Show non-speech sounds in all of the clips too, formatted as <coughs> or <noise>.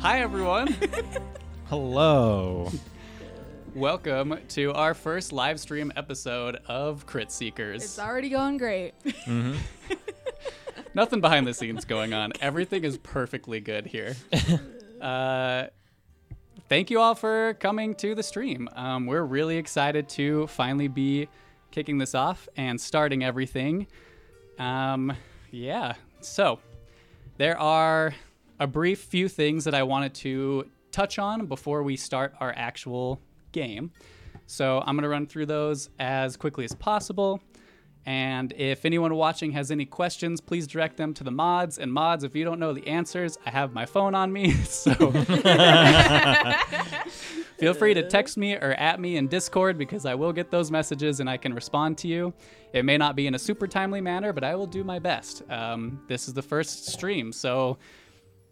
Hi, everyone. <laughs> Hello. Welcome to our first live stream episode of Crit Seekers. It's already going great. <laughs> Nothing behind the scenes going on. Everything is perfectly good here. <laughs> Uh, thank you all for coming to the stream. Um, we're really excited to finally be kicking this off and starting everything. Um, yeah. So, there are a brief few things that I wanted to touch on before we start our actual game. So I'm going to run through those as quickly as possible. And if anyone watching has any questions, please direct them to the mods. And mods, if you don't know the answers, I have my phone on me. <laughs> So <laughs> feel free to text me or at me in Discord because I will get those messages and I can respond to you. It may not be in a super timely manner, but I will do my best. Um, this is the first stream, so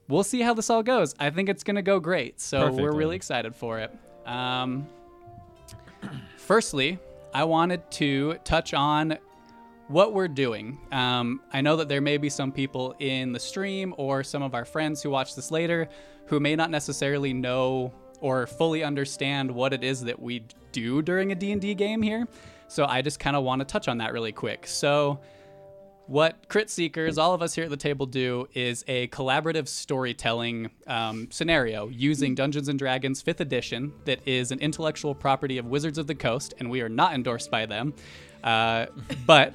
we'll see how this all goes. I think it's going to go great. So we're really excited for it. Um, firstly, I wanted to touch on what we're doing. Um, I know that there may be some people in the stream or some of our friends who watch this later who may not necessarily know or fully understand what it is that we do during a D&D game here. So I just kind of want to touch on that really quick. So what Crit Seekers, all of us here at the table, do is a collaborative storytelling um, scenario using Dungeons and Dragons 5th edition that is an intellectual property of Wizards of the Coast, and we are not endorsed by them. Uh, <laughs> but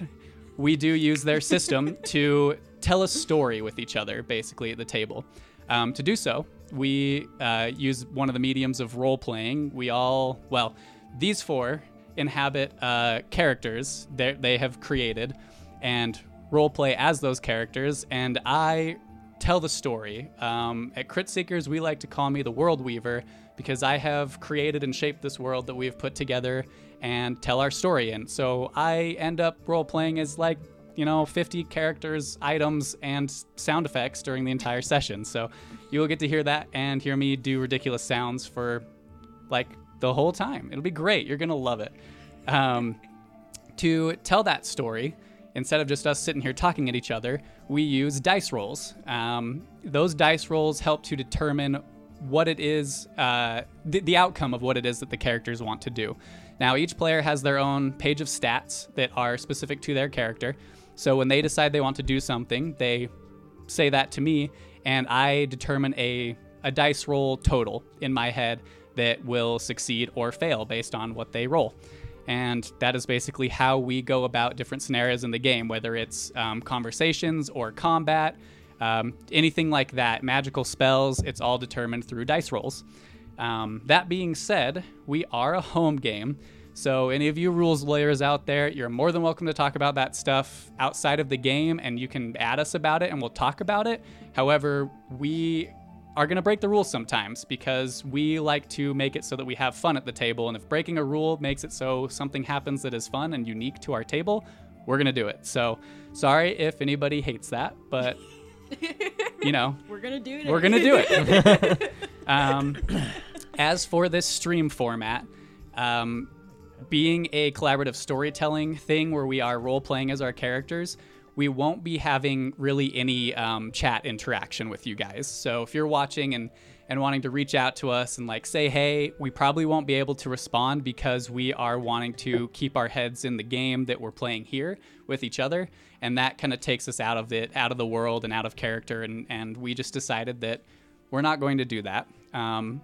we do use their system to tell a story with each other, basically, at the table. Um, to do so, we uh, use one of the mediums of role playing. We all, well, these four inhabit uh, characters that they have created and role play as those characters, and I tell the story. Um, at Crit Seekers, we like to call me the World Weaver because I have created and shaped this world that we've put together and tell our story in. So I end up role playing as like, you know, 50 characters, items, and sound effects during the entire session. So you will get to hear that and hear me do ridiculous sounds for like the whole time. It'll be great. You're going to love it. Um, to tell that story, instead of just us sitting here talking at each other, we use dice rolls. Um, those dice rolls help to determine what it is, uh, the, the outcome of what it is that the characters want to do. Now, each player has their own page of stats that are specific to their character. So when they decide they want to do something, they say that to me, and I determine a, a dice roll total in my head that will succeed or fail based on what they roll. And that is basically how we go about different scenarios in the game, whether it's um, conversations or combat, um, anything like that, magical spells, it's all determined through dice rolls. Um, that being said, we are a home game. So, any of you rules lawyers out there, you're more than welcome to talk about that stuff outside of the game, and you can add us about it and we'll talk about it. However, we are going to break the rules sometimes because we like to make it so that we have fun at the table. And if breaking a rule makes it so something happens that is fun and unique to our table, we're going to do it. So, sorry if anybody hates that, but you know, <laughs> We're gonna do it. we're gonna do it. <laughs> um, as for this stream format, um, being a collaborative storytelling thing where we are role playing as our characters, we won't be having really any um, chat interaction with you guys. So if you're watching and and wanting to reach out to us and like say hey, we probably won't be able to respond because we are wanting to keep our heads in the game that we're playing here with each other, and that kind of takes us out of it, out of the world and out of character, and and we just decided that we're not going to do that. Um,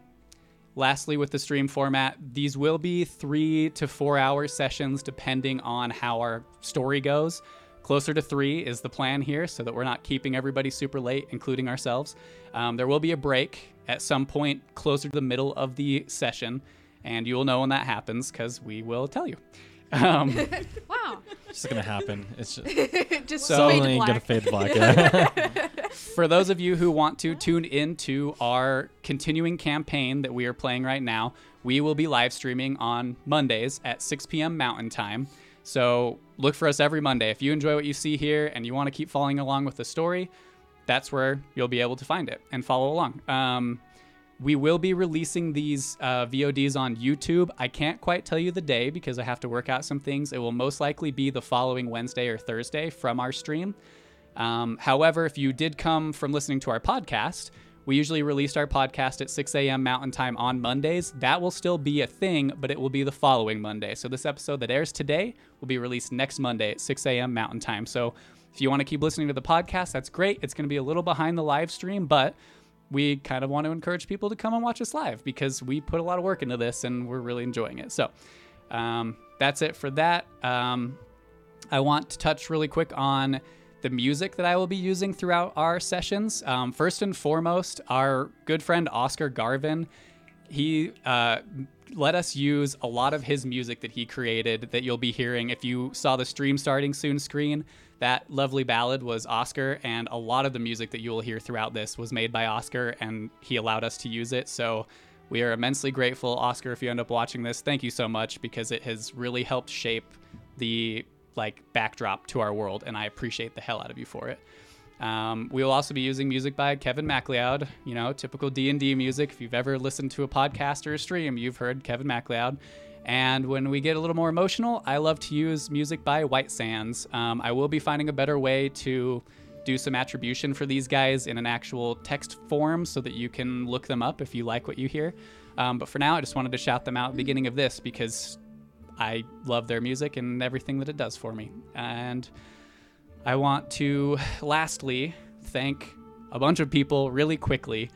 Lastly, with the stream format, these will be three to four hour sessions depending on how our story goes. Closer to three is the plan here so that we're not keeping everybody super late, including ourselves. Um, there will be a break at some point closer to the middle of the session, and you will know when that happens because we will tell you. Um, <laughs> Wow. It's just gonna happen. It's <laughs> just Just So- fade to suddenly black. gonna fade to black. Yeah. <laughs> for those of you who want to tune into our continuing campaign that we are playing right now, we will be live streaming on Mondays at 6 p.m. Mountain Time. So look for us every Monday. If you enjoy what you see here and you want to keep following along with the story, that's where you'll be able to find it and follow along. Um, we will be releasing these uh, VODs on YouTube. I can't quite tell you the day because I have to work out some things. It will most likely be the following Wednesday or Thursday from our stream. Um, however, if you did come from listening to our podcast, we usually release our podcast at 6 a.m. Mountain Time on Mondays. That will still be a thing, but it will be the following Monday. So this episode that airs today will be released next Monday at 6 a.m. Mountain Time. So if you want to keep listening to the podcast, that's great. It's going to be a little behind the live stream, but we kind of want to encourage people to come and watch us live because we put a lot of work into this and we're really enjoying it. So um, that's it for that. Um, I want to touch really quick on the music that I will be using throughout our sessions. Um, first and foremost, our good friend Oscar Garvin, he uh, let us use a lot of his music that he created that you'll be hearing if you saw the stream starting soon screen. That lovely ballad was Oscar, and a lot of the music that you will hear throughout this was made by Oscar, and he allowed us to use it. So we are immensely grateful, Oscar. If you end up watching this, thank you so much because it has really helped shape the like backdrop to our world, and I appreciate the hell out of you for it. Um, we will also be using music by Kevin MacLeod. You know, typical D and D music. If you've ever listened to a podcast or a stream, you've heard Kevin MacLeod. And when we get a little more emotional, I love to use music by White Sands. Um, I will be finding a better way to do some attribution for these guys in an actual text form so that you can look them up if you like what you hear. Um, but for now, I just wanted to shout them out at the beginning of this because I love their music and everything that it does for me. And I want to lastly thank a bunch of people really quickly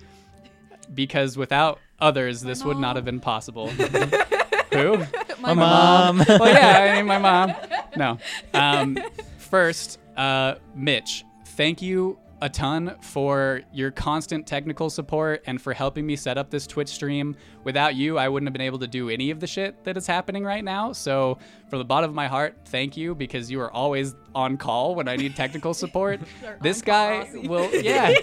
because without others, this would not have been possible. <laughs> Who? My mom. well, yeah, I mean, my mom. No. Um, first, uh, Mitch, thank you a ton for your constant technical support and for helping me set up this Twitch stream. Without you, I wouldn't have been able to do any of the shit that is happening right now. So, from the bottom of my heart, thank you because you are always on call when I need technical support. <laughs> this guy will, yeah.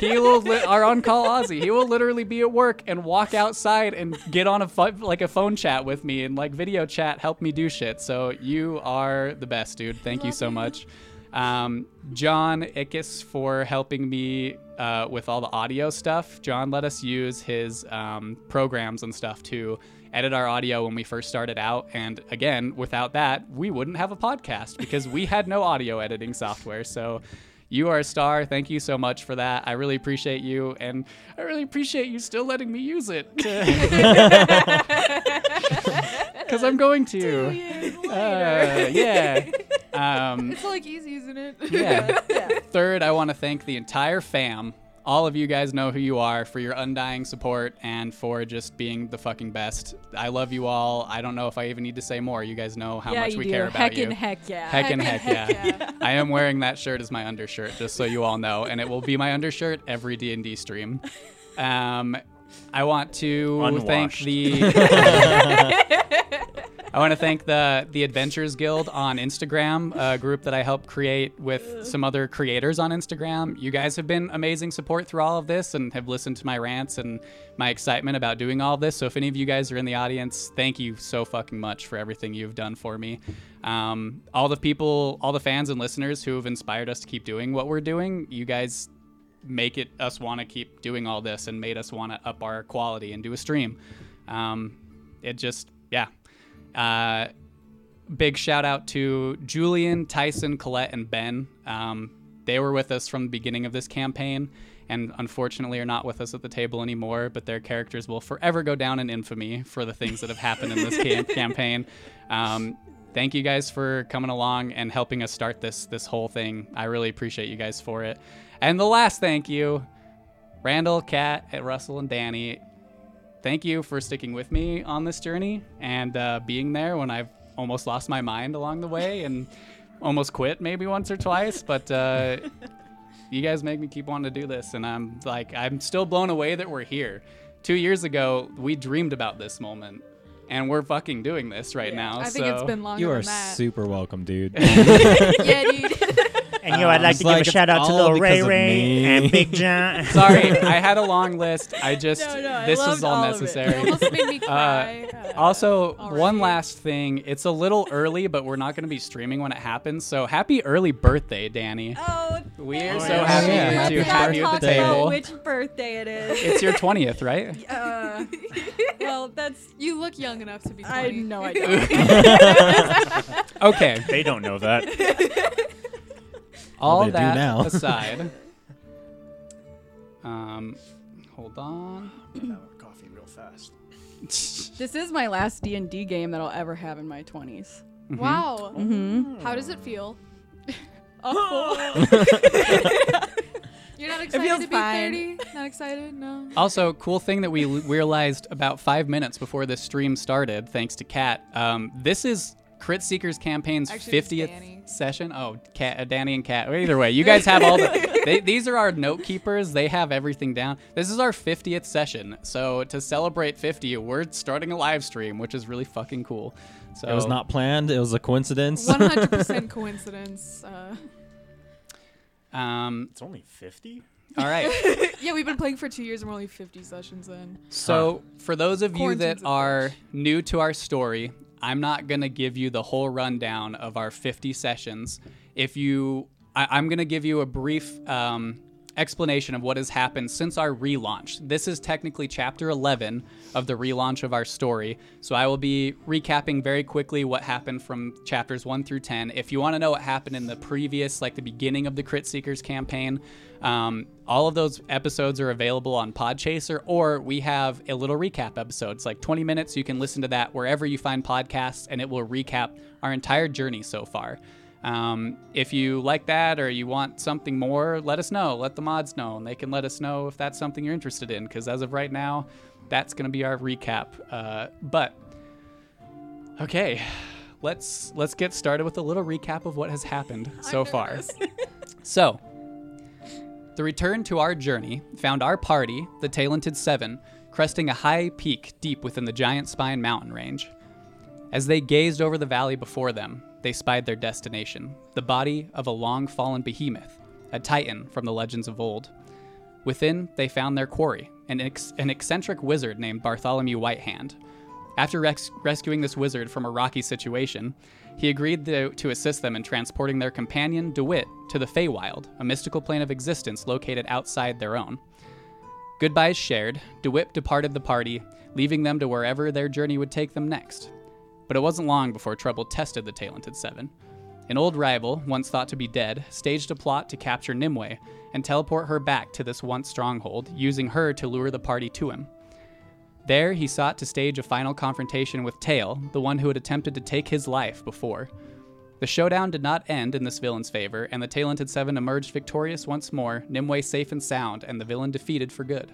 he will li- our on call Aussie. He will literally be at work and walk outside and get on a fu- like a phone chat with me and like video chat, help me do shit. So you are the best, dude. Thank you so much. Um, John Ickes for helping me uh, with all the audio stuff. John let us use his um, programs and stuff to edit our audio when we first started out. And again, without that, we wouldn't have a podcast because we had no audio editing software. So you are a star. Thank you so much for that. I really appreciate you, and I really appreciate you still letting me use it. <laughs> <laughs> Because I'm going to. Uh, yeah. <laughs> Um, It's like he's using it. yeah. yeah. Third, I want to thank the entire fam. All of you guys know who you are for your undying support and for just being the fucking best. I love you all. I don't know if I even need to say more. You guys know how yeah, much we do. care about heck you. and heck yeah. Heck and and heck, yeah. <laughs> I am wearing that shirt as my undershirt, just so you all know, and it will be my undershirt every D and D stream. <laughs> Um, I want to thank the. <laughs> I want to thank the the Adventures Guild on Instagram, a group that I helped create with some other creators on Instagram. You guys have been amazing support through all of this and have listened to my rants and my excitement about doing all this. So if any of you guys are in the audience, thank you so fucking much for everything you've done for me. Um, all the people, all the fans and listeners who have inspired us to keep doing what we're doing, you guys make it us want to keep doing all this and made us want to up our quality and do a stream. Um, it just, yeah. Uh, big shout out to Julian, Tyson, Colette, and Ben. Um, they were with us from the beginning of this campaign and unfortunately are not with us at the table anymore, but their characters will forever go down in infamy for the things that have happened in this cam- <laughs> campaign. Um, thank you guys for coming along and helping us start this this whole thing. I really appreciate you guys for it. And the last thank you, Randall, Kat, Russell, and Danny. Thank you for sticking with me on this journey and uh, being there when I've almost lost my mind along the way and <laughs> almost quit maybe once or twice. But uh, <laughs> you guys make me keep wanting to do this, and I'm like, I'm still blown away that we're here. Two years ago, we dreamed about this moment, and we're fucking doing this right now. I think it's been longer You are than that. super welcome, dude. <laughs> yeah, dude. And yo, I'd like It's to give a shout out to all little Ray Ray and Big <laughs> John. <laughs> Sorry, I had a long list. I just No, no, I this loved was all, all of it. necessary. It almost made me <laughs> cry. Uh, Also, one already. last thing. It's a little early, but we're not going to be streaming when it happens. So happy early birthday, Danny. Oh, We are so yeah. happy Yeah, to happy have you at the birthday. table. which birthday it is. It's your 20th, right? Uh, well, that's. you look young enough to be 20. I know I don't. Okay. they don't know that. All they do that now. <laughs> aside. Um, hold on. coffee real fast. <laughs> this is my last D and D game that I'll ever have in my 20s. Wow. Mm-hmm. How does it feel? <laughs> Oh You're not excited feels to be fine. 30? Not excited? No. Also, cool thing that we l- realized about five minutes before this stream started, thanks to Kat. Um, this is Crit Seekers campaign's Actually, 50th session. Oh, Kat, uh, Danny and Kat. Either way, you guys have all the. <laughs> They, these are our note keepers. They have everything down. This is our 50th session. So to celebrate 50, we're starting a live stream, which is really fucking cool. So It was not planned. It was a coincidence. 100% <laughs> coincidence. Uh, Um, It's only 50? all right. <laughs> yeah, we've been playing for two years and we're only 50 sessions in. So, for those of you that Quarantines, of are new to our story, I'm not going to give you the whole rundown of our 50 sessions. If you, I, I'm going to give you a brief um, explanation of what has happened since our relaunch. This is technically chapter 11 of the relaunch of our story. So, I will be recapping very quickly what happened from chapters 1 through 10. If you want to know what happened in the previous, like the beginning of the Crit Seekers campaign, um, all of those episodes are available on Podchaser, or we have a little recap episode. It's like 20 minutes. You can listen to that wherever you find podcasts, and it will recap our entire journey so far. Um, if you like that or you want something more, let us know. Let the mods know, and they can let us know if that's something you're interested in. Because as of right now, that's going to be our recap. Uh, but okay, let's let's get started with a little recap of what has happened so far. <laughs> So, the return to our journey found our party, the Talented Seven, cresting a high peak deep within the Giant Spine mountain range. As they gazed over the valley before them, they spied their destination the body of a long fallen behemoth, a titan from the legends of old. Within, they found their quarry, an, ex- an eccentric wizard named Bartholomew Whitehand. After res- rescuing this wizard from a rocky situation, he agreed to, to assist them in transporting their companion, DeWitt, to the Feywild, a mystical plane of existence located outside their own. Goodbyes shared, DeWitt departed the party, leaving them to wherever their journey would take them next. But it wasn't long before trouble tested the Talented Seven. An old rival, once thought to be dead, staged a plot to capture Nimue and teleport her back to this once stronghold, using her to lure the party to him. There, he sought to stage a final confrontation with Tail, the one who had attempted to take his life before. The showdown did not end in this villain's favor, and the Talented Seven emerged victorious once more, Nimue safe and sound, and the villain defeated for good.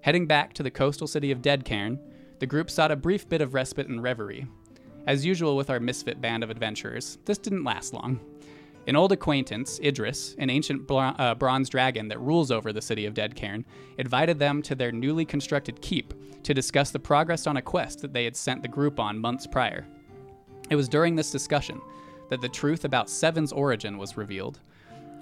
Heading back to the coastal city of Deadcairn, the group sought a brief bit of respite and reverie. As usual with our misfit band of adventurers, this didn't last long. An old acquaintance, Idris, an ancient uh, bronze dragon that rules over the city of Deadcairn, invited them to their newly constructed keep to discuss the progress on a quest that they had sent the group on months prior. It was during this discussion that the truth about Seven's origin was revealed.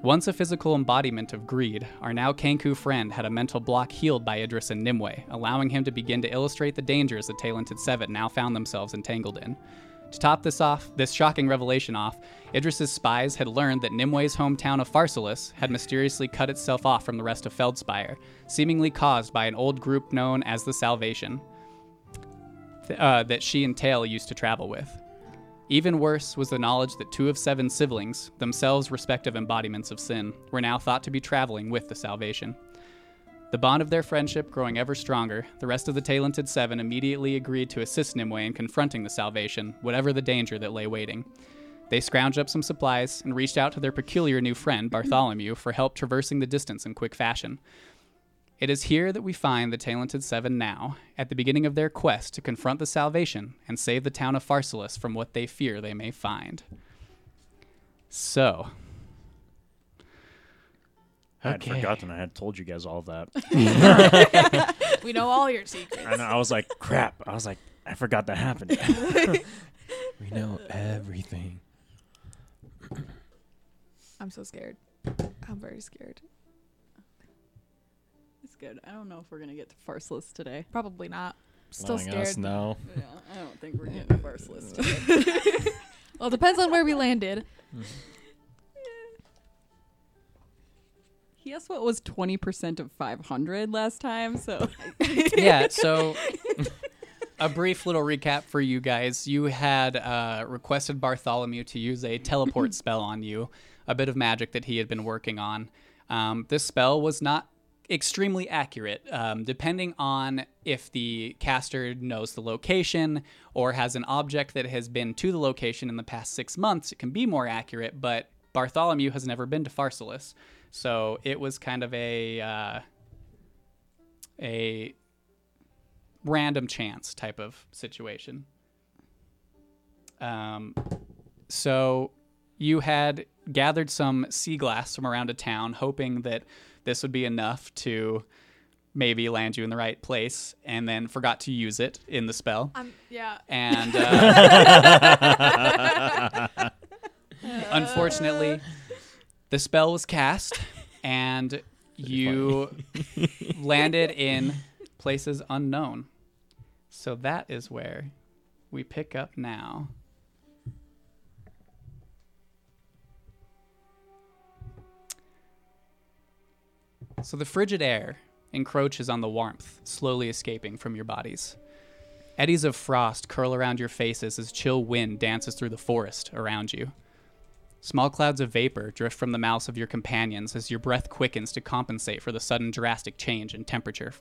Once a physical embodiment of greed, our now Kenku friend had a mental block healed by Idris and Nimue, allowing him to begin to illustrate the dangers the Talented Seven now found themselves entangled in. To top this off, this shocking revelation off, Idris's spies had learned that Nimue's hometown of Pharsalus had mysteriously cut itself off from the rest of Feldspire, seemingly caused by an old group known as the Salvation, uh, that she and Tail used to travel with. Even worse was the knowledge that two of seven siblings, themselves respective embodiments of sin, were now thought to be traveling with the Salvation. The bond of their friendship growing ever stronger, the rest of the Talented Seven immediately agreed to assist Nimue in confronting the Salvation, whatever the danger that lay waiting. They scrounged up some supplies and reached out to their peculiar new friend, Bartholomew, for help traversing the distance in quick fashion. It is here that we find the Talented Seven now, at the beginning of their quest to confront the Salvation and save the town of Pharsalus from what they fear they may find. So. I had Okay. forgotten I had told you guys all that. <laughs> We know all your secrets. and I was like, crap. I was like, I forgot that happened. <laughs> we know everything. I'm so scared. I'm very scared. It's good. I don't know if we're gonna get to Pharsalus today. Probably not. Still Letting scared. us know. Yeah, I don't think we're getting to <laughs> Pharsalus <laughs> today. Well, it depends on where we landed. <laughs> He asked what was 20% of 500 last time, so yeah, so a brief little recap for you guys. You had uh, requested Bartholomew to use a teleport spell on you, a bit of magic that he had been working on. Um, this spell was not extremely accurate, um, depending on if the caster knows the location or has an object that has been to the location in the past six months. It can be more accurate, but Bartholomew has never been to Pharsalus, so it was kind of a uh, a random chance type of situation. Um, so you had gathered some sea glass from around a town, hoping that this would be enough to maybe land you in the right place, and then forgot to use it in the spell. Um, yeah. And <laughs> uh, <laughs> unfortunately, the spell was cast, and you <laughs> landed in places unknown. So that is where we pick up now. So the frigid air encroaches on the warmth, slowly escaping from your bodies. Eddies of frost curl around your faces as chill wind dances through the forest around you. Small clouds of vapor drift from the mouths of your companions as your breath quickens to compensate for the sudden drastic change in temperature.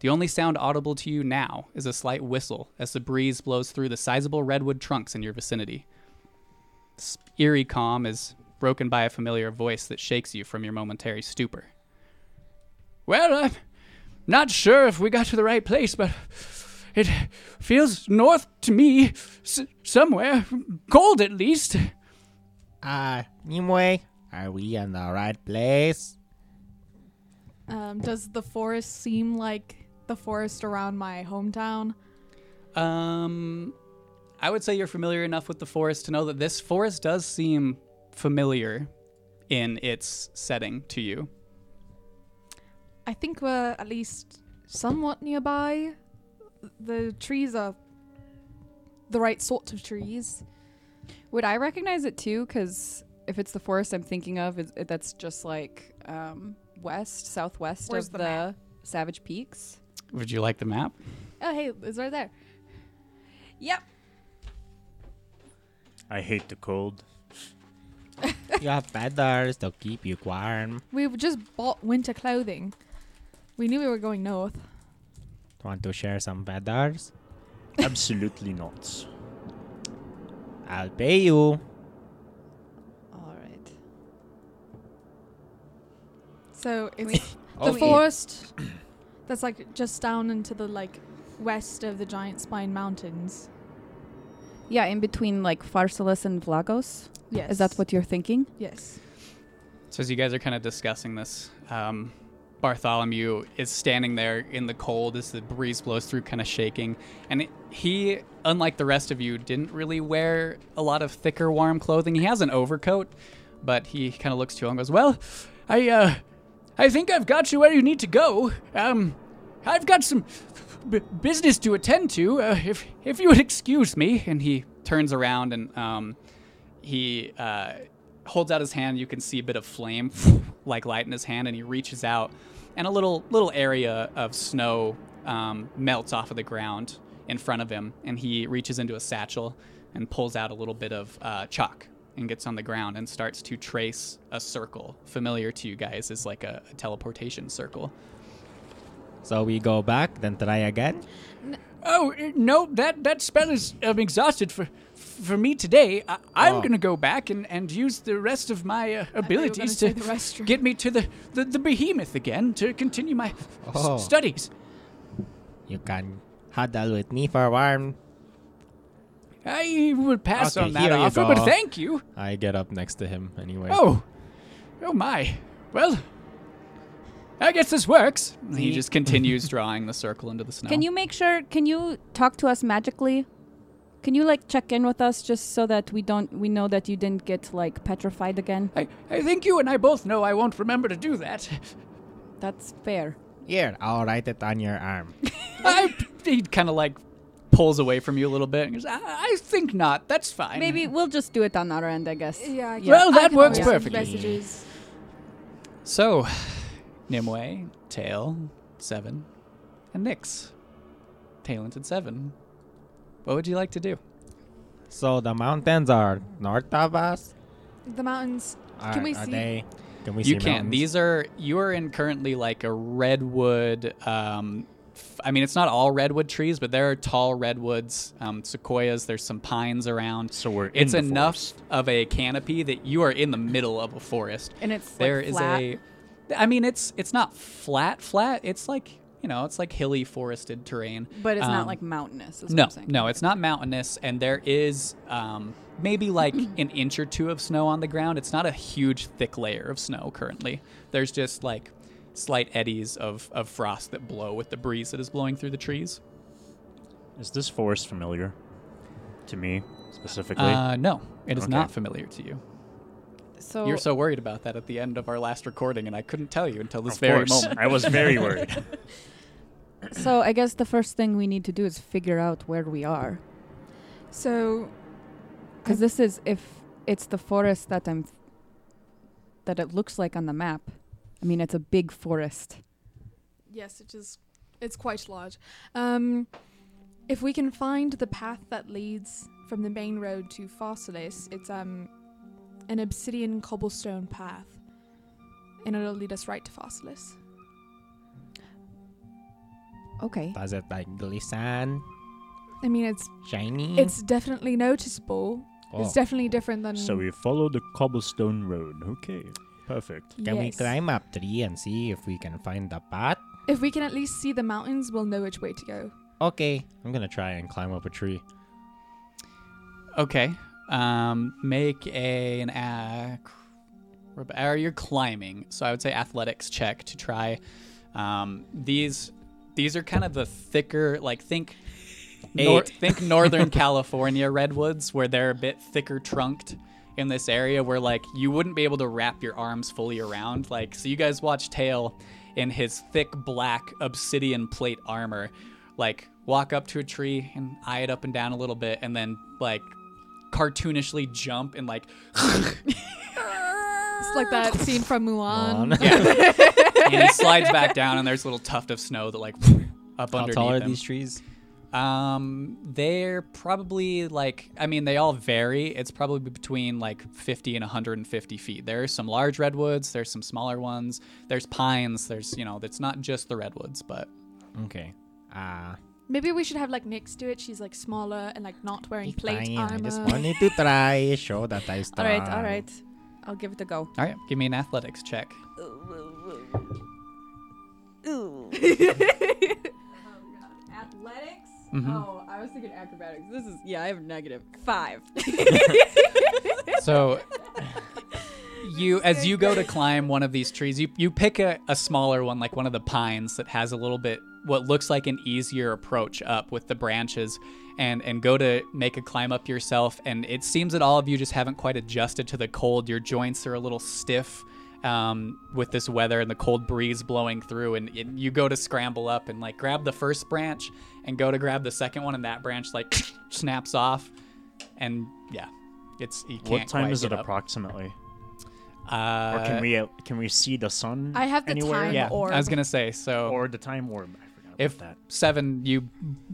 The only sound audible to you now is a slight whistle as the breeze blows through the sizable redwood trunks in your vicinity. This eerie calm is broken by a familiar voice that shakes you from your momentary stupor. Well, I'm not sure if we got to the right place, but it feels north to me, s- somewhere. Cold at least. Uh, Nimue, are we in the right place? Um, does the forest seem like the forest around my hometown? Um, I would say you're familiar enough with the forest to know that this forest does seem familiar in its setting to you. I think we're at least somewhat nearby. The trees are the right sorts of trees. would I recognize it too? Because if it's the forest I'm thinking of, is, that's just like um, west, southwest Where's of the the, map? Savage Peaks. Would you like the map? Oh, hey, it's right there. Yep. I hate the cold. <laughs> you have feathers to keep you warm. We've just bought winter clothing. We knew we were going north. Want to share some feathers? <laughs> Absolutely not. I'll pay you. All right. So it's <coughs> the Oh, forest that's like just down into the like west of the giant spine mountains. Yeah, in between like Pharsalus and Vlagos. Yes. Is that what you're thinking? Yes. So as you guys are kind of discussing this, um, Bartholomew is standing there in the cold as the breeze blows through, kind of shaking. And he, unlike the rest of you, didn't really wear a lot of thicker, warm clothing. He has an overcoat, but he kind of looks to you and goes, "Well, I, uh, I think I've got you where you need to go. Um, I've got some b- business to attend to. Uh, if if you would excuse me." And he turns around and um, he uh, holds out his hand. You can see a bit of flame, like light in his hand, and he reaches out, and a little little area of snow um, melts off of the ground in front of him, and he reaches into a satchel and pulls out a little bit of uh, chalk and gets on the ground and starts to trace a circle familiar to you guys as like a, a teleportation circle. So we go back, then try again. Oh uh, no, that that spell is um, exhausted for for me today. I, I'm Oh. gonna go back and, and use the rest of my uh, I thought you were abilities gonna the get me to the, the, the behemoth again to continue my s- Oh. studies. You can huddle with me for warm. I would pass Okay, on that offer, but thank you. I get up next to him anyway. Oh, oh my. Well, I guess this works. He Ye- just continues drawing the circle into the snow. Can you make sure? Can you talk to us magically? Can you like check in with us just so that we don't we know that you didn't get like petrified again? I, I think you and I both know I won't remember to do that. <laughs> That's fair. Here, I'll write it on your arm. <laughs> I, he kind of like pulls away from you a little bit and goes, I, I think not. That's fine. Maybe we'll just do it on our end, I guess. Yeah. I can- Well, that can works perfectly. Messages. So, <sighs> Nimue, Tail, Seven, and Nix. Nyx. Talented Seven. What would you like to do? So the mountains are north of us. The mountains. Are, Can we are see- They, can we you see can. mountains? These are you are in currently like a redwood. Um, f- I mean, it's not all redwood trees, but there are tall redwoods, um, sequoias. There's some pines around. So we're It's the enough forest. of a canopy that you are in the middle of a forest. And it's There like is flat. a. I mean, it's it's not flat, flat. It's like you know, it's like hilly, forested terrain. but it's Um, not like mountainous. Is No, what I'm no, it's not mountainous, and there is um, maybe like <clears throat> an inch or two of snow on the ground. It's not a huge, thick layer of snow currently. There's just like slight eddies of, of frost that blow with the breeze that is blowing through the trees. Is this forest familiar to me specifically? Uh, no, it is Okay. not familiar to you. So You're so worried about that at the end of our last recording, and I couldn't tell you until this of very course, moment. I was very <laughs> worried. so I guess the first thing we need to do is figure out where we are. So Because this is if it's the forest that I'm that it looks like on the map. I mean, it's a big forest. yes, it is. It's quite large. Um, if we can find the path that leads from the main road to Pharsalus, it's um an obsidian cobblestone path, and it'll lead us right to Pharsalus. Okay. Does it like glisten, I mean, it's shiny? it's definitely noticeable. Oh. It's definitely different than. so we follow the cobblestone road. Okay, perfect. Can we climb up tree and see if we can find the path? If we can at least see the mountains, we'll know which way to go. Okay, I'm gonna try and climb up a tree. Okay. Um, make a an ac- or you're climbing, so I would say athletics check to try. Um, these these are kind of the thicker, like think nor- think Northern <laughs> California redwoods, where they're a bit thicker trunked in this area, where like you wouldn't be able to wrap your arms fully around. Like, so you guys watch Tail in his thick black obsidian plate armor, like walk up to a tree and eye it up and down a little bit, and then like cartoonishly jump and like It's like that scene from Mulan. On. <laughs> <laughs> and he slides back down and there's a little tuft of snow that like <laughs> up How underneath tall are him. these trees? Um, they're probably like I mean they all vary. It's probably between like 50 and 150 feet. There's some large redwoods. There's some smaller ones. There's pines. There's you know it's not just the redwoods, but okay. Uh, Maybe we should have like next to it. She's like smaller and like not wearing plate fine. armor. I just wanted to try, show that I <laughs> All strong. right, all right. I'll give it a go. all right, give me an athletics check. <laughs> Oh god. Athletics? Mhm. Oh, I was thinking acrobatics. This is yeah, I have negative five. <laughs> So you as you go to climb one of these trees, you you pick a, a smaller one like one of the pines that has a little bit what looks like an easier approach up with the branches and and go to make a climb up yourself and it seems that all of you just haven't quite adjusted to the cold. Your joints are a little stiff um, with this weather and the cold breeze blowing through and it, you go to scramble up and like grab the first branch and go to grab the second one and that branch like <sniffs> snaps off and yeah it's you can't What time quite is it up. approximately? Uh, or can we uh, can we see the sun? I have the anywhere? time Yeah, orb. I was gonna say so. Or the time orb. I forgot about if that. seven, you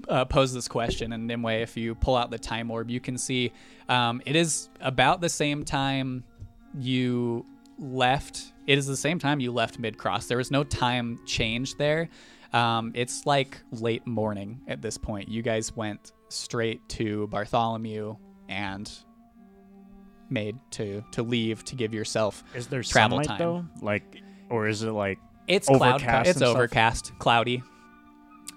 uh, pose this question, and Nimue, if you pull out the time orb, you can see um, it is about the same time you left. It is the same time you left mid cross. There was no time change there. Um, it's like late morning at this point. You guys went straight to Bartholomew and made to to leave to give yourself Is there travel sunlight time. though? Like, or is it like It's cloud. Overcast it's stuff? overcast, cloudy.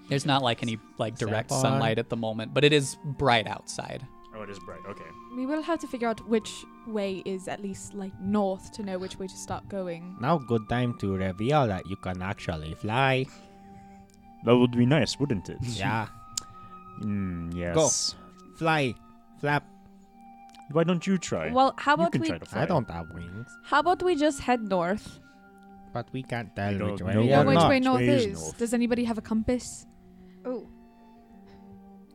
There's not like any like direct Sapphire. sunlight at the moment, but it is bright outside. Oh, it is bright. Okay. we will have to figure out which way is at least like north to know which way to start going. Now, good time to reveal that you can actually fly. That would be nice, wouldn't it? yeah. <laughs> Mm, yes. fly, flap. Why don't you try? Well, how you about can we? try to fly. I don't have wings, How about we just head north? but we can't tell We which don't way know we are which not. way north way is is? north? Does anybody have a compass? Oh,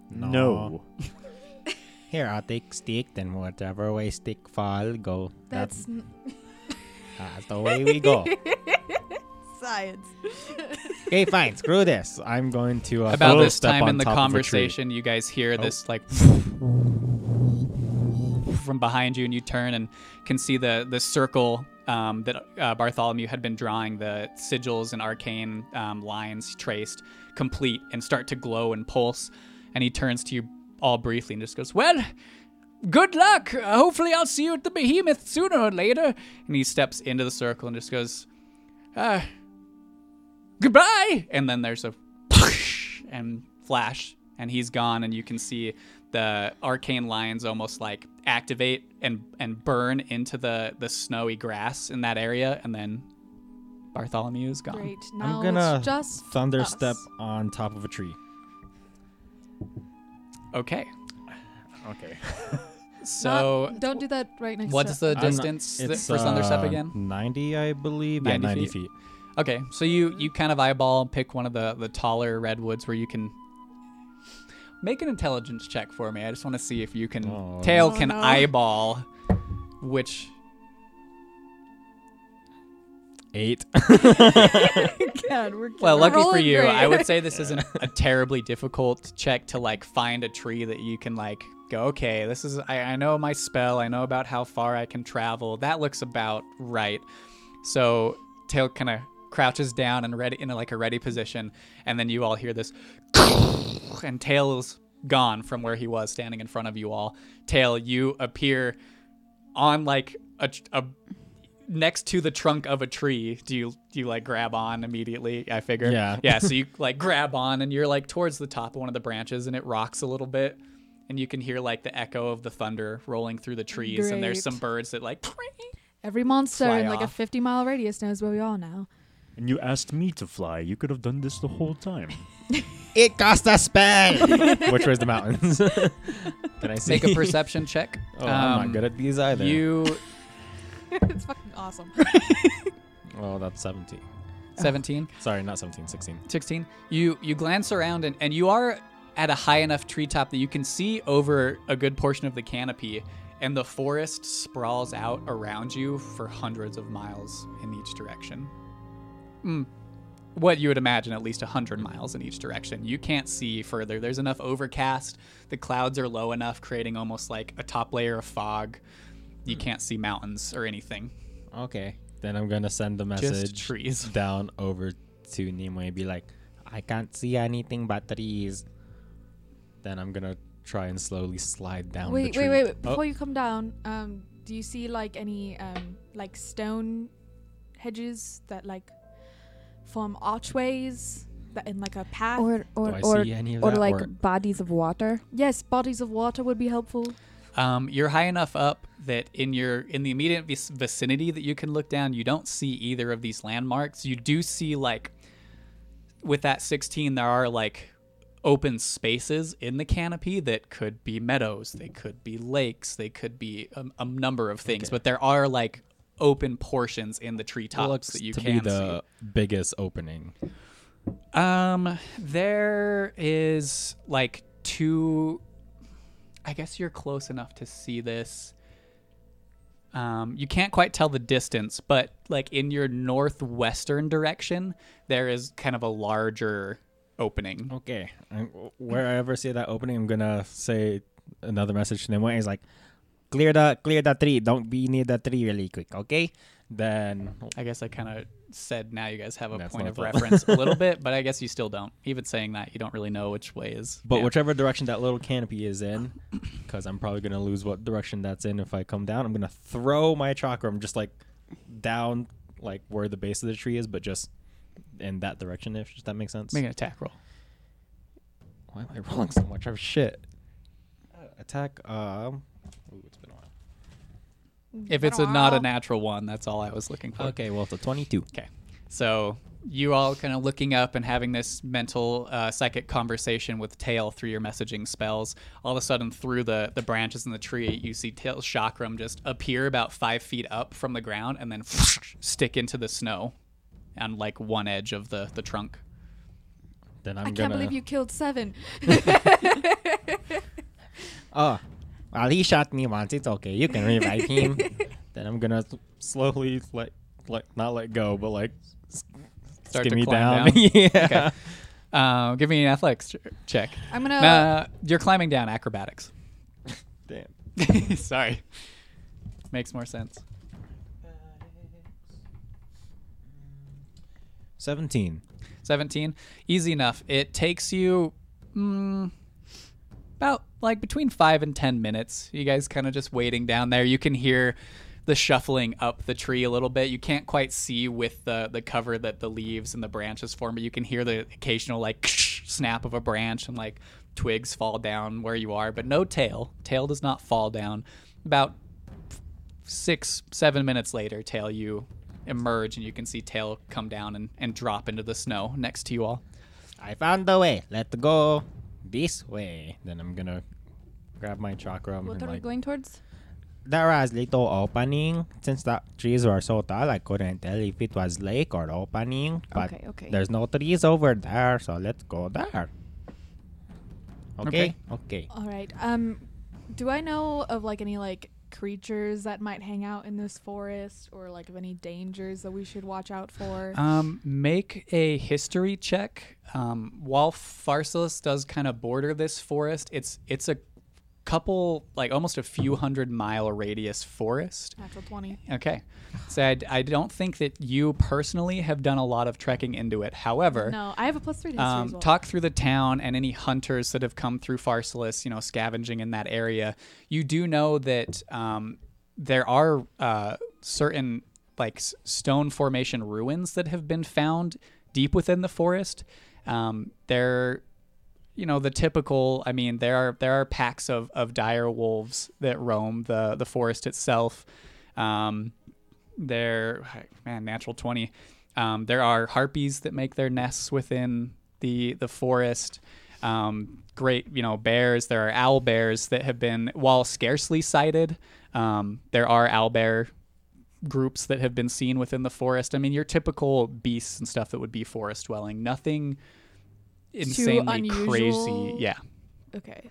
No. <laughs> Here, I'll take stick, then whatever way stick fall, go. That's n- <laughs> That's the way we go. <laughs> science. okay, fine. Screw this. I'm going to uh, About this time on in the top of a tree. conversation, you guys hear Oh. this like from behind you, and you turn and can see the the circle um, that uh, Bartholomew had been drawing, the sigils and arcane um, lines traced, complete, and start to glow and pulse. And he turns to you all briefly and just goes, "Well." Good luck. Hopefully, I'll see you at the behemoth sooner or later. And he steps into the circle and just goes, uh, goodbye. And then there's a <laughs> and flash, and he's gone, and you can see the arcane lines almost like activate and and burn into the the snowy grass in that area, and then Bartholomew is gone. great. Now I'm gonna it's just thunder us. step on top of a tree. Okay, Okay. so Not- don't do that right next. what's to the I'm not- distance th- It's for thunderstep uh, again? 90, I believe. yeah, 90 90 feet? feet. Okay, so you you kind of eyeball pick one of the the taller redwoods where you can make an intelligence check for me. I just want to see if you can Oh, tail no. can Oh, no. eyeball which Eight. <laughs> <laughs> God, we're Well, lucky for you, great. I would say this isn't a terribly difficult check to like find a tree that you can like go, okay, this is I, I know my spell, I know about how far I can travel. That looks about right. So Tail kind of crouches down and ready in a, like a ready position, and then you all hear this <laughs> and Tail's gone from where he was standing in front of you all. Tail, you appear on like a, a next to the trunk of a tree. Do you do you like grab on immediately? I figure. Yeah. <laughs> Yeah. So you like grab on and you're like towards the top of one of the branches and it rocks a little bit. And you can hear like the echo of the thunder rolling through the trees, and there's some birds that like. Every monster in like a 50 mile radius knows where we are now. and you asked me to fly. You could have done this the whole time. <laughs> It cost a spell. <laughs> Which way's the mountains? Can I see? Make a perception check. Oh, I'm Um, not good at these either. You <laughs> it's fucking awesome. <laughs> Oh, that's 17. <sighs> 17. Sorry, not 17, 16. 16 you you glance around and, and you are at a high enough treetop that you can see over a good portion of the canopy and the forest sprawls out around you for hundreds of miles in each direction mm. what you would imagine at least 100 miles in each direction you can't see further there's enough overcast the clouds are low enough creating almost like a top layer of fog you can't see mountains or anything Okay. Then I'm going to send the message trees <laughs> down over to Nimue and be like, I can't see anything but trees. then I'm going to try and slowly slide down the wait, tree. wait, wait. Oh, Before you come down, um, do you see like any um, like stone hedges that like form archways that in like a path? Or or do I or, see any of or that? like or- bodies of water. yes, bodies of water would be helpful. Um, you're high enough up that in your in the immediate vicinity that you can look down, you don't see either of these landmarks. You do see like with that 16, there are like open spaces in the canopy that could be meadows, they could be lakes, they could be a, a number of things, but there are like open portions in the treetops that you to can be the biggest opening. Um, there is like two. I guess you're close enough to see this. Um, you can't quite tell the distance, but like in your northwestern direction, there is kind of a larger opening. Okay. And wherever I see that opening, I'm to say another message to Nimue. He's like, Clear the clear the tree. Don't be near the tree really quick, okay? Then I guess I kind of said now you guys have a That's point of thought. reference a little bit, <laughs> but I guess you still don't. Even saying that, you don't really know which way is. But yeah. whichever direction that little canopy is in, <clears throat> because I'm probably gonna lose what direction that's in if I come down. I'm gonna throw my chakram just like down, like where the base of the tree is, but just in that direction. If that makes sense? make an attack roll. Why am I <laughs> rolling so much? Oh shit! Uh, attack. Um. Ooh, it's been a while. If it's a, not a natural one, that's all I was looking for. Okay, well it's a 22. Okay. So you all kind of looking up and having this mental uh, psychic conversation with Tail through your messaging spells. All of a sudden, through the, the branches in the tree, you see Tail's chakram just appear about five feet up from the ground and then <laughs> stick into the snow on like one edge of the, the trunk. Then I'm I can't gonna. believe you killed seven. Oh, <laughs> well, he shot me once. It's okay. You can revive him. <laughs> Then I'm gonna slowly let let not let go, but like Start to skim me climb down. down. <laughs> yeah. Okay. Uh, give me an athletics ch- check. I'm gonna. Uh, you're climbing down acrobatics. Damn. <laughs> Sorry. Makes more sense. Seventeen. 17 easy enough it takes you mm, about like between five and ten minutes you guys kind of just waiting down there. You can hear the shuffling up the tree a little bit. You can't quite see with the the cover that the leaves and the branches form but you can hear the occasional like <laughs> snap of a branch and like twigs fall down where you are but no tail. Tail does not fall down. About six seven minutes later tail you emerge and you can see tail come down and, and drop into the snow next to you all. I found the way. Let's go this way. Then I'm gonna grab my chakram What and are we going towards? There was little opening. Since the trees were so tall, I couldn't tell if it was lake or opening. But Okay, okay. there's no trees over there, so let's go there. Okay? Okay. All right. Um, do I know of like any like creatures that might hang out in this forest, or like of any dangers that we should watch out for? Um, make a history check. Um, while Pharsalus does kind of border this forest, it's it's a couple like almost a few hundred mile radius forest. Natural twenty. Okay, so I, I don't think that you personally have done a lot of trekking into it. However, No, I have a plus three um, well. talk through the town and any hunters that have come through Pharsalus, you know, scavenging in that area. You do know that um, there are uh, certain like s- stone formation ruins that have been found deep within the forest. Um, they're you know the typical i mean there are there are packs of, of dire wolves that roam the the forest itself. Um there man natural 20 um, there are harpies that make their nests within the the forest. Um, great you know bears. There are owl bears that have been while scarcely sighted um, there are owl bear groups that have been seen within the forest. I mean your typical beasts and stuff that would be forest dwelling. Nothing insanely crazy unusual. yeah okay.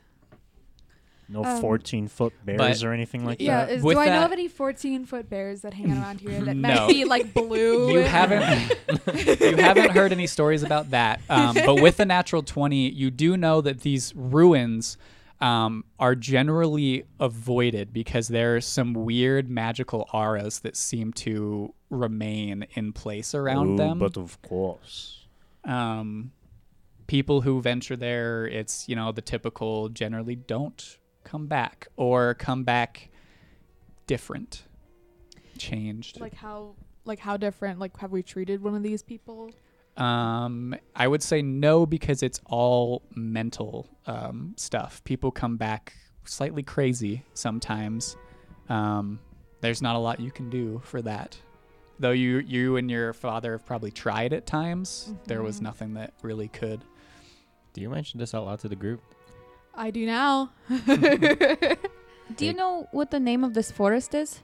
No Um, 14 foot bears but- or anything like that. Yeah. that. Is, With do I know that- of any fourteen foot bears that hang around here that <laughs> No. might be like blue? you haven't <laughs> <laughs> you haven't heard any stories about that um, but with the natural 20 you do know that these ruins um, are generally avoided because there are some weird magical auras that seem to remain in place around Ooh, them But of course. um, people who venture there, it's you know the typical generally don't come back or come back different, changed. like how like how different? Like have we treated one of these people? Um, I would say no because it's all mental um, stuff. People come back slightly crazy sometimes. Um, there's not a lot you can do for that. Though you you and your father have probably tried at times, there was Mhm. nothing that really could. Do you mention this out loud to the group? I do now. <laughs> Do you know what the name of this forest is?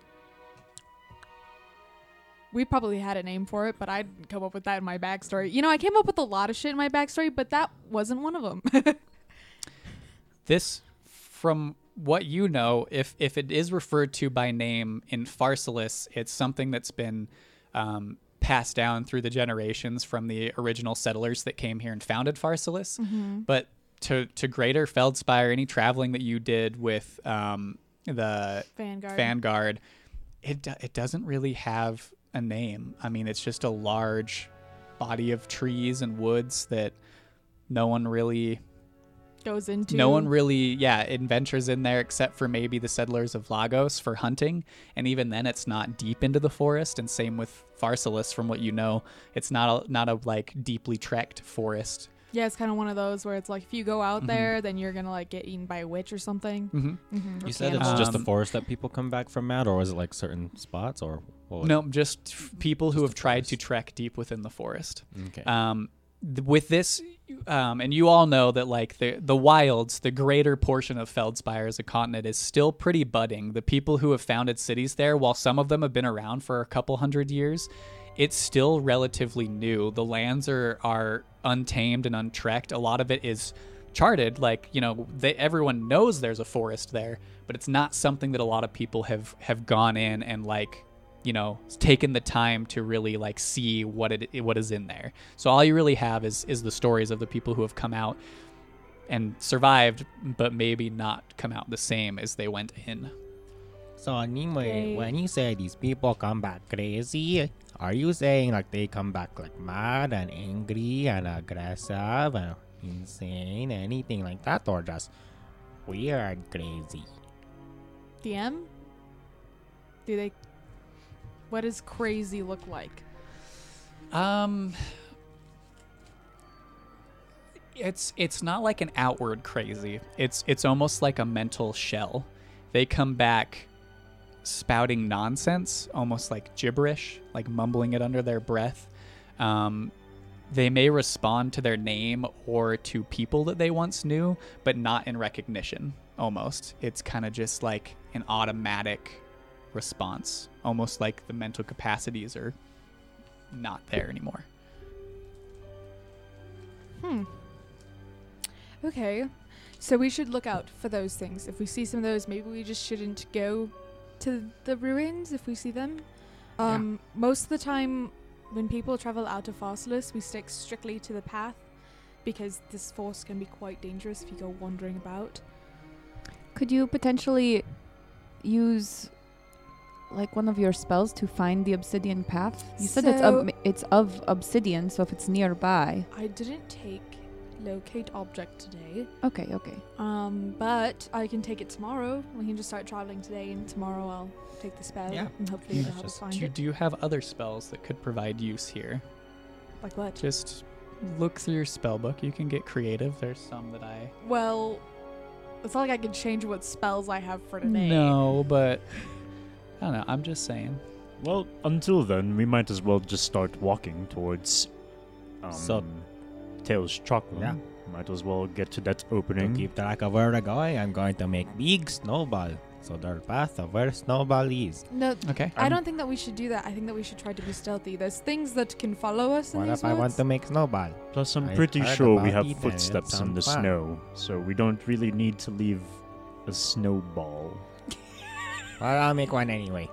we probably had a name for it, but I didn't come up with that in my backstory. You know, I came up with a lot of shit in my backstory, but that wasn't one of them. <laughs> this from what you know if if it is referred to by name in Pharsalus it's something that's been um, passed down through the generations from the original settlers that came here and founded Pharsalus. But to to greater Feldspire any traveling that you did with um, the Vanguard. Vanguard it it doesn't really have a name. I mean it's just a large body of trees and woods that no one really goes into. no one really, yeah, adventures in there except for maybe the settlers of Lagos for hunting, and even then, it's not deep into the forest. And same with Pharsalus, from what you know, it's not a not a like deeply trekked forest. Yeah, it's kind of one of those where it's like if you go out Mhm. there, then you're gonna like get eaten by a witch or something. Mm-hmm. Mm-hmm. You said it's just the Um, forest that people come back from, Matt, or was it like certain spots, or what was No, just f- people who have the tried to trek deep within the forest. Okay. Um, th- with this, um, and you all know that like the the wilds, the greater portion of Feldspire as a continent is still pretty budding. The people who have founded cities there, while some of them have been around for a couple hundred years, it's still relatively new. The lands are are untamed and untrekked. A lot of it is charted. Like you know, they, everyone knows there's a forest there, but it's not something that a lot of people have have gone in and like you know taken the time to really like see what it what is in there. So all you really have is is the stories of the people who have come out and survived, but maybe not come out the same as they went in. So anyway, Okay. when you say these people come back crazy, are you saying like they come back like mad and angry and aggressive and insane, anything like that, or just weird crazy? DM. Do they? What does crazy look like? Um it's it's not like an outward crazy. It's it's almost like a mental shell. They come back spouting nonsense, almost like gibberish, like mumbling it under their breath. Um, they may respond to their name or to people that they once knew, but not in recognition. Almost, it's kind of just like an automatic response, almost like the mental capacities are not there anymore. Hmm. Okay. So we should look out for those things. If we see some of those, maybe we just shouldn't go to the ruins if we see them. Um, Most of the time, when people travel out of Pharsalus, we stick strictly to the path because this force can be quite dangerous if you go wandering about. Could you potentially use like one of your spells to find the obsidian path? You said it's So- ob- it's of obsidian, so if it's nearby. I didn't take locate object today, Okay, okay. um, but I can take it tomorrow. We can just start traveling today, and tomorrow I'll take the spell Yeah. and hopefully it'll Let's help us just find Do you, it. do you have other spells that could provide use here? Like what? Just look through your spell book. You can get creative. There's some that I Well, it's not like I can change what spells I have for today. no, but <laughs> I don't know. I'm just saying. Well, until then, we might as well just start walking towards um, So- Tails Chocolate. Yeah. Might as well get to that opening. To opening. keep track of where they're going, I'm going to make big snowball. So their path of where snowball is. No, Okay. I I'm- don't think that we should do that. I think that we should try to be stealthy. There's things that can follow us in What these if I want to make snowball? Plus, I'm I pretty sure we have it and it footsteps in the fun. snow, so we don't really need to leave a snowball. Well, I'll make one anyway.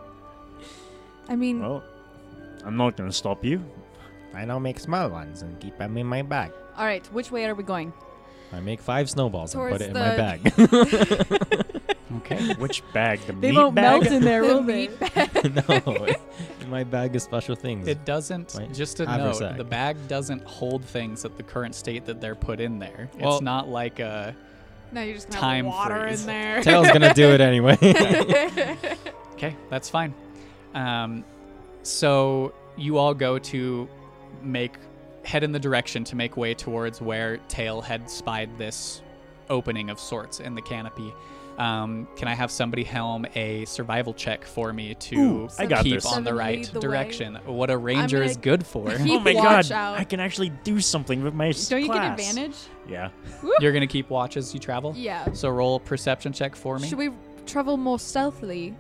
I mean, Well, I'm not gonna stop you. And I'll make small ones and keep them in my bag. All right, which way are we going? I make five snowballs and put it in my the- bag. <laughs> Okay. Which bag? The They meat won't bag? melt in there, <laughs> will they? meat bag. <laughs> no, in my bag is special things. It doesn't. Right. Just a Haversack. note: the bag doesn't hold things at the current state that they're put in there. Well- it's not like a. no, you're just gonna Time have water freeze. in there. Tail's gonna do it anyway. <laughs> <laughs> Okay, that's fine. Um, so you all go to make head in the direction to make way towards where Tail had spied this opening of sorts in the canopy. Um, can I have somebody helm a survival check for me to Ooh, I got keep this. on the right lead the way. direction? What a ranger is good for. <laughs> oh my god! out. I can actually do something with my s- Don't you get advantage? Yeah. You're gonna keep watch as you travel. yeah. So roll perception check for me. Should we travel more stealthily?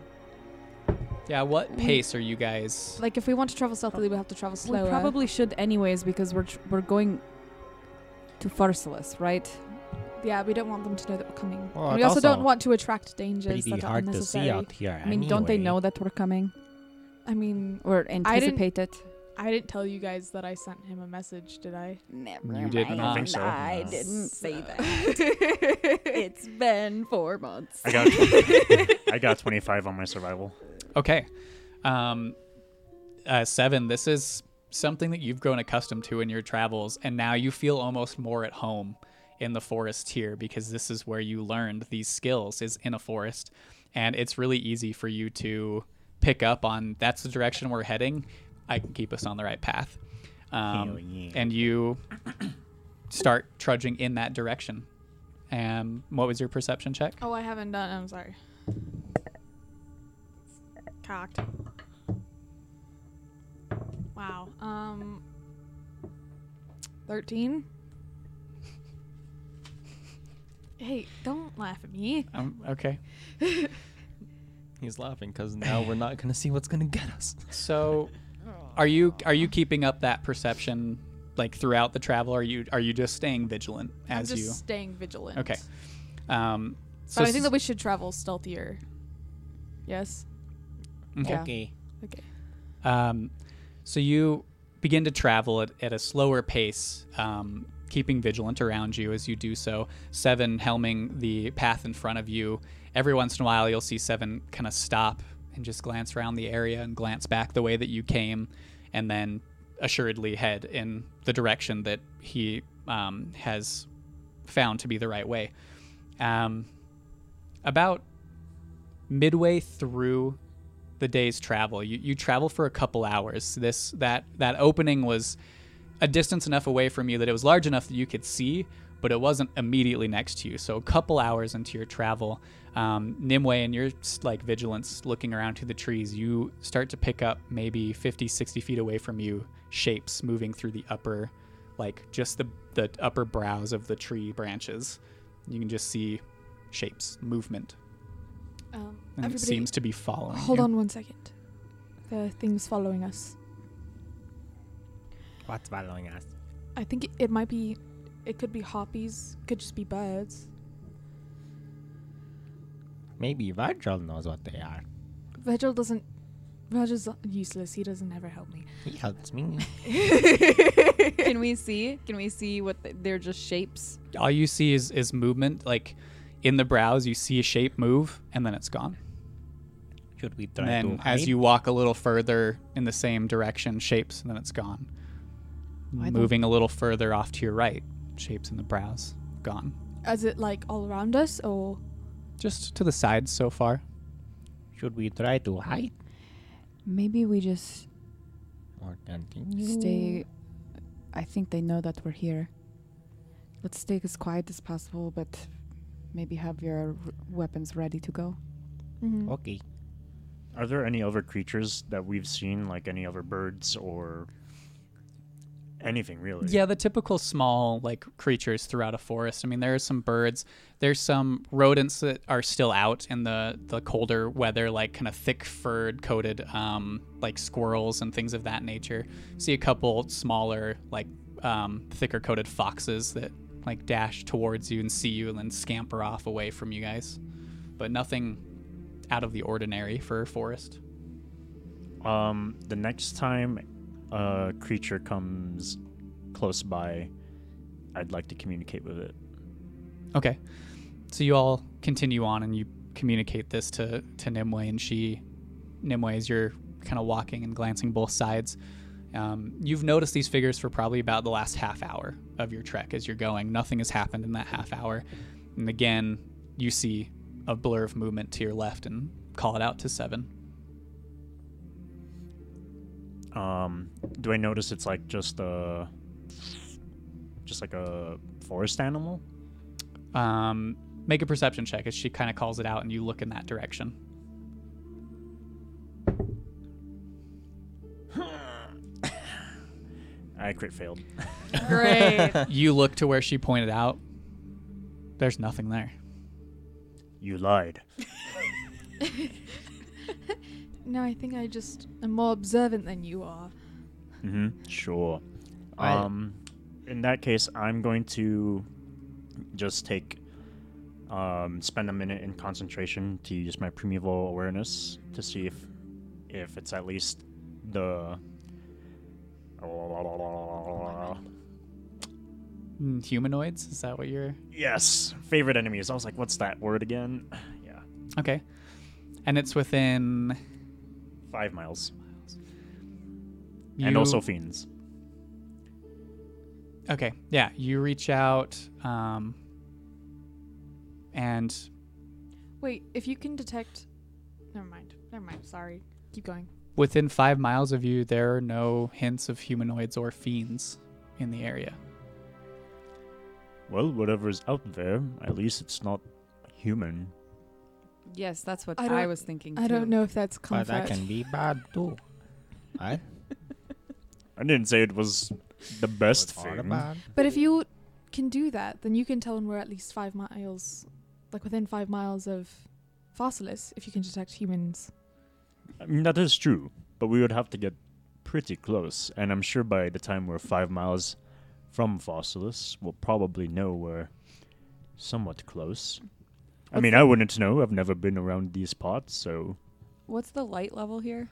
yeah. What we- pace are you guys? Like, if we want to travel stealthily, we have to travel slower. We probably should anyways because we're tr- we're going to Pharsalus, right? Yeah, we don't want them to know that we're coming. Well, And we it's also don't want to attract dangers that are hard to see unnecessary. out here. I mean, don't they know that we're coming I mean, or anticipate it? I didn't tell you guys that I sent him a message, did I? Never You did not I think so. I No. didn't say that. <laughs> it's been four months. I got <laughs> I got 25 on my survival. Okay. Um, uh, seven, this is something that you've grown accustomed to in your travels, and now you feel almost more at home in the forest here because this is where you learned these skills is in a forest, and it's really easy for you to pick up on that's the direction we're heading. I can keep us on the right path. Um, yeah. and you <coughs> start trudging in that direction. And what was your perception check? Oh, I haven't done. I'm sorry. Cocked. Wow. Um. Thirteen. Hey, don't laugh at me. Um, okay. <laughs> He's laughing because now we're not gonna see what's gonna get us. So, <laughs> are you are you keeping up that perception like throughout the travel? Are you are you just staying vigilant I'm as just you? staying vigilant. Okay. Um, so But I think s- that we should travel stealthier. Yes. okay. Yeah. Okay. Okay. Um, so you begin to travel at, at a slower pace, um, keeping vigilant around you as you do so. Seven helming the path in front of you. Every once in a while, you'll see Seven kind of stop and just glance around the area and glance back the way that you came, and then assuredly head in the direction that he um, has found to be the right way. Um, about midway through the day's travel. You you travel for a couple hours. This that that opening was a distance enough away from you that it was large enough that you could see, but it wasn't immediately next to you. So a couple hours into your travel, um, Nimue and your like vigilance looking around to the trees, you start to pick up maybe 50, 60 feet away from you shapes moving through the upper, like just the the upper brows of the tree branches. You can just see shapes, movement, Um, and it seems to be following. hold you. on one second. The thing's following us. What's following us? I think it, it might be. It could be harpies. Could just be birds. Maybe Virgil knows what they are. Virgil doesn't. Virgil's useless. He doesn't ever help me. He helps me. <laughs> Can we see? Can we see what the, they're just shapes? all you see is is movement like in the brows you see a shape move and then it's gone Should we and try then to hide? as you walk a little further in the same direction shapes and then it's gone I moving a little further off to your right shapes in the brows gone Is it like all around us, or just to the sides so far Should we try to hide Maybe we just or continue? stay. I think they know that we're here. Let's stay as quiet as possible, but maybe have your r- weapons ready to go. Mhm. Okay. Are there any other creatures that we've seen, like any other birds or anything really? yeah the typical small like creatures throughout a forest. I mean there are some birds. There's some rodents that are still out in the the colder weather like kind of thick furred coated um like squirrels and things of that nature. See a couple smaller like um thicker coated foxes that like dash towards you and see you and then scamper off away from you guys. But nothing out of the ordinary for a forest. Um, the next time a creature comes close by, I'd like to communicate with it. Okay. So you all continue on and you communicate this to, to Nimue, and she, Nimue, as you're kind of walking and glancing both sides, um, you've noticed these figures for probably about the last half hour of your trek as you're going. Nothing has happened in that half hour. And again, you see a blur of movement to your left and call it out to seven. Um, do I notice it's like just a, just like a forest animal? Um, make a perception check as she kind of calls it out and you look in that direction. <laughs> I crit failed. <laughs> Great. you look to where she pointed out. There's nothing there. You lied. <laughs> no, I think I just am more observant than you are. Mm-hmm. Sure. I- Um, in that case, I'm going to just take, um, spend a minute in concentration to use my primeval awareness to see if, if it's at least the. Mm, Humanoids? Is that what you're. Yes, favorite enemies. I was like, what's that word again? <sighs> Yeah, Okay. And it's within. Five miles, You, and also fiends. Okay. Yeah. You reach out. Um, and Wait, if you can detect. Never mind. Never mind. Sorry. Keep going. within five miles of you, there are no hints of humanoids or fiends in the area. Well, whatever's out there, at least it's not human. Yes, that's what I I, was thinking. I don't know if that's But that can be bad too. <laughs> Right? I didn't say it was the best It's thing. But if you can do that, then you can tell when we're at least five miles, like within five miles of Pharsalus, if you can detect humans. I mean, that is true, but we would have to get pretty close, and I'm sure by the time we're five miles from Pharsalus, we'll probably know we're somewhat close. I mean, I wouldn't know. I've never been around these parts, so What's the light level here?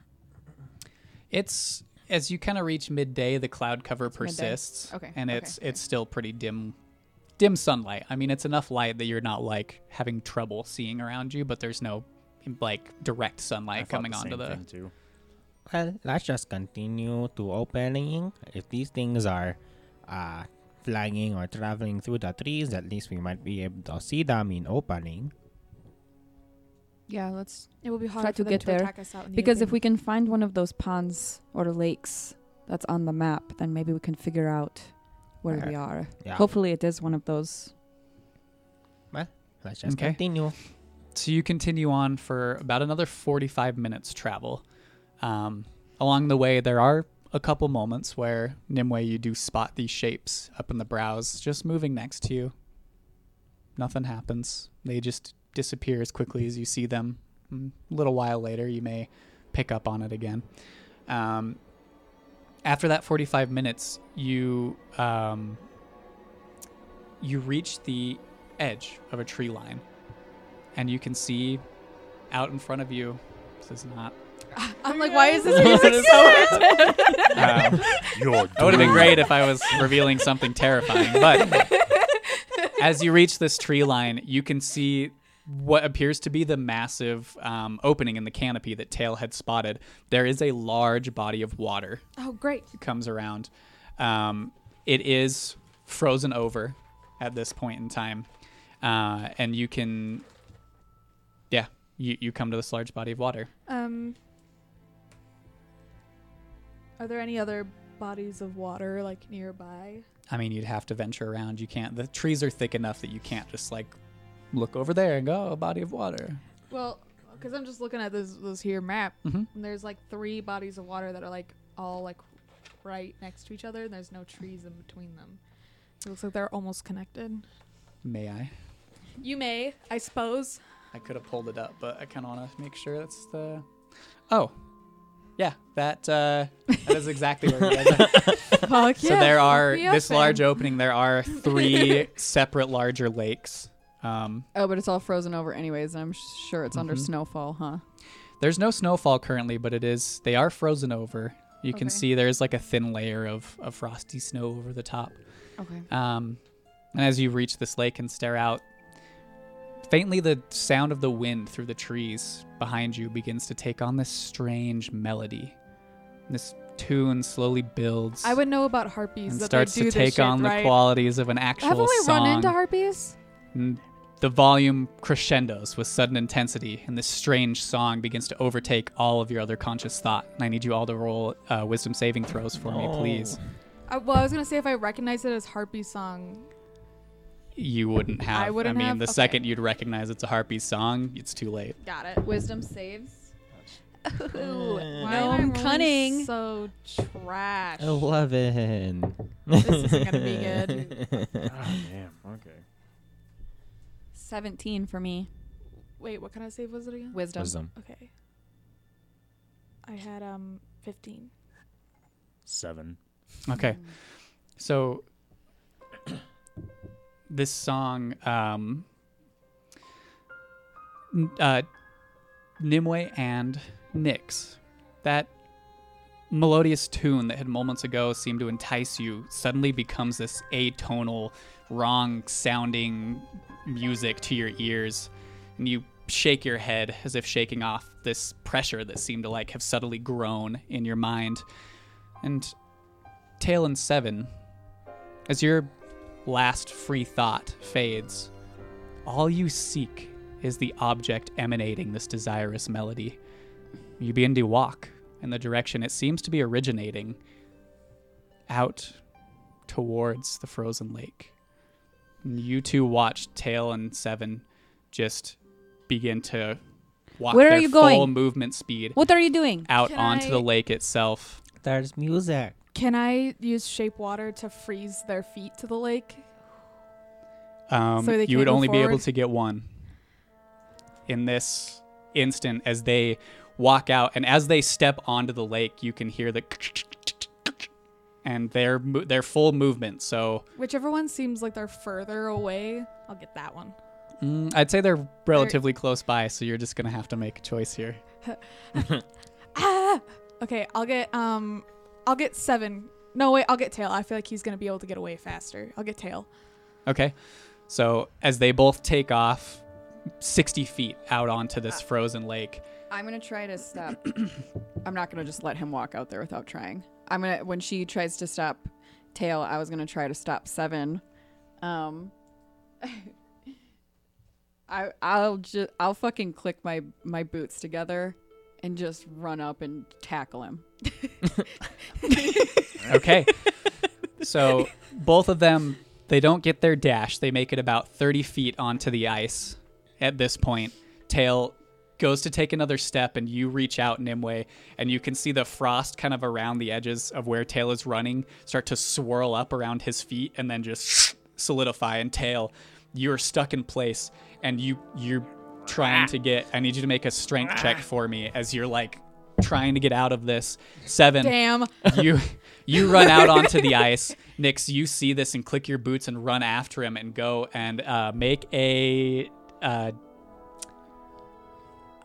It's as you kind of reach midday, the cloud cover midday. persists. Okay, And okay, it's okay. it's still pretty dim dim sunlight. I mean, it's enough light that you're not like having trouble seeing around you, but there's no like direct sunlight thought coming the onto same the too. Well, let's just continue to opening. If these things are uh, flying or traveling through the trees, at least we might be able to see them in opening. Yeah, let's. It will be hard Try for to them get to there, attack us out in the Because if we can find one of those ponds or lakes that's on the map, then maybe we can figure out where Right. we are. Yeah. Hopefully, it is one of those. Well, let's just Okay. continue. So you continue on for about another 45 minutes travel. Um, along the way, there are a couple moments where Nimue, you do spot these shapes up in the brows, just moving next to you. Nothing happens. They just disappear as quickly as you see them. Mm, A little while later, you may pick up on it again. Um, after that 45 minutes, you um, you reach the edge of a tree line and you can see out in front of you. This is not. <laughs> I'm like, why is this music so Um, You're <laughs> it would have been great if I was revealing something terrifying. But <laughs> as you reach this tree line, you can see what appears to be the massive um, opening in the canopy that Tail had spotted. There is a large body of water Oh, great. that comes around. Um, it is frozen over at this point in time, uh, and you can, yeah, you you come to this large body of water. Um, are there any other bodies of water like nearby? I mean, you'd have to venture around. You can't. The trees are thick enough that you can't just like look over there and go, oh, a body of water. Well, because I'm just looking at this this here map, Mhm. and there's like three bodies of water that are like all like right next to each other, and there's no trees in between them. It looks like they're almost connected. May I? You may, I suppose. I could have pulled it up, but I kind of want to make sure that's the. Oh, yeah, that uh, that is exactly where we are. Fuck So there are me this then. large opening. There are <laughs> three separate larger lakes. Um, Oh, but it's all frozen over anyways, and I'm sure it's under Mhm. snowfall, huh? there's no snowfall currently, but it is. They are frozen over. You can see there's like a thin layer of, of frosty snow over the top. Okay. Um, and as you reach this lake and stare out, faintly the sound of the wind through the trees behind you begins to take on this strange melody. This tune slowly builds I would know about harpies. and that starts they do to this take shit, on right? the qualities of an actual Haven't we song. run into harpies? And the volume crescendos with sudden intensity, and this strange song begins to overtake all of your other conscious thought. And I need you all to roll uh, wisdom saving throws for me, please. I, well, I was gonna say if I recognize it as harpy song, You wouldn't have. I wouldn't I mean, have? the Okay. second you'd recognize it's a harpy song, it's too late. got it. Wisdom saves. Ooh, No, I I'm cunning. So trash. Eleven. This isn't gonna be good. <laughs> Ah, damn. Okay. 17 for me. Wait, what kind of save was it again? Wisdom. Wisdom. Okay. I had um 15. Seven. Okay. So this song, um, uh, Nimue and Nix. that melodious tune that had moments ago seemed to entice you suddenly becomes this atonal, wrong sounding music to your ears, and you shake your head as if shaking off this pressure that seemed to like have subtly grown in your mind. And Tail and Seven, as your last free thought fades, all you seek is the object emanating this desirous melody. You begin to walk in the direction it seems to be originating out towards the frozen lake. you two watch Tail and Seven just begin to walk Where are their you full going? movement speed What are you doing? out Can onto I- the lake itself. There's music. Can I use shape water to freeze their feet to the lake? Um, So you would only move be able to get one in this instant as they walk out, and as they step onto the lake, you can hear the and their their full movement. So Whichever one seems like they're further away, I'll get that one. mm, I'd say they're relatively close by. So you're just gonna have to make a choice here. <laughs> Ah! Okay, I'll get um I'll get seven. No wait, I'll get tail. I feel like he's gonna be able to get away faster. I'll get tail. Okay. So as they both take off 60 feet out onto this frozen lake, I'm gonna try to stop. <coughs> I'm not gonna just let him walk out there without trying. I'm gonna when she tries to stop tail, I was gonna try to stop seven. Um, <laughs> I I'll just I'll fucking click my my boots together and just run up and tackle him. <laughs> Okay. so both of them, they don't get their dash. They make it about 30 feet onto the ice at this point. Tail goes to take another step, and you reach out, Nimue, and you can see the frost kind of around the edges of where Tail is running start to swirl up around his feet and then just solidify. And Tail, you're stuck in place, and you you're trying to get. I need you to make a strength check for me as you're like trying to get out of this. Seven Damn. you you run out <laughs> onto the ice. Nix, you see this and click your boots and run after him and go and uh, make a uh,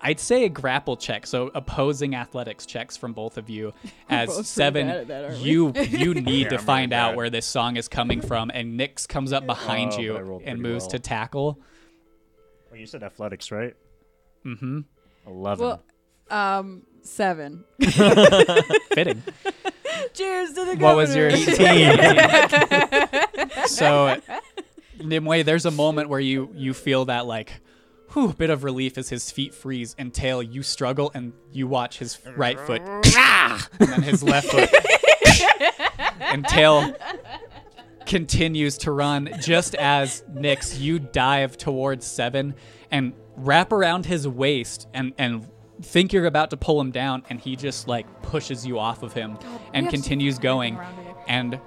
I'd say a grapple check. So opposing athletics checks from both of you. <laughs> As seven, that, you <laughs> you need Yeah, to I'm find out where this song is coming from, and Nix comes up behind Oh, you and moves well. to tackle. Well, you said athletics, right? Mm-hmm. Eleven. Well, um, seven. <laughs> Fitting. Cheers to the What was your governor. <laughs> so Nimue, there's a moment where you you feel that like whew, bit of relief as his feet freeze and tail you struggle and you watch his right foot <laughs> and then his left foot and tail continues to run just as Nix you dive towards seven and wrap around his waist and and think you're about to pull him down and he just like pushes you off of him and continues going and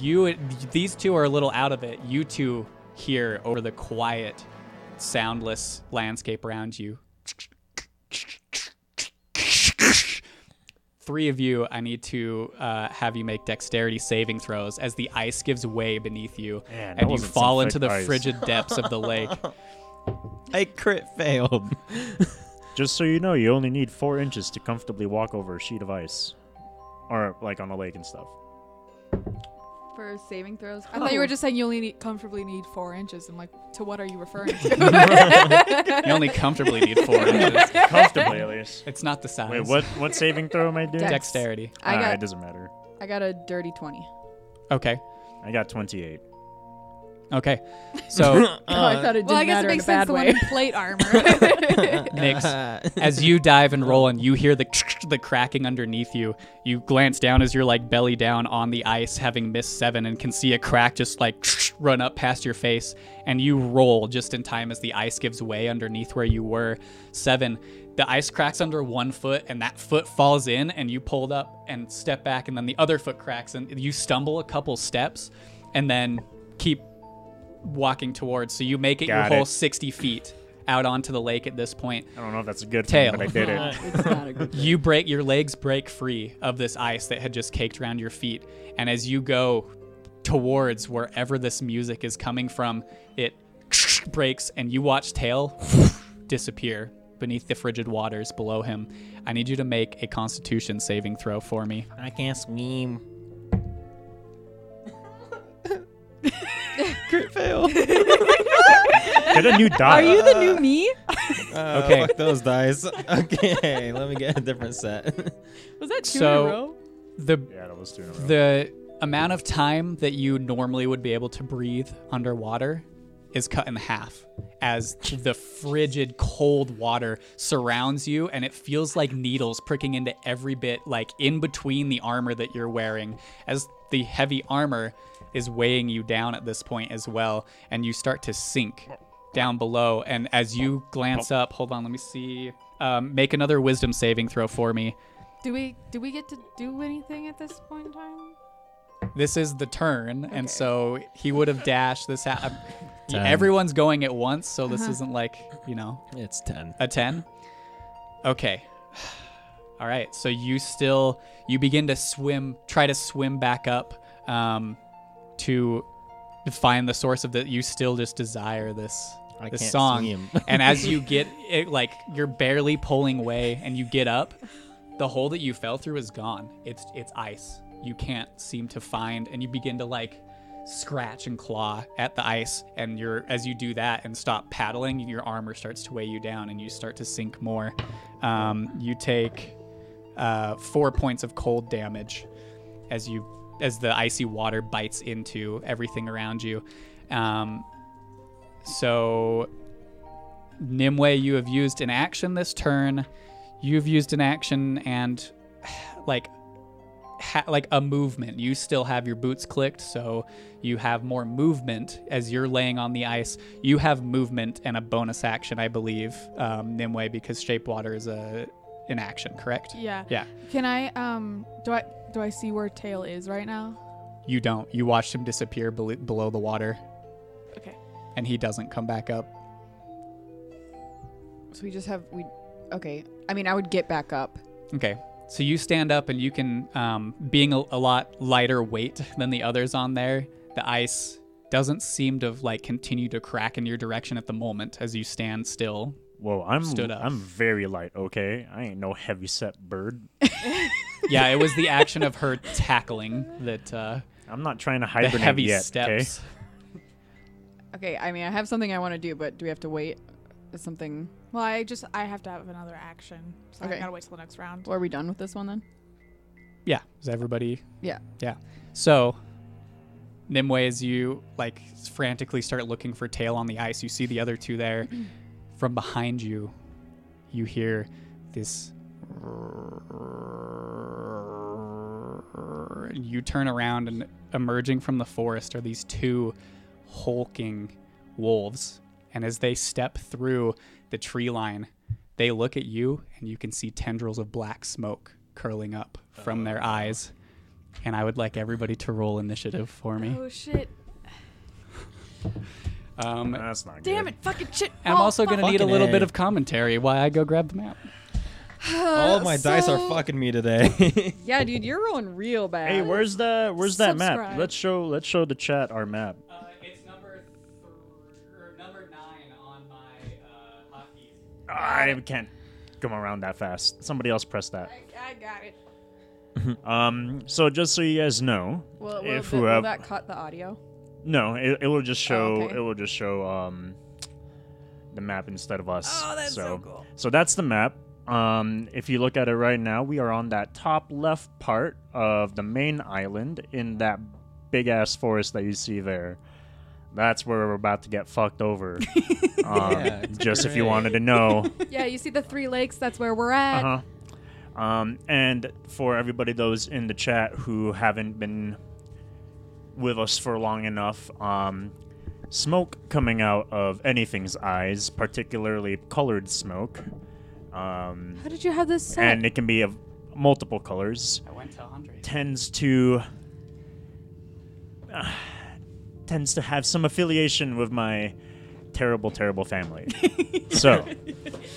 you these two are a little out of it you two hear over the quiet soundless landscape around you three of you i need to uh, have you make dexterity saving throws as the ice gives way beneath you Man, and you fall into the ice. frigid depths of the lake <laughs> I crit failed. <laughs> Just so you know, you only need four inches to comfortably walk over a sheet of ice, or like on a lake and stuff. For saving throws. I thought you were just saying you only need, comfortably need four inches. I'm like, to what are you referring <laughs> to? you only comfortably need four <laughs> inches Comfortably, at least. it's not the size Wait, what? What saving throw am I doing? Dex. dexterity I Ah, got it doesn't matter. I got a dirty twenty. okay I got twenty-eight. Okay <laughs> so oh, I uh, thought it didn't well, I guess matter it in makes a bad sense the one way. in plate <laughs> armor. <laughs> Nix, as you dive and roll and you hear the the cracking underneath you, you glance down as you're like belly down on the ice, having missed seven, and can see a crack just like run up past your face, and you roll just in time as the ice gives way underneath where you were. Seven, the ice cracks under one foot, and that foot falls in, and you pulled up and step back, and then the other foot cracks, and you stumble a couple steps, and then keep walking towards. So you make it Got your whole it. 60 feet out onto the lake at this point. I don't know if that's a good Tail. thing, but I did it. <laughs> it's not a good. You break your legs break free of this ice that had just caked around your feet, and as you go towards wherever this music is coming from, it <laughs> breaks, and you watch Tail <laughs> disappear beneath the frigid waters below him. I need you to make a Constitution saving throw for me. I can't swim. <laughs> crit fail. <laughs> Get a new die. Are you the new me? Uh, <laughs> Okay. Fuck those dice. Okay, let me get a different set. Was that two So- in a row? The Yeah, that was two in a row. the amount of time that you normally would be able to breathe underwater is cut in half as the frigid cold water surrounds you and it feels like needles pricking into every bit like in between the armor that you're wearing as the heavy armor is weighing you down at this point as well and you start to sink down below and as you glance up hold on let me see um, make another wisdom saving throw for me Do we do we get to do anything at this point in time? this is the turn and so he would have dashed this ha- Ten. everyone's going at once so this Uh-huh. isn't like you know It's ten. a 10 okay all right so you still you begin to swim try to swim back up um, to find the source of the you still just desire this I this song. <laughs> and as you <laughs> get it like you're barely pulling away and you get up the hole that you fell through is gone. It's it's ice. You can't seem to find and you begin to like scratch and claw at the ice and you're as you do that and stop paddling your armor starts to weigh you down and you start to sink more. Um, you take uh, four points of cold damage as you as the icy water bites into everything around you um, so Nimue, you have used an action this turn. You've used an action and <sighs> like ha- like a movement. You still have your boots clicked, so you have more movement as you're laying on the ice. You have movement and a bonus action, I believe, um, Nimue, because shape water is a an action, correct? Yeah. Yeah. Can I um do I do I see where Tail is right now? You don't. You watched him disappear bel- below the water, Okay. and he doesn't come back up. So we just have we. Okay. I mean, I would get back up. Okay. So you stand up and you can, um, being a, a lot lighter weight than the others on there, the ice doesn't seem to like continue to crack in your direction at the moment as you stand still. Whoa, I'm Stood up. I'm very light. Okay, I ain't no heavy set bird. <laughs> Yeah, it was the action of her tackling that uh, I'm not trying to hibernate the heavy yet. steps. Okay. I mean, I have something I want to do, but do we have to wait? Is something? Well, I just I have to have another action, so Okay. I gotta wait till the next round. Well, are we done with this one then? Yeah, is everybody? Yeah. Yeah. So, Nimue, as you like frantically start looking for tail on the ice, you see the other two there. <clears throat> From behind you, you hear this. You turn around, and emerging from the forest are these two hulking wolves. And as they step through the tree line, they look at you, and you can see tendrils of black smoke curling up from their eyes. And I would like everybody to roll initiative for me. Oh shit! Um, That's not Damn good. it! Fucking shit! I'm Oh, also going to need a Fucking little A. bit of commentary while I go grab the map. All my dice are fucking me today. <laughs> Yeah, dude, you're rolling real bad. Hey, where's the where's that map? Let's show let's show the chat our map. Uh, it's number or number nine on my uh, hotkeys. I can't come around that fast. Somebody else press that. I, I got it. <laughs> Um, so just so you guys know, Will, will, if the- will whoever that cut the audio? no, it, it will just show okay. it will just show um the map instead of us. Oh, that's so so cool. So that's the map. Um, if you look at it right now, we are on that top left part of the main island in that big ass forest that you see there. That's where we're about to get fucked over. <laughs> um, Yeah, it's just if you wanted to know. <laughs> Yeah, you see the three lakes. That's where we're at. Uh huh. Um, and for everybody those in the chat who haven't been with us for long enough, um, smoke coming out of anything's eyes, particularly colored smoke, um, How did you have this set? and it can be of multiple colors, I went to Andre. tends to uh, <sighs> tends to have some affiliation with my terrible, terrible family. <laughs> so.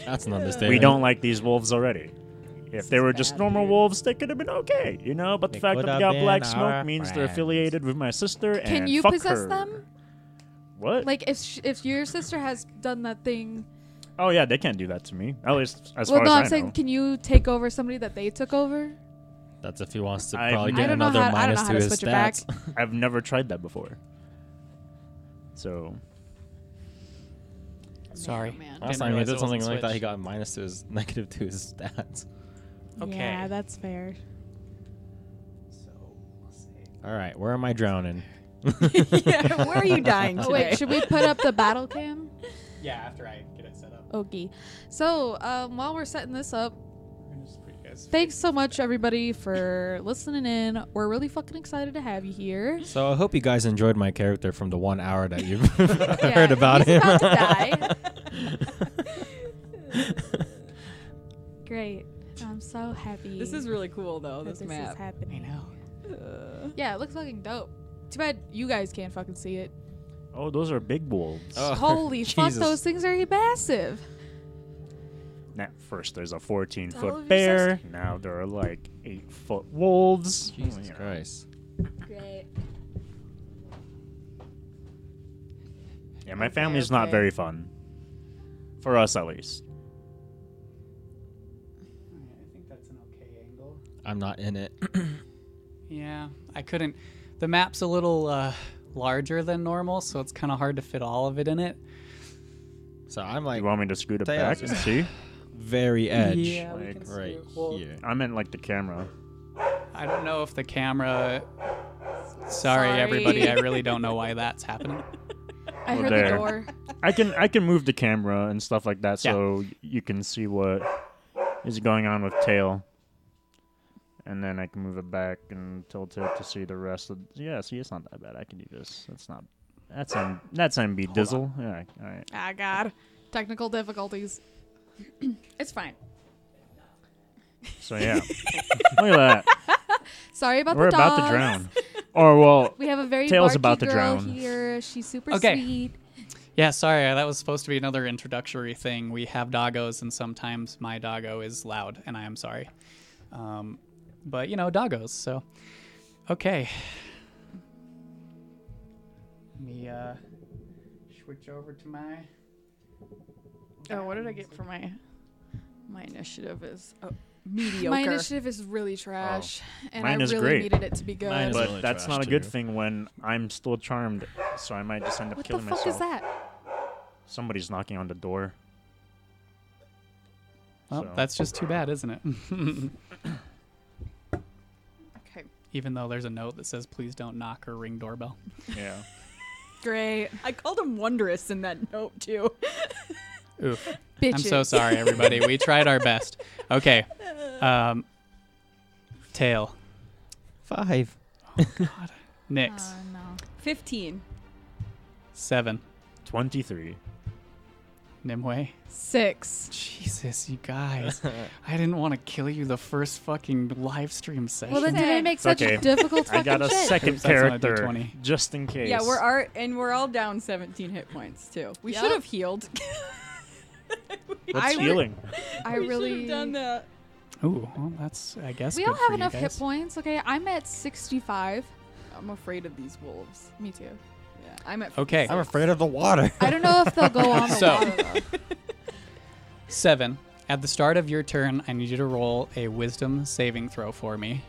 That's an understatement. we don't like these wolves already. If they were just normal dude. wolves, they could have been okay, you know. But the fact that they got black our smoke means they're affiliated with my sister. Can and you fuck possess her. them? What? Like if sh- if your sister has done that thing. Oh yeah, they can't do that to me. At least as well, far no, as I'm I saying, know. can you take over somebody that they took over? That's if he wants to I- probably I get don't know another how- I don't know minus how to to his switch it back. stats. <laughs> <laughs> I've never tried that before. So Sorry. Oh, man. Last Didn't time he realize did something wasn't like that, he switched. got minus to his <laughs> negative to his stats. Okay. Yeah, that's fair. So, let's see. All right, where am I drowning? yeah, where are you dying Oh, today? wait, should we put up the battle cam? Yeah, after I get it set up. Okay. So, um, while we're setting this up, I'm gonna just put you guys- thanks so much, everybody, for listening in. We're really fucking excited to have you here. So I hope you guys enjoyed my character from the one hour that you've <laughs> <laughs> Yeah, heard about he's him. about to die. <laughs> Great. I'm so happy. this is really cool though. This, this map. is happening. I know. Uh, Yeah, it looks fucking dope. Too bad you guys can't fucking see it. Oh, those are big wolves. Oh. <laughs> Holy fuck, Jesus. those things are massive. Now, first there's a 14 All foot of your bear. Now there are like 8 foot wolves. Jesus You know. Christ. Great. Yeah, my Okay, family's not very fun. For us, at least. I think that's an okay angle. I'm not in it. Yeah, I couldn't. The map's a little uh, larger than normal, so it's kind of hard to fit all of it in it. So I'm like you want me to scoot it back and see? <laughs> very edge. Yeah, we like can see Right it. Well, here. I meant like the camera. I don't know if the camera. Sorry, Sorry. everybody. I really don't know why <laughs> that's happening. I Well, heard there. the door. I can I can move the camera and stuff like that Yeah. so y- you can see what is going on with tail. And then I can move it back and tilt it to see the rest of. Yeah, see, it's not that bad. I can do this. That's not. That's M. That's MB Dizzle. Yeah. All right. Ah, God. Technical difficulties. <coughs> it's fine. So yeah. <laughs> Look at that. Sorry about the. We're the about to dogs. drown. Or well, <laughs> We have a very Tail's barky about to girl drown. here. She's super Okay. sweet. Yeah, sorry. That was supposed to be another introductory thing. We have doggos, and sometimes my doggo is loud, and I am sorry. Um, but, you know, doggos, so. Okay. Let me uh, switch over to my. Oh, what did I get for my my initiative is oh, mediocre. My initiative is really trash, and Mine I is really great. needed it to be good. Mine is but really that's not a good too. thing when I'm still charmed. So I might just end up killing myself. what the fuck myself. is that? Somebody's knocking on the door. Well, So- that's just too bad, isn't it? <laughs> Okay. Even though there's a note that says, please don't knock or ring doorbell. Yeah. <laughs> Great. I called him wondrous in that note too. <laughs> Oof. Bitches. I'm so sorry, everybody. We tried our best. <laughs> Okay. Um, tail. Five. God. Nyx. Oh, no. Fifteen. Seven. Twenty-three. Nimue. Six. Jesus, you guys. <laughs> I didn't want to kill you the first fucking live stream session. Well, then did I make such okay. a difficult I fucking got a shit? second Oops, that's when I do character 20. just in case. Yeah, we're our, and we're all down 17 hit points too. We Yep. should have healed. <laughs> What's I- healing? I we really should have done that. Ooh, well, that's, I guess. We good all for have you enough hit points. Okay, I'm at 65. I'm afraid of these wolves. Me too. Yeah, I'm at. Okay. I'm afraid of the water. <laughs> I don't know if they'll go on <laughs> the So- water though. Seven. At the start of your turn, I need you to roll a wisdom saving throw for me.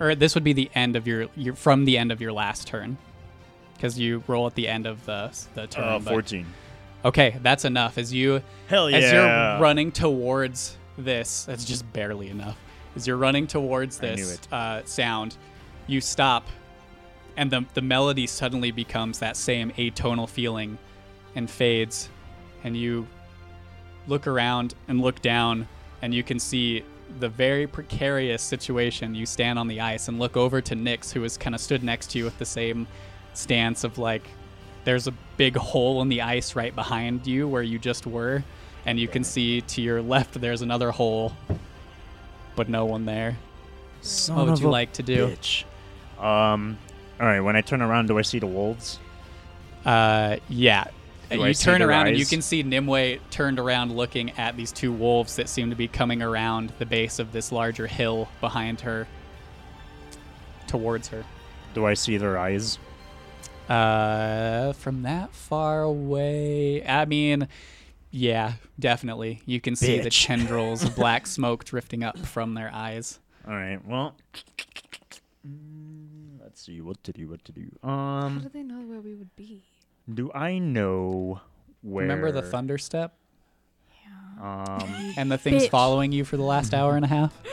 Or this would be the end of your, your from the end of your last turn, because you roll at the end of the the turn. Uh, but- fourteen. Okay, that's enough. As you Hell yeah! as you're running towards this, that's just barely enough. As you're running towards this uh, sound, you stop, and the the melody suddenly becomes that same atonal feeling, and fades, and you look around and look down, and you can see the very precarious situation. You stand on the ice and look over to Nix, who has kind of stood next to you with the same stance of like, there's a big hole in the ice right behind you where you just were, and you can see to your left there's another hole, but no one there. Son what would of you a like to do? bitch. Um. All right. When I turn around, do I see the wolves? Uh, yeah. Do you I turn around and you can see Nimue turned around looking at these two wolves that seem to be coming around the base of this larger hill behind her towards her. Do I see their eyes? Uh, from that far away, I mean, yeah, definitely. You can see the Bitch. tendrils of <laughs> black smoke drifting up from their eyes. All right. Well. mm, Let's see what to do. What to do. Um, How do they know where we would be? Do I know where? Remember the thunder step Um. <laughs> and the things Bitch. following you for the last hour and a half? <laughs>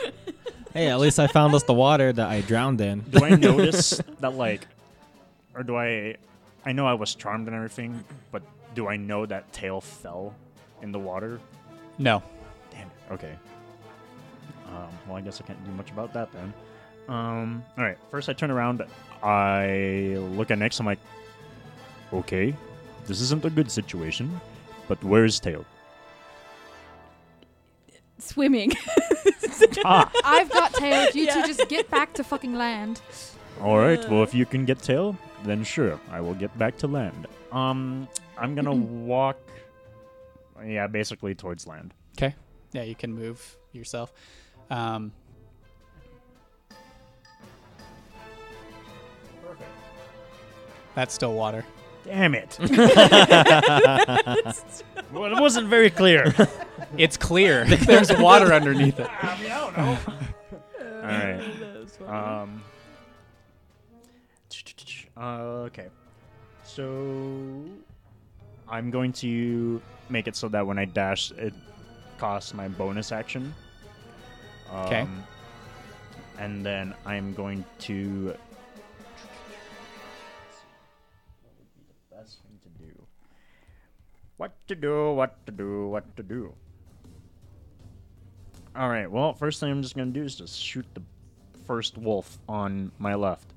Hey, at least I found us the water that I drowned in. Do I notice that like, or do I? I know I was charmed and everything, but do I know that tail fell in the water? No. Damn it. Okay. Um, well, I guess I can't do much about that then. Um, all right. First, I turn around. I look at Nyx. I'm like, okay, this isn't a good situation, but where's Tail? Swimming. <laughs> ah, I've got tail. You two just get back to fucking land. all right. Well, if you can get Tail, then sure, I will get back to land. Um, I'm gonna <clears throat> walk. Yeah, basically towards land. Okay. Yeah, you can move yourself. Um, That's still water. Damn it! <laughs> <laughs> well, it wasn't very clear. <laughs> It's clear. There's water underneath it. I, mean, I don't know. All right. Um. <tsk> Uh, okay. So I'm going to make it so that when I dash, it costs my bonus action. Um, 'Kay. And then I'm going to. Best thing to do. What to do? What to do? What to do? All right. Well, first thing I'm just gonna do is just shoot the first wolf on my left.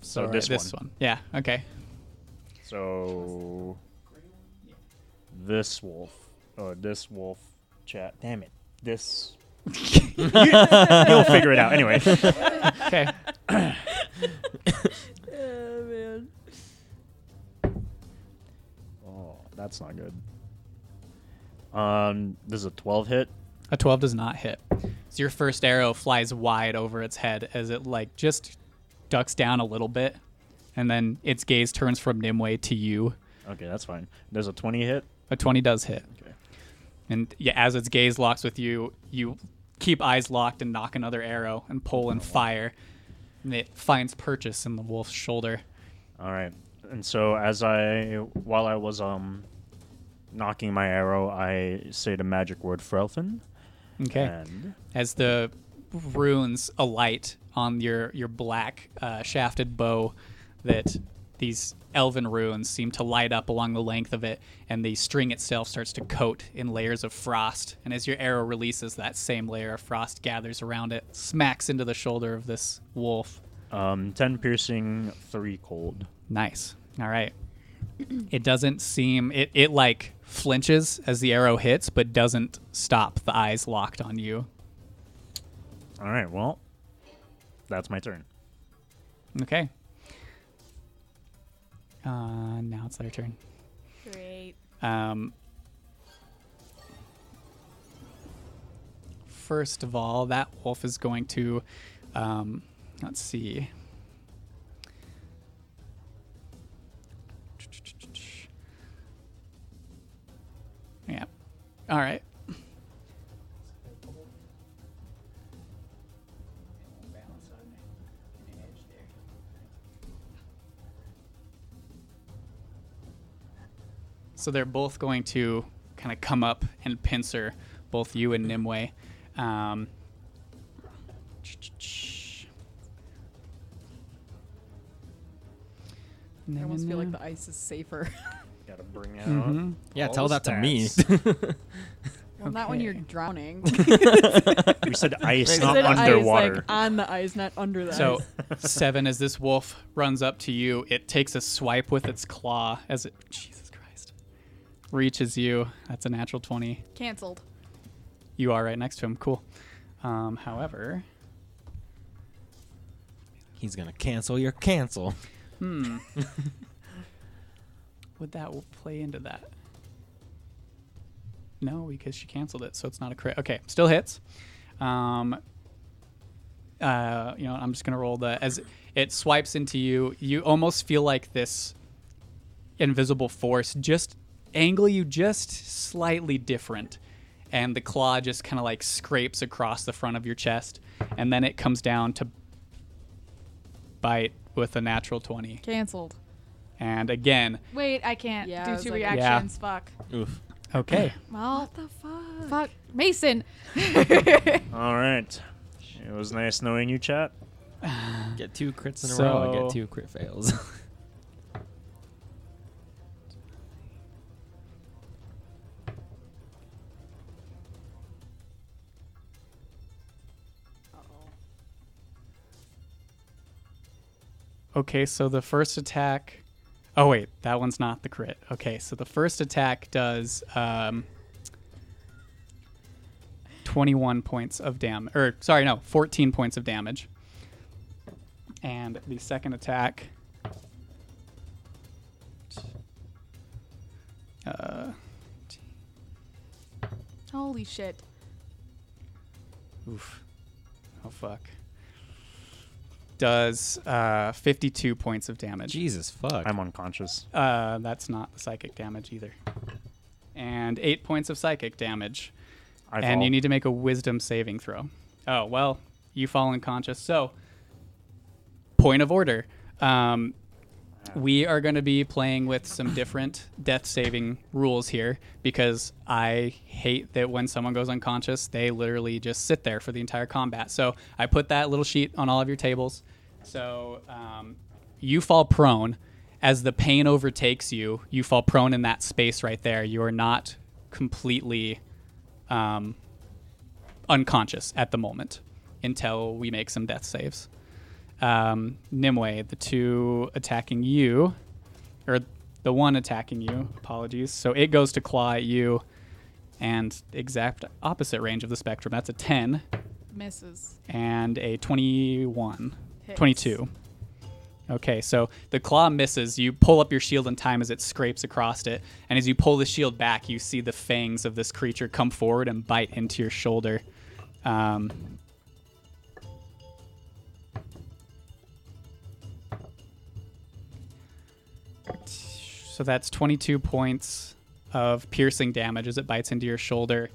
So this, this one. one. Yeah. Okay. So this wolf. Oh, this wolf. Chat. Damn it. This. <laughs> you, will figure it out anyway. Okay. Oh, that's not good. Um, this is a 12 hit. A 12 does not hit. So your first arrow flies wide over its head as it like just ducks down a little bit, and then its gaze turns from Nimue to you. Okay, that's fine. There's a 20 hit. A 20 does hit. Okay. And yeah, as its gaze locks with you, you keep eyes locked and nock another arrow and pull and fire. And it finds purchase in the wolf's shoulder. All right. And so as I while I was um nocking my arrow, I say the magic word Frelfin. Okay. And As the runes alight on your your black uh, shafted bow, that these elven runes seem to light up along the length of it, and the string itself starts to coat in layers of frost. And as your arrow releases, that same layer of frost gathers around it, smacks into the shoulder of this wolf. um 10 piercing, 3 cold. Nice. All right. It doesn't seem it it like flinches as the arrow hits, but doesn't stop the eyes locked on you. All right. Well, that's my turn. Okay. Uh, now it's their turn. Great. Um, first of all, that wolf is going to, um, let's see. Yeah. All right. So they're both going to kind of come up and pincer both you and Nimue. Um, I almost feel like the ice is safer. <laughs> Got to bring out. Mhm. Yeah, tell the that to me. <laughs> well, not when you're drowning. <laughs> we said ice, not said ice, underwater. like on the ice, not under the So, ice. seven, as this wolf runs up to you, it takes a swipe with its claw as it, Jesus Christ, reaches you. That's a natural 20. Cancelled. You are right next to him. Cool. Um, however, He's gonna cancel your cancel. hmm. <laughs> <laughs> Would that w- play into that? No, because she canceled it, so it's not a crit. Okay, still hits. Um, uh, you know, I'm just gonna roll the as it swipes into you. You almost feel like this invisible force just angle you just slightly different, and the claw just kind of like scrapes across the front of your chest, and then it comes down to bite with a natural twenty. Cancelled. And again, Wait, I can't Yeah, I do was two like- reactions. Fuck. Oof. okay. <laughs> Well, What the fuck? fuck. Mason. <laughs> All right. It was nice knowing you, chat. Get two crits in a row. I So- get two crit fails. <laughs> Okay, so the first attack. Oh wait, that one's not the crit. Okay, so the first attack does um, 21 points of damage. Or sorry, no, 14 points of damage. And the second attack. Uh, Holy shit. oof. Oh fuck. Does uh, 52 points of damage. Jesus fuck. I'm unconscious. Uh, that's not the psychic damage either. And eight points of psychic damage. I and you need to make a wisdom saving throw. Oh, well, you fall unconscious. So, point of order. Um, we are going to be playing with some different <clears throat> death saving rules here because I hate that when someone goes unconscious, they literally just sit there for the entire combat. So I put that little sheet on all of your tables. So um, you fall prone. As the pain overtakes you, you fall prone in that space right there. You are not completely um, unconscious at the moment until we make some death saves um, Nimue, the two attacking you, or the one attacking you, apologies. So it goes to claw at you, and exact opposite range of the spectrum. That's a 10 Misses. and a 21, Hits. 22. Okay, so the claw misses. You pull up your shield in time as it scrapes across it, and as you pull the shield back, you see the fangs of this creature come forward and bite into your shoulder. Um, so that's 22 points of piercing damage as it bites into your shoulder,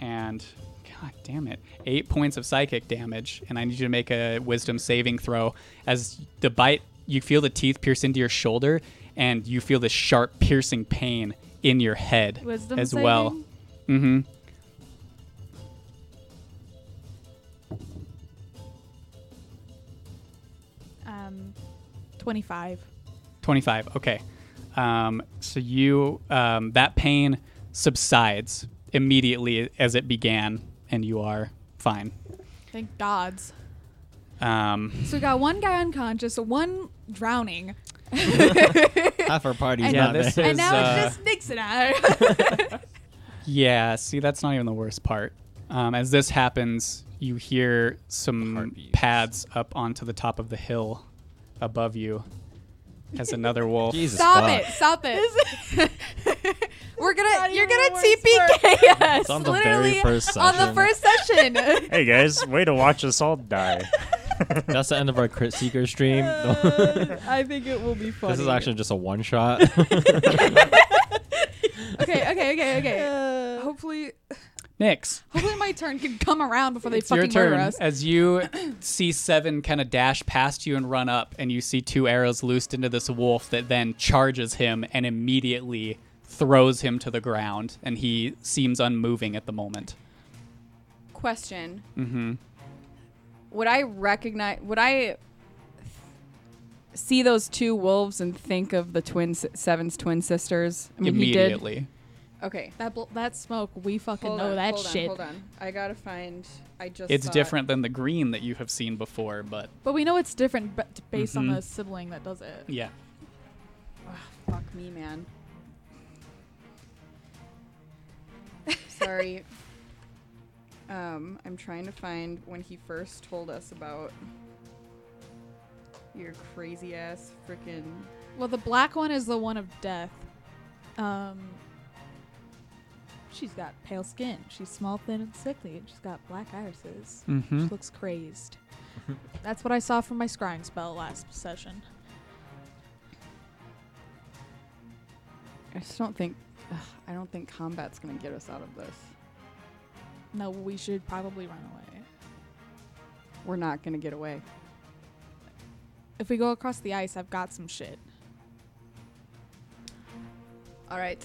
and god damn it, eight points of psychic damage. And I need you to make a wisdom saving throw as the bite. You feel the teeth pierce into your shoulder, and you feel the sharp piercing pain in your head Wisdom as saving? well. Mm-hmm. Um, 25. 25. Okay. Um, so you um, that pain subsides immediately as it began, and you are fine. Thank gods. Um, So we got one guy unconscious, one drowning, <laughs> Half our party's And- yeah, this there. is. and now uh, it's just Nix and I. <laughs> Yeah, see, that's not even the worst part. Um, as this happens, you hear some Heartbeats. pads up onto the top of the hill above you as another wolf. Jesus Stop fuck. it! Stop it! <laughs> We're gonna, you're gonna TPK us It's on the very first session. on the session. first session. <laughs> Hey guys, way to watch us all die. <laughs> That's the end of our crit seeker stream. I think it will be funny. this is actually just a one shot. okay, okay, okay, okay. Uh, hopefully, Nyx, hopefully my turn can come around before they it's your fucking murder turn. us. As you see Seven kind of dash past you and run up, and you see two arrows loosed into this wolf that then charges him and immediately throws him to the ground, and he seems unmoving at the moment. Question: Mm-hmm. Would I recognize? Would I see those two wolves and think of the twin Seven's twin sisters? I mean, he did. Immediately. Okay. That bl- that smoke, we fucking Hold know on, that hold shit. On, hold on. I gotta find. I just. It's saw it. different than the green that you have seen before, but But we know it's different b- based on Mhm. the sibling that does it. yeah. Fuck me, man. <laughs> Sorry. Um, I'm trying to find when he first told us about your crazy ass freaking. Well, the black one is the one of death. Um, she's got pale skin. She's small, thin, and sickly. and She's got black irises. Mm-hmm. She looks crazed. <laughs> That's what I saw from my scrying spell last session. I just don't think. Ugh, I don't think combat's gonna get us out of this. No, we should probably run away. We're not gonna get away. If we go across the ice, I've got some shit. All right.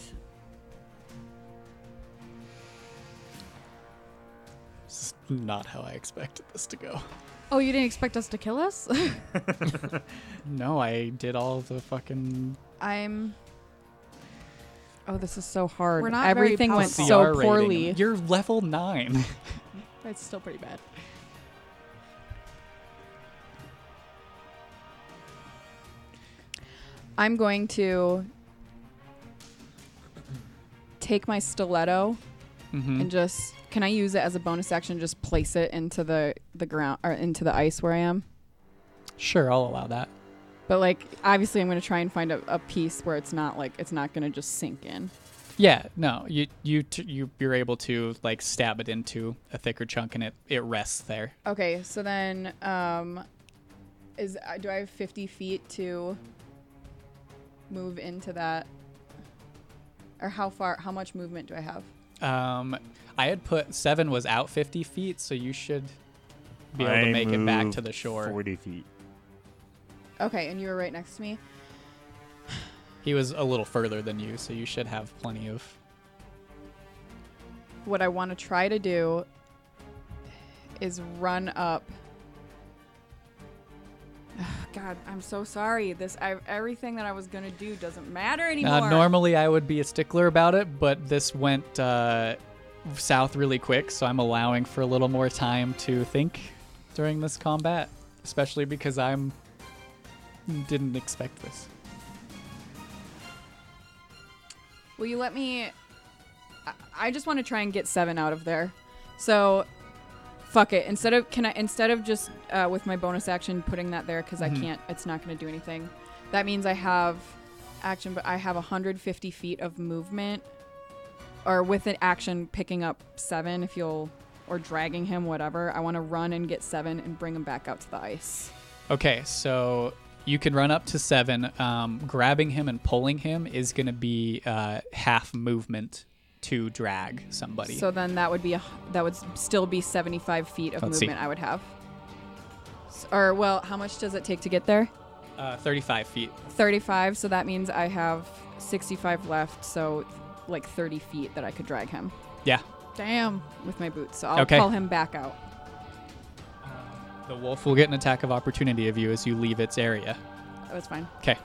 Not how I expected this to go. Oh, you didn't expect us to kill us? <laughs> No, I did all the fucking. I'm. Oh, this is so hard. We're not very Everything went powerful. so CR rating. poorly. You're level nine. <laughs> That's still pretty bad. I'm going to take my stiletto Mhm. and just can I use it as a bonus action? Just place it into the the ground or into the ice where I am. Sure, I'll allow that. But like obviously, I'm going to try and find a, a piece where it's not like it's not going to just sink in. Yeah, no, you you t- you you're able to like stab it into a thicker chunk and it it rests there. Okay, so then um, is uh, do I have 50 feet to move into that? Or how far? How much movement do I have? Um, I had put seven was out 50 feet, so you should be able to I make it back to the shore. 40 feet. Okay, and you were right next to me. He was a little further than you, so you should have plenty of. What I want to try to do is run up. God, I'm so sorry. This I, everything that I was gonna do doesn't matter anymore. Uh, normally, I would be a stickler about it, but this went uh, south really quick, so I'm allowing for a little more time to think during this combat, especially because I'm didn't expect this. Will you let me? I, I just want to try and get seven out of there. So, fuck it. Instead of can I instead of just uh, with my bonus action putting that there because. I can't. It's not going to do anything. That means I have action, but I have 150 feet of movement, or with an action picking up seven if you'll, or dragging him, whatever. I want to run and get seven and bring him back out to the ice. Okay, so you can run up to seven. Um, grabbing him and pulling him is going to be uh, half movement to drag somebody. So then that would be a, that would still be 75 feet of Let's see. movement I would have. S- Or well, how much does it take to get there? uh, 35 feet. 35. So that means I have 65 left. So like 30 feet that I could drag him Yeah. Damn. with my boots. So I'll Okay. call him back out. The wolf will get an attack of opportunity of you as you leave its area. Oh, it's fine. Okay.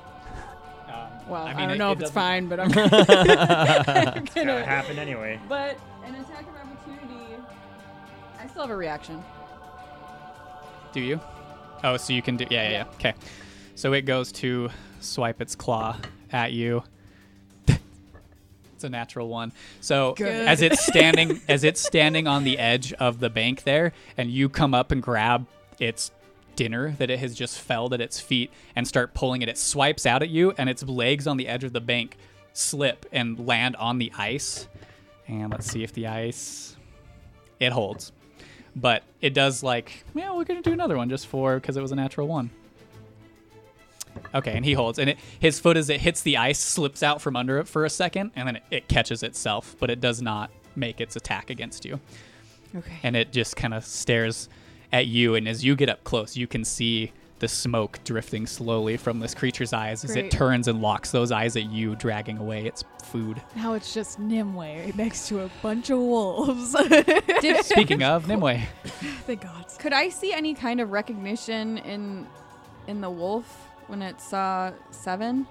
Well, I, mean, don't it- know it if it's fine, but I'm <laughs> <laughs> It's gonna. gonna happen anyway. But an attack of opportunity. I still have a reaction. Do you? Oh, so you can do. Yeah, yeah, yeah. Okay. So it goes to swipe its claw at you. <laughs> it's a natural one. So Good. as it's standing, as it's standing on the edge of the bank there, and you come up and grab its dinner that it has just felled at its feet and start pulling it, it swipes out at you, and its legs on the edge of the bank slip and land on the ice. And let's see if the ice it holds. But it does like yeah we're gonna do another one just for because it was a natural one. Okay and he holds. And it his foot as it hits the ice slips out from under it for a second and then it, it catches itself but it does not make its attack against you. Okay. and it just kind of stares at you and as you get up close you can see the smoke drifting slowly from this creature's eyes as it turns and locks those eyes at you dragging away its food Now it's just Nimue next to a bunch of wolves. <laughs> speaking of nimue Thank God. Could I see any kind of recognition in in the wolf when it saw seven?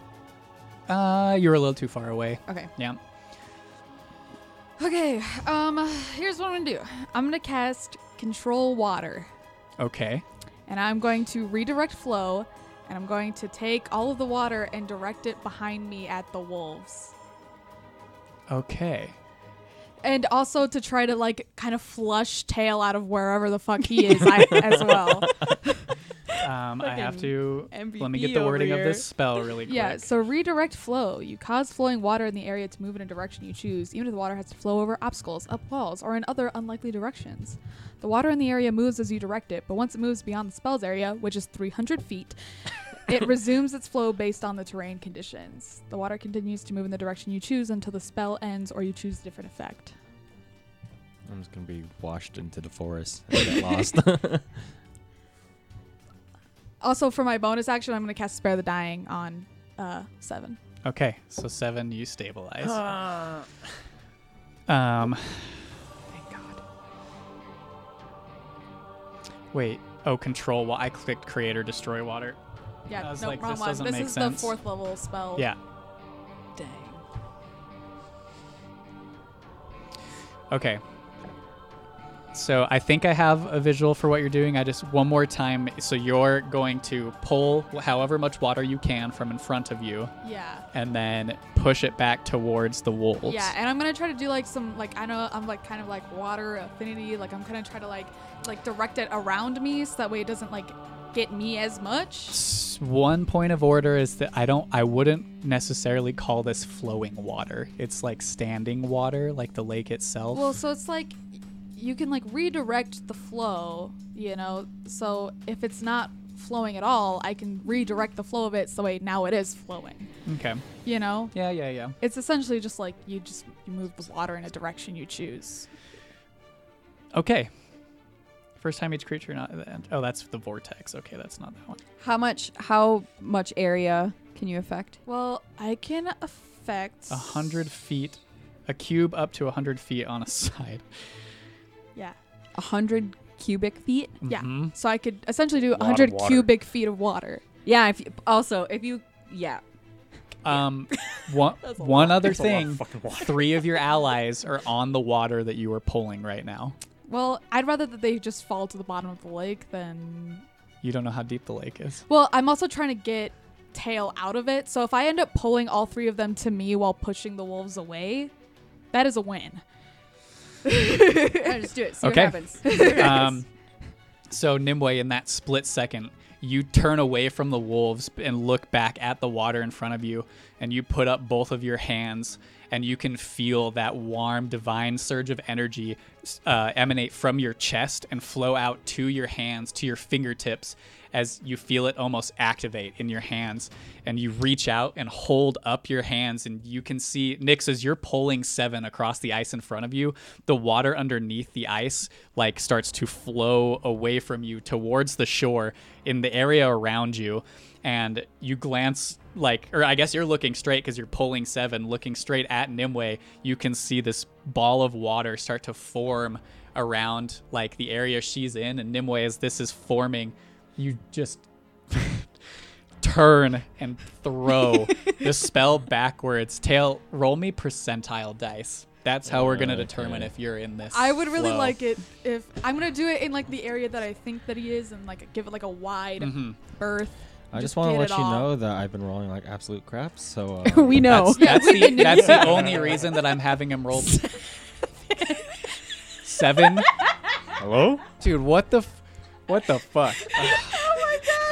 uh you're a little too far away Okay. yeah Okay, um, here's what I'm gonna do. I'm gonna cast Control Water, okay and I'm going to redirect flow, and I'm going to take all of the water and direct it behind me at the wolves. okay And also to try to like kind of flush tail out of wherever the fuck he is I, <laughs> as well. Um, I have to MVP let me get the over wording of this spell <laughs> really quick. Yeah, so redirect flow. You cause flowing water in the area to move in a direction you choose, even if the water has to flow over obstacles, up walls, or in other unlikely directions. The water in the area moves as you direct it, but once it moves beyond the spell's area, which is 300 feet, <laughs> it resumes its flow based on the terrain conditions. The water continues to move in the direction you choose until the spell ends or you choose a different effect. I'm just gonna be washed into the forest and get <laughs> lost. Also, for my bonus action, I'm going to cast Spare the Dying on uh, 7. Okay, so seven, you stabilize. Uh, <sighs> Um, Thank God. Wait. Oh, control. Well, I clicked create or destroy water. Yeah, I was no, like, wrong this one. This make is sense. the fourth level spell. Yeah. Dang. Okay. So I think I have a visual for what you're doing. I just one more time. So you're going to pull however much water you can from in front of you, Yeah. and then push it back towards the wolves. Yeah, and I'm gonna try to do like some like I know I'm like kind of like water affinity. Like I'm gonna try to like like direct it around me so that way it doesn't like get me as much. One point of order is that I don't. I wouldn't necessarily call this flowing water. It's like standing water, like the lake itself. Well, so it's like you can like redirect the flow, you know. So if it's not flowing at all, I can redirect the flow of it so way now it is flowing. okay. You know, Yeah, yeah, yeah. it's essentially just like you just you move the water in a direction you choose. Okay. First time each creature not. Oh, that's the vortex. Okay, that's not that one. How much? How much area can you affect? Well, I can affect A hundred feet, a cube up to a hundred feet on a <laughs> side. Yeah. A hundred cubic feet. Yeah. Mhm. So I could essentially do Lot of 100 water. cubic feet of water. Yeah. If you, also, if you, yeah. <laughs> Um, one <laughs> That's a one lot. other That's a lot of thing. fucking water. Three of your <laughs> allies are on the water that you are pulling right now. Well, I'd rather that they just fall to the bottom of the lake than. You don't know how deep the lake is. Well, I'm also trying to get tail out of it. So if I end up pulling all three of them to me while pushing the wolves away, that is a win. <laughs> Just do it. See Okay. <laughs> what happens. um, so Nimue, in that split second, you turn away from the wolves and look back at the water in front of you, and you put up both of your hands, and you can feel that warm, divine surge of energy uh, emanate from your chest and flow out to your hands, to your fingertips, as you feel it almost activate in your hands. And you reach out and hold up your hands, and you can see, Nix, as you're pulling seven across the ice in front of you, the water underneath the ice like starts to flow away from you towards the shore in the area around you. And you glance like, or I guess you're looking straight because you're pulling seven, looking straight at Nimue. You can see this ball of water start to form around like the area she's in. And Nimue, as this is forming, you just <laughs> turn and throw <laughs> the spell backwards. Tail, roll me percentile dice. That's how we're gonna determine if you're in this. I would really flow. like it if I'm gonna do it in like the area that I think that he is and like give it like a wide Mhm. berth. I just Just want to get let it you all. know that I've been rolling like absolute crap. So uh, <laughs> we know. That's, that's the that's the only reason that I'm having him roll seven. Hello? Dude, what the, f- what the fuck? <laughs>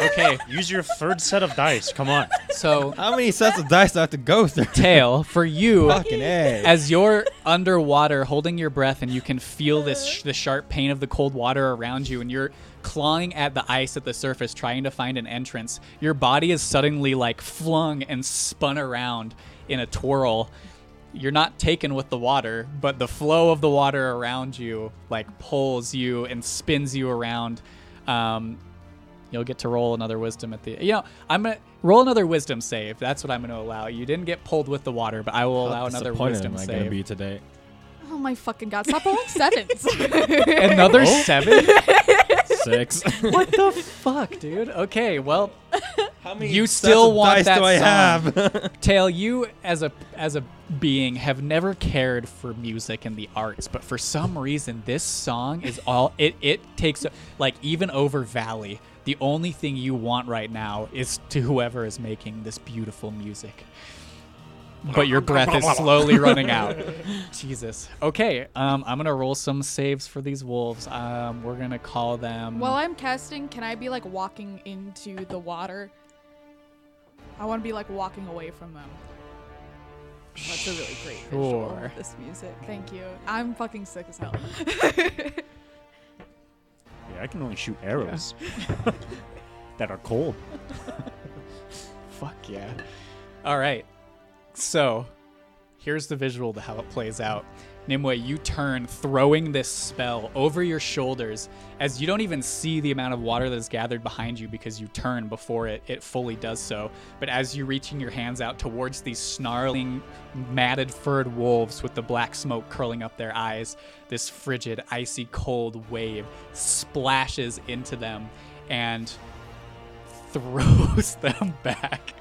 Oh okay, Use your third set of dice. Come on. so How many sets of dice do I have to go through? tail for you. Fucking A. as you're underwater holding your breath and you can feel this sh- the sharp pain of the cold water around you and you're clawing at the ice at the surface trying to find an entrance your body is suddenly like flung and spun around in a twirl you're not taken with the water but the flow of the water around you like pulls you and spins you around um, you'll get to roll another wisdom at the you know i'm gonna roll another wisdom save that's what i'm gonna allow you didn't get pulled with the water but i will allow another disappointed wisdom am I save gonna be today? Oh my fucking god! Stop rolling sevens. <laughs> Another Oh. seven? <laughs> Six. what the <laughs> fuck, dude? Okay, well, How many You still want dice that do I song. have? <laughs> Tail, you as a as a being have never cared for music and the arts, but for some reason this song is all it it takes like even over Valley. The only thing you want right now is to whoever is making this beautiful music. But your breath is <laughs> slowly running out. Jesus. Okay, um, I'm gonna roll some saves for these wolves. Um, we're gonna call them. While I'm casting, can I be like walking into the water? I want to be like walking away from them. That's a really great visual Sure. of this music. Thank you. I'm fucking sick as hell. <laughs> Yeah, I can only shoot arrows <laughs> that are cold. <laughs> Fuck yeah. All right. So, here's the visual to how it plays out. Nimue, you turn, throwing this spell over your shoulders as you don't even see the amount of water that is gathered behind you because you turn before it, it fully does so. But as you're reaching your hands out towards these snarling, matted furred wolves with the black smoke curling up their eyes, this frigid, icy cold wave splashes into them and <laughs> throws them back.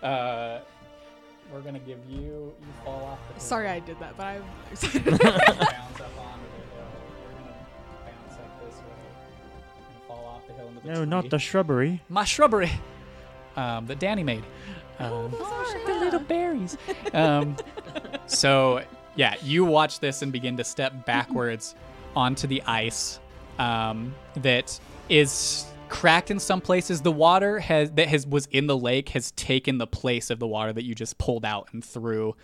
Uh, we're gonna give you you fall off the hill. Sorry, I did that, but I'm <laughs> <laughs> bounce up onto the hill. We're gonna bounce up this way and fall off the hill into the No, tree. not the shrubbery. my shrubbery um, that Danny made. Um, the little berries. Um, <laughs> so yeah, you watch this and begin to step backwards onto the ice um, that is cracked in some places. The water has that has was in the lake has taken the place of the water that you just pulled out and threw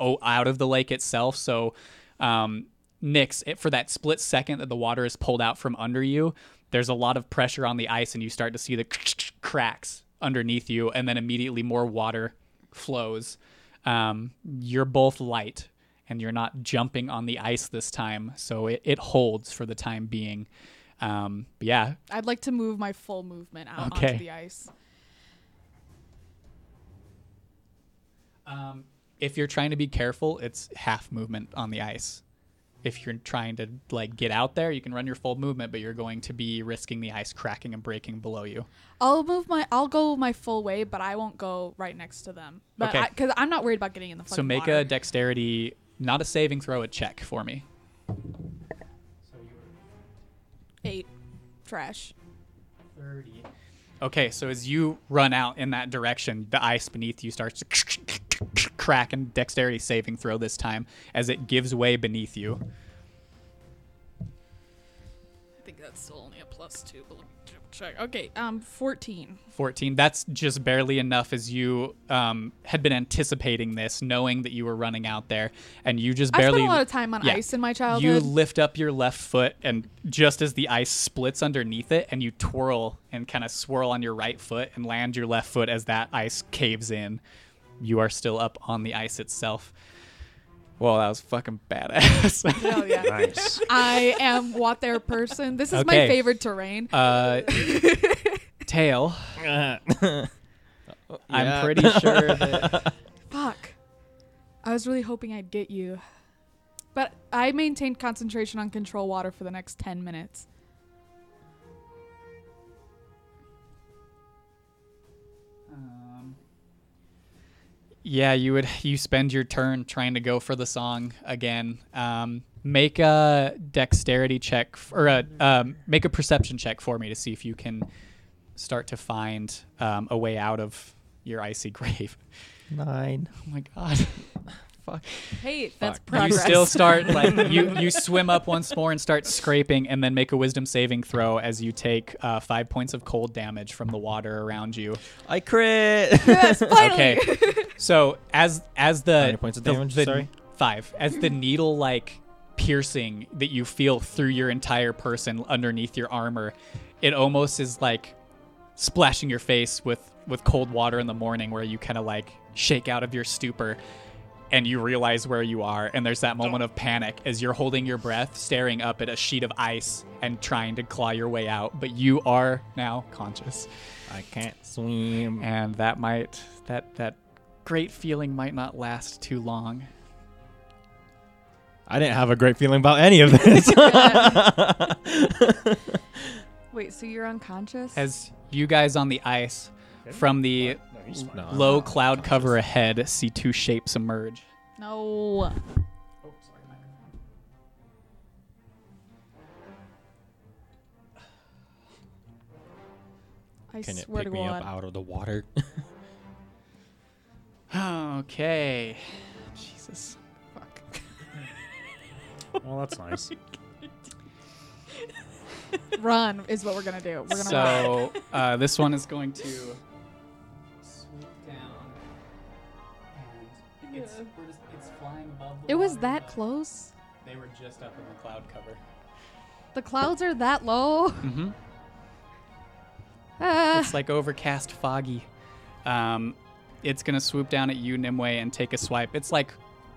oh, out of the lake itself. So um, it, for that split second that the water is pulled out from under you, there's a lot of pressure on the ice, and you start to see the <laughs> cracks underneath you, and then immediately more water flows. Um, you're both light, and you're not jumping on the ice this time, so it, it holds for the time being. Um, but yeah, I'd like to move my full movement out Okay. onto the ice. Um, if you're trying to be careful, it's half movement on the ice. If you're trying to like get out there, you can run your full movement, but you're going to be risking the ice cracking and breaking below you. I'll move my. I'll go my full way, but I won't go right next to them. But Okay. because I'm not worried about getting in the. So make water. a dexterity, not a saving throw, a check for me. Eight. Trash. 30. Okay, so as you run out in that direction, the ice beneath you starts to crack and dexterity saving throw this time as it gives way beneath you. I think that's still only a plus two. But let me double check. Okay. Um, fourteen. 14. That's just barely enough as you um, had been anticipating this, knowing that you were running out there, and you just barely. I spent a lot of time on yeah. ice in my childhood. You lift up your left foot, and just as the ice splits underneath it, and you twirl and kind of swirl on your right foot and land your left foot as that ice caves in, you are still up on the ice itself. Well, that was fucking badass. Hell <laughs> yeah. Nice. I am what their person. This is my Okay. favorite terrain. uh, <laughs> tail. <laughs> I'm pretty sure that. Fuck. I was really hoping I'd get you. But I maintained concentration on control water for the next 10 minutes. Yeah, you would. <laughs> You spend your turn trying to go for the song again. Um, make a dexterity check f- or a um, make a perception check for me to see if you can start to find um, a way out of your icy <laughs> grave. Nine. Oh my god. <laughs> Fuck. Hey, that's You progress. still start <laughs> like you you swim up once more and start scraping, and then make a wisdom saving throw as you take uh, five points of cold damage from the water around you. I crit. <laughs> Yes, finally. Okay. so as as the How many points of the- damage? the- Sorry? five as the needle like piercing that you feel through your entire person underneath your armor, it almost is like splashing your face with with cold water in the morning, where you kind of like shake out of your stupor. And you realize where you are, and there's that moment of panic as you're holding your breath, staring up at a sheet of ice and trying to claw your way out. But you are now conscious I can't swim. and that might that that great feeling might not last too long. I didn't have a great feeling about any of this. <laughs> Wait, so you're unconscious? As you guys on the ice from the No, he's fine. No. low cloud cover ahead see two shapes emerge. no. Oh, sorry, microphone. I Can it swear pick to me God. up out of the water? Okay. Jesus. Fuck. <laughs> Well, that's nice. <laughs> Run is what we're gonna do. We're gonna run. So uh, this one is going to and it's, we're just, it's flying above. The It was water, that but close. They were just up in the cloud cover. The clouds are that low. Mm-hmm. Ah. It's like overcast, foggy. Um, it's gonna swoop down at you, Nimue, and take a swipe. It's like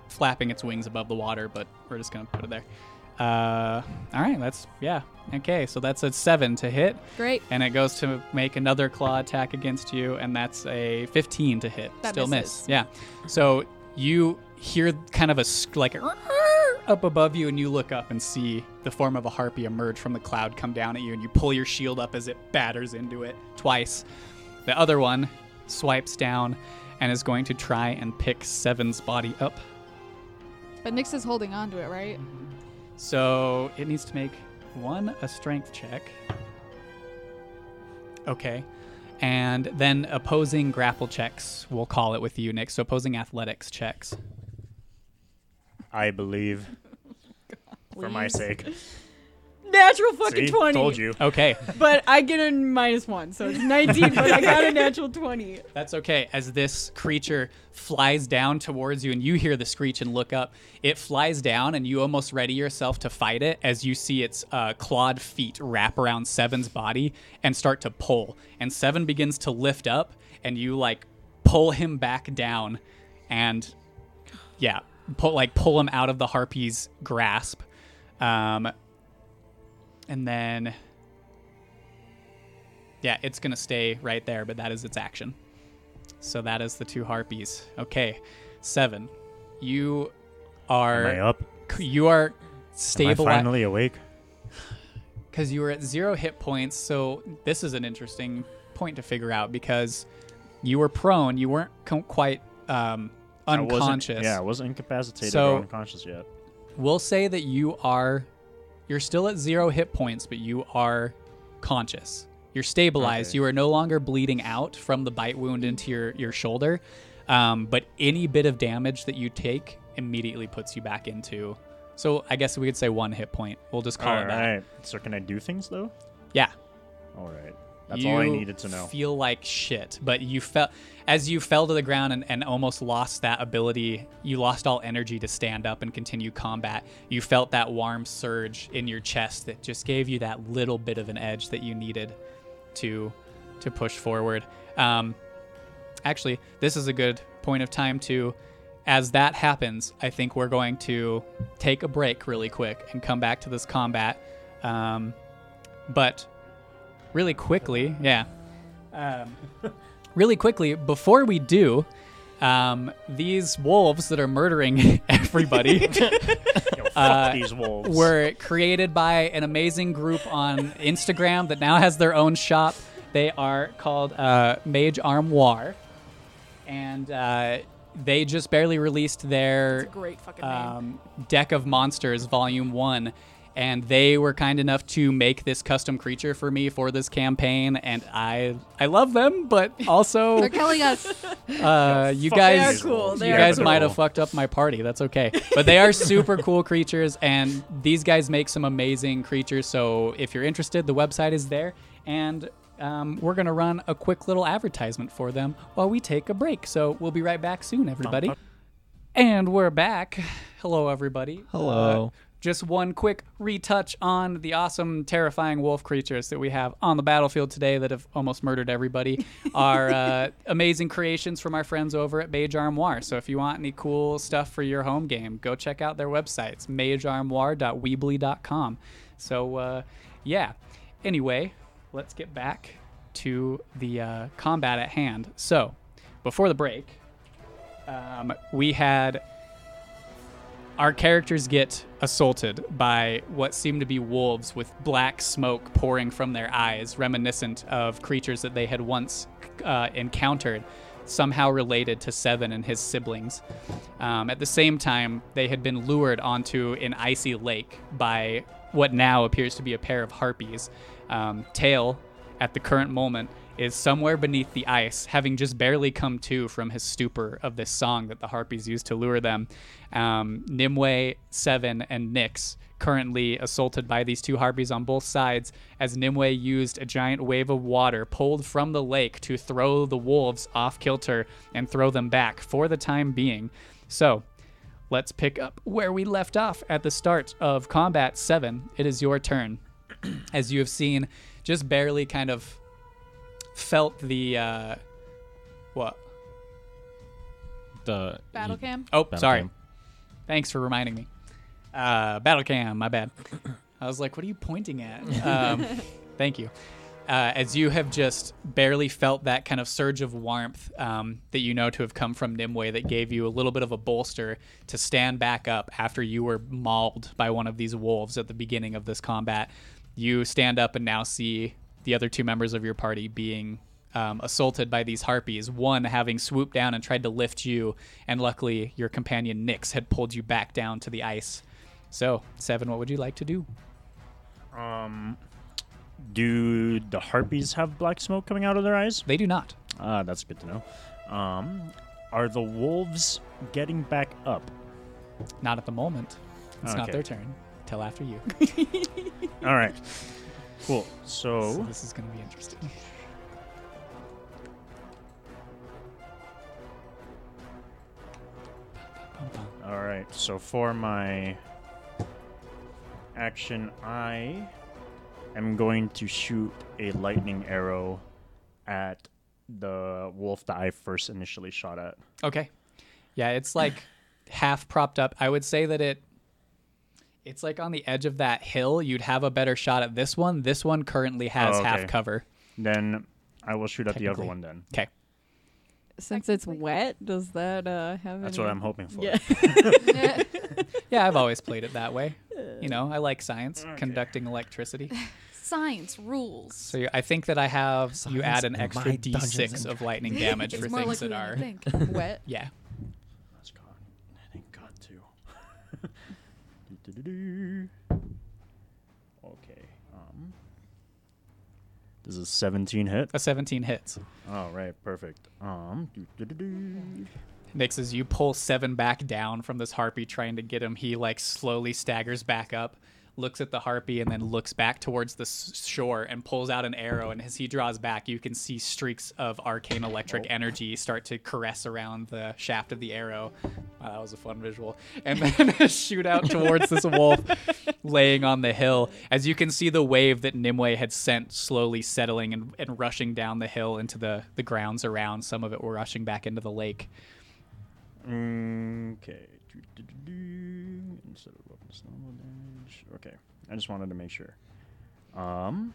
flapping its wings above the water, but we're just gonna put it there. Uh, all right, that's yeah. Okay, so that's a seven to hit, Great. and it goes to make another claw attack against you, and that's a 15 to hit. That Still misses. miss. Yeah. So you hear kind of a like a up above you, and you look up and see the form of a harpy emerge from the cloud, come down at you, and you pull your shield up as it batters into it twice. The other one swipes down and is going to try and pick Seven's body up. But nix is holding on to it, right? Mm-hmm. So it needs to make one a strength check. Okay. And then opposing grapple checks, we'll call it with you, Nick. So opposing athletics checks. I believe. <laughs> For my sake. Natural fucking See? 20. Told you. Okay, But I get a minus one, so it's 19, but I got a natural 20. that's okay. As this creature flies down towards you and you hear the screech and look up, it flies down and you almost ready yourself to fight it as you see its uh, clawed feet wrap around Seven's body and start to pull. And Seven begins to lift up and you like pull him back down and yeah, pull like pull him out of the harpy's grasp. Um, and then yeah, it's gonna stay right there, but that is its action. So that is the two harpies. Okay, seven. You are Am I up? you are Am I stable finally awake? <sighs> because you were at zero hit points. So this is an interesting point to figure out because you were prone. You weren't co- quite um, I unconscious. Yeah, I wasn't incapacitated So- or unconscious yet. We'll say that you are you're still at zero hit points, but you are conscious. You're stabilized. Okay. You are no longer bleeding out from the bite wound into your, your shoulder. Um, but any bit of damage that you take immediately puts you back into. So I guess we could say one hit point. We'll just call All it that. right. So can I do things though? Yeah. All right. That's all I needed to know. Feel like shit, but you felt as you fell to the ground and, and almost lost that ability. You lost all energy to stand up and continue combat. You felt that warm surge in your chest that just gave you that little bit of an edge that you needed to to push forward. Um, actually, this is a good point of time to. As that happens, I think we're going to take a break really quick and come back to this combat. Um, but really quickly, yeah. Um, <laughs> really quickly, before we do, um, these wolves that are murdering <laughs> everybody <laughs> Yo, fuck uh, these wolves. were created by an amazing group on Instagram that now has their own shop. They are called uh, Mage Armoire, and uh, they just barely released their great um, Deck of Monsters Volume 1. And they were kind enough to make this custom creature for me for this campaign, and I I love them, but also <laughs> They're killing us. <laughs> uh, you Fuck guys these cool. They you are guys they're might have fucked up my party. That's okay. But they are super <laughs> cool creatures, and these guys make some amazing creatures. So if you're interested, the website is there, and um, we're gonna run a quick little advertisement for them while we take a break. So we'll be right back soon, everybody. And we're back. Hello, everybody. Hello. Uh, just one quick retouch on the awesome, terrifying wolf creatures that we have on the battlefield today that have almost murdered everybody. <laughs> are uh, amazing creations from our friends over at Mage Armoire. So if you want any cool stuff for your home game, go check out their websites, magearmoire.weebly.com. So, uh, yeah. Anyway, let's get back to the uh, combat at hand. So, before the break, um, we had our characters get assaulted by what seem to be wolves with black smoke pouring from their eyes, reminiscent of creatures that they had once uh, encountered, somehow related to Seven and his siblings. Um, at the same time, they had been lured onto an icy lake by what now appears to be a pair of harpies. Um, Tail, at the current moment, is somewhere beneath the ice, having just barely come to from his stupor of this song that the harpies used to lure them. Um, Nimue, Seven, and Nyx currently assaulted by these two harpies on both sides as Nimue used a giant wave of water pulled from the lake to throw the wolves off kilter and throw them back for the time being. So, let's pick up where we left off at the start of Combat 7. It is your turn. <clears throat> As you have seen, just barely kind of felt the. Uh, what? The Battle cam. Oh, Battle sorry. cam. Thanks for reminding me. Uh, battle cam, my bad. I was like, what are you pointing at? <laughs> Um, thank you. Uh, as you have just barely felt that kind of surge of warmth um, that you know to have come from Nimue that gave you a little bit of a bolster to stand back up after you were mauled by one of these wolves at the beginning of this combat, you stand up and now see the other two members of your party being um, assaulted by these harpies. One having swooped down and tried to lift you, and luckily your companion Nyx had pulled you back down to the ice. So, Seven, what would you like to do? Um, do the harpies have black smoke coming out of their eyes? They do not. Ah, that's good to know. Um, are the wolves getting back up? Not at the moment. It's not their turn. Till after you. <laughs> All right. Cool. So So, this is going to be interesting. all right. So for my action, I am going to shoot a lightning arrow at the wolf that I first initially shot at. Okay. Yeah, it's like half propped up. I would say that it it's like on the edge of that hill. You'd have a better shot at this one. This one currently has Oh, half cover. Then I will shoot at the other one. Then Okay. Since it's wet, does that uh, have that's any... what I'm hoping for. Yeah. Yeah. <laughs> Yeah, I've always played it that way. You know, I like science, Okay. conducting electricity. <laughs> Science rules. So you- I think that I have you add an extra d6 of lightning damage <laughs> for things likely that are think. wet. yeah. Let's go. I think got to. Do-do-do-do. Okay. Um. This is 17 hit. A 17 hits. All right, perfect. Um. Nyx, as you pull Seven back down from this harpy trying to get him, he like slowly staggers back up, looks at the harpy, and then looks back towards the s- shore and pulls out an arrow. And as he draws back, you can see streaks of arcane electric oh. energy start to caress around the shaft of the arrow. Wow, that was a fun visual. And <laughs> then shoot out towards this wolf laying on the hill. As you can see the wave that Nimue had sent slowly settling and, and rushing down the hill into the, the grounds around. Some of it were rushing back into the lake. Okay. Instead of weapons, normal damage. Okay. I just wanted to make sure. Um.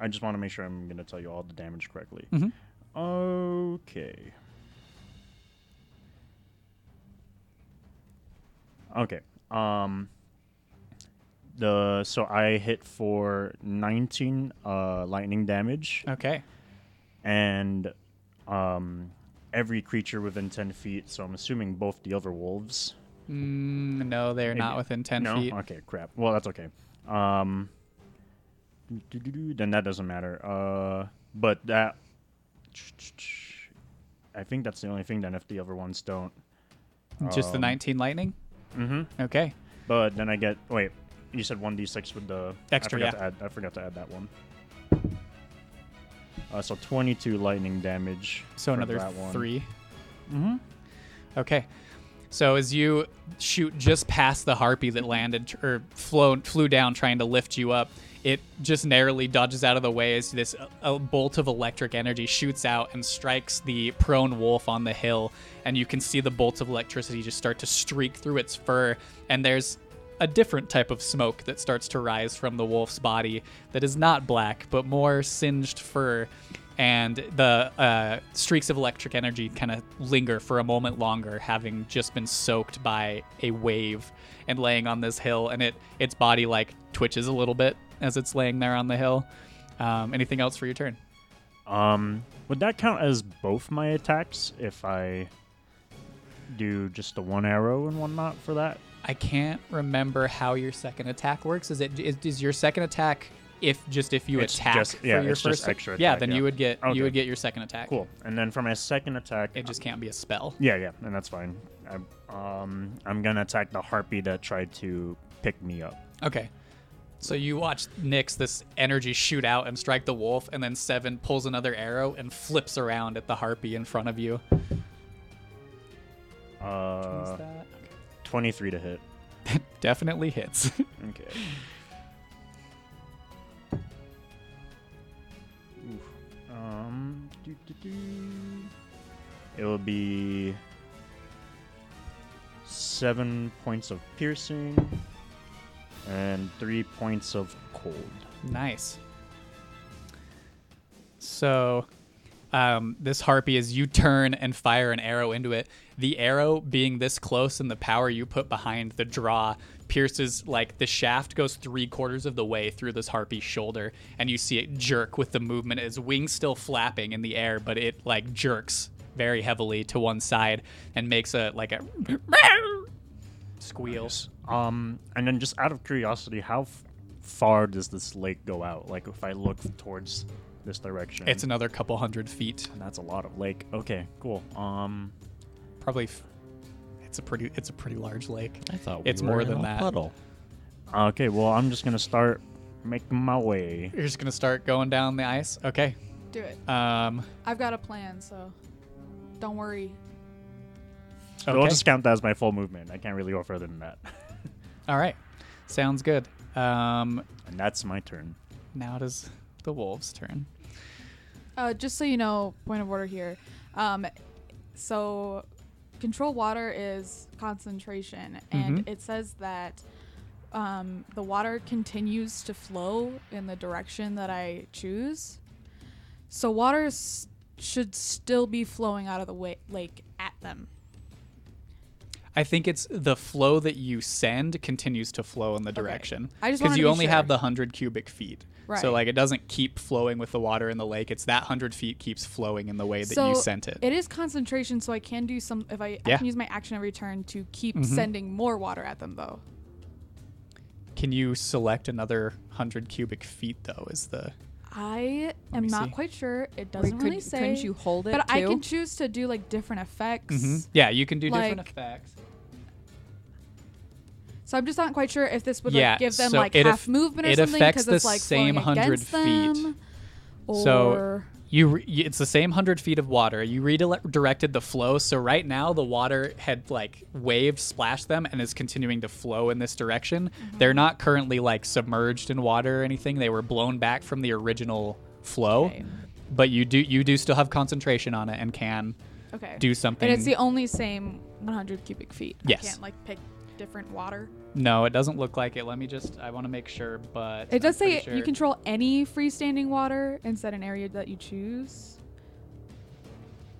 I just want to make sure I'm gonna tell you all the damage correctly. Mhm. Okay. Okay. Um. The so I hit for 19 uh lightning damage Okay. and um, every creature within 10 feet. So I'm assuming both the other wolves. Mm, no, they're not within 10 no? feet. Okay, crap. Well, that's okay. Um, then that doesn't matter. Uh, but that. I think that's the only thing then if the other ones don't. Just the Um, 19 lightning? Mm-hmm. Okay. But then I get. Wait, you said 1d6 with the. Extra, I forgot yeah. To add, I forgot to add that one. Uh, so 22 lightning damage. So another three. Mm-hmm. Okay. So as you shoot just past the harpy that landed or flown, flew down trying to lift you up, it just narrowly dodges out of the way as this a bolt of electric energy shoots out and strikes the prone wolf on the hill. And you can see the bolts of electricity just start to streak through its fur. And there's a different type of smoke that starts to rise from the wolf's body that is not black, but more singed fur. And the uh, streaks of electric energy kind of linger for a moment longer, having just been soaked by a wave and laying on this hill. And it its body like twitches a little bit as it's laying there on the hill. Um, anything else for your turn? Um, would that count as both my attacks if I do just the one arrow and whatnot for that? I can't remember how your second attack works. Is it is, is your second attack if just if you It's attack just- for yeah, your it's first just extra yeah, then yeah. you would get Okay. you would get your second attack. Cool. And then for my second attack, It just can't be a spell. yeah, yeah, and that's fine. I, um, I'm gonna attack the harpy that tried to pick me up. Okay. So you watch Nyx, this energy shoot out and strike the wolf, and then Seven pulls another arrow and flips around at the harpy in front of you. Uh, Is that? 23 to hit. Definitely hits. <laughs> Okay. Oof. Um, it will be seven points of piercing and three points of cold. Nice. So, um, this harpy, as you turn and fire an arrow into it, the arrow being this close and the power you put behind the draw pierces like the shaft goes three quarters of the way through this harpy's shoulder, and you see it jerk with the movement. Its wings still flapping in the air, but it like jerks very heavily to one side and makes a like a <coughs> squeal. Um, and then just out of curiosity, how f- far does this lake go out? Like if I look towards this direction, It's another couple hundred feet. and that's a lot of lake. Okay, cool. Um, Probably. F- it's a pretty. It's a pretty large lake. I thought It's we were more in than a that. Puddle. okay, well I'm just gonna start making my way. You're just gonna start going down the ice. Okay. Do it. Um. I've got a plan, so don't worry. So Okay. I'll just count that as my full movement. I can't really go further than that. <laughs> All right. Sounds good. Um. And that's my turn. Now it is the wolves' turn. Uh, just so you know, point of order here. Um, so, control water is concentration, and Mhm. it says that um, the water continues to flow in the direction that I choose. So, water s- should still be flowing out of the wa- lake at them. I think it's the flow that you send continues to flow in the direction. I just because you only have the hundred cubic feet. Right. So like it doesn't keep flowing with the water in the lake. It's that hundred feet keeps flowing in the way that so you sent it. It is concentration, so I can do some. If I, yeah. I can use my action every turn to keep Mhm. sending more water at them, though. Can you select another hundred cubic feet though? Is the I am not see. quite sure. It doesn't could, really say. couldn't you hold it but I can choose to do like different effects. Mhm. yeah? You can do different effects. So I'm just not quite sure if this would Yeah, like give them so like half aff- movement or something because it's like same 100 feet. them. So- You, re- it's the same hundred feet of water. You redirected the flow, so right now the water had like waves splashed them and is continuing to flow in this direction. Mm-hmm. They're not currently like submerged in water or anything. They were blown back from the original flow, Okay. but you do you do still have concentration on it and can okay. do something. and it's the only same 100 cubic feet. Yes. I can't like pick different water. no, it doesn't look like it. Let me just. I want to make sure, but It does I'm say pretty you control any freestanding water instead an area that you choose.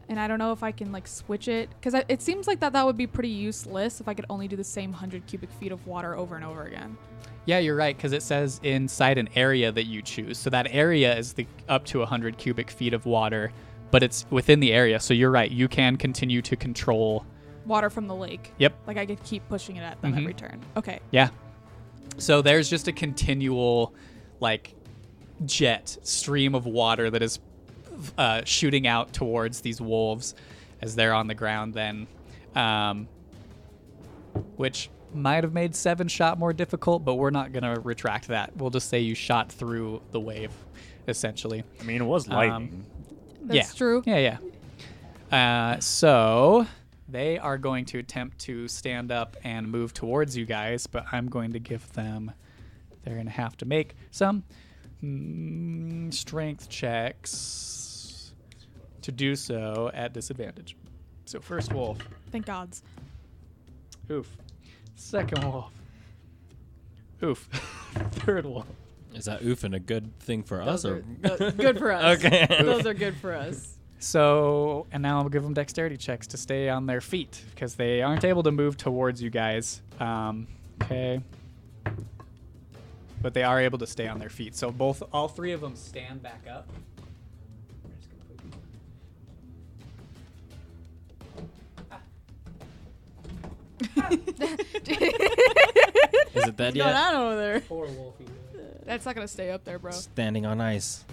And I don't know if I can like switch it because it seems like that that would be pretty useless if I could only do the same 100 cubic feet of water over and over again. Yeah, you're right because it says inside an area that you choose. So that area is the up to 100 cubic feet of water, but it's within the area. So you're right. You can continue to control. Water from the lake. Yep. Like I could keep pushing it at them Mhm. every turn. Okay. Yeah. So there's just a continual, like, jet stream of water that is uh, shooting out towards these wolves as they're on the ground. Then, um, which might have made seven shot more difficult, but we're not gonna retract that. We'll just say you shot through the wave, essentially. I mean, it was Um, lightning. That's yeah. true. Yeah, yeah. Uh, so they are going to attempt to stand up and move towards you guys, but I'm going to give them. They're going to have to make some mm, strength checks to do so at disadvantage. So first wolf, Thank gods. oof. Second wolf, oof. <laughs> Third wolf. Is that oofing a good thing for us? Those Or are th- good for <laughs> us. Okay. Those are good for us. So, and now I'll give them dexterity checks to stay on their feet because they aren't able to move towards you guys. Um, okay. But they are able to stay on their feet. So both, all three of them stand back up. is it dead What's going yet? on over there? Poor Wolfie. That's not gonna stay up there, bro. Standing on ice.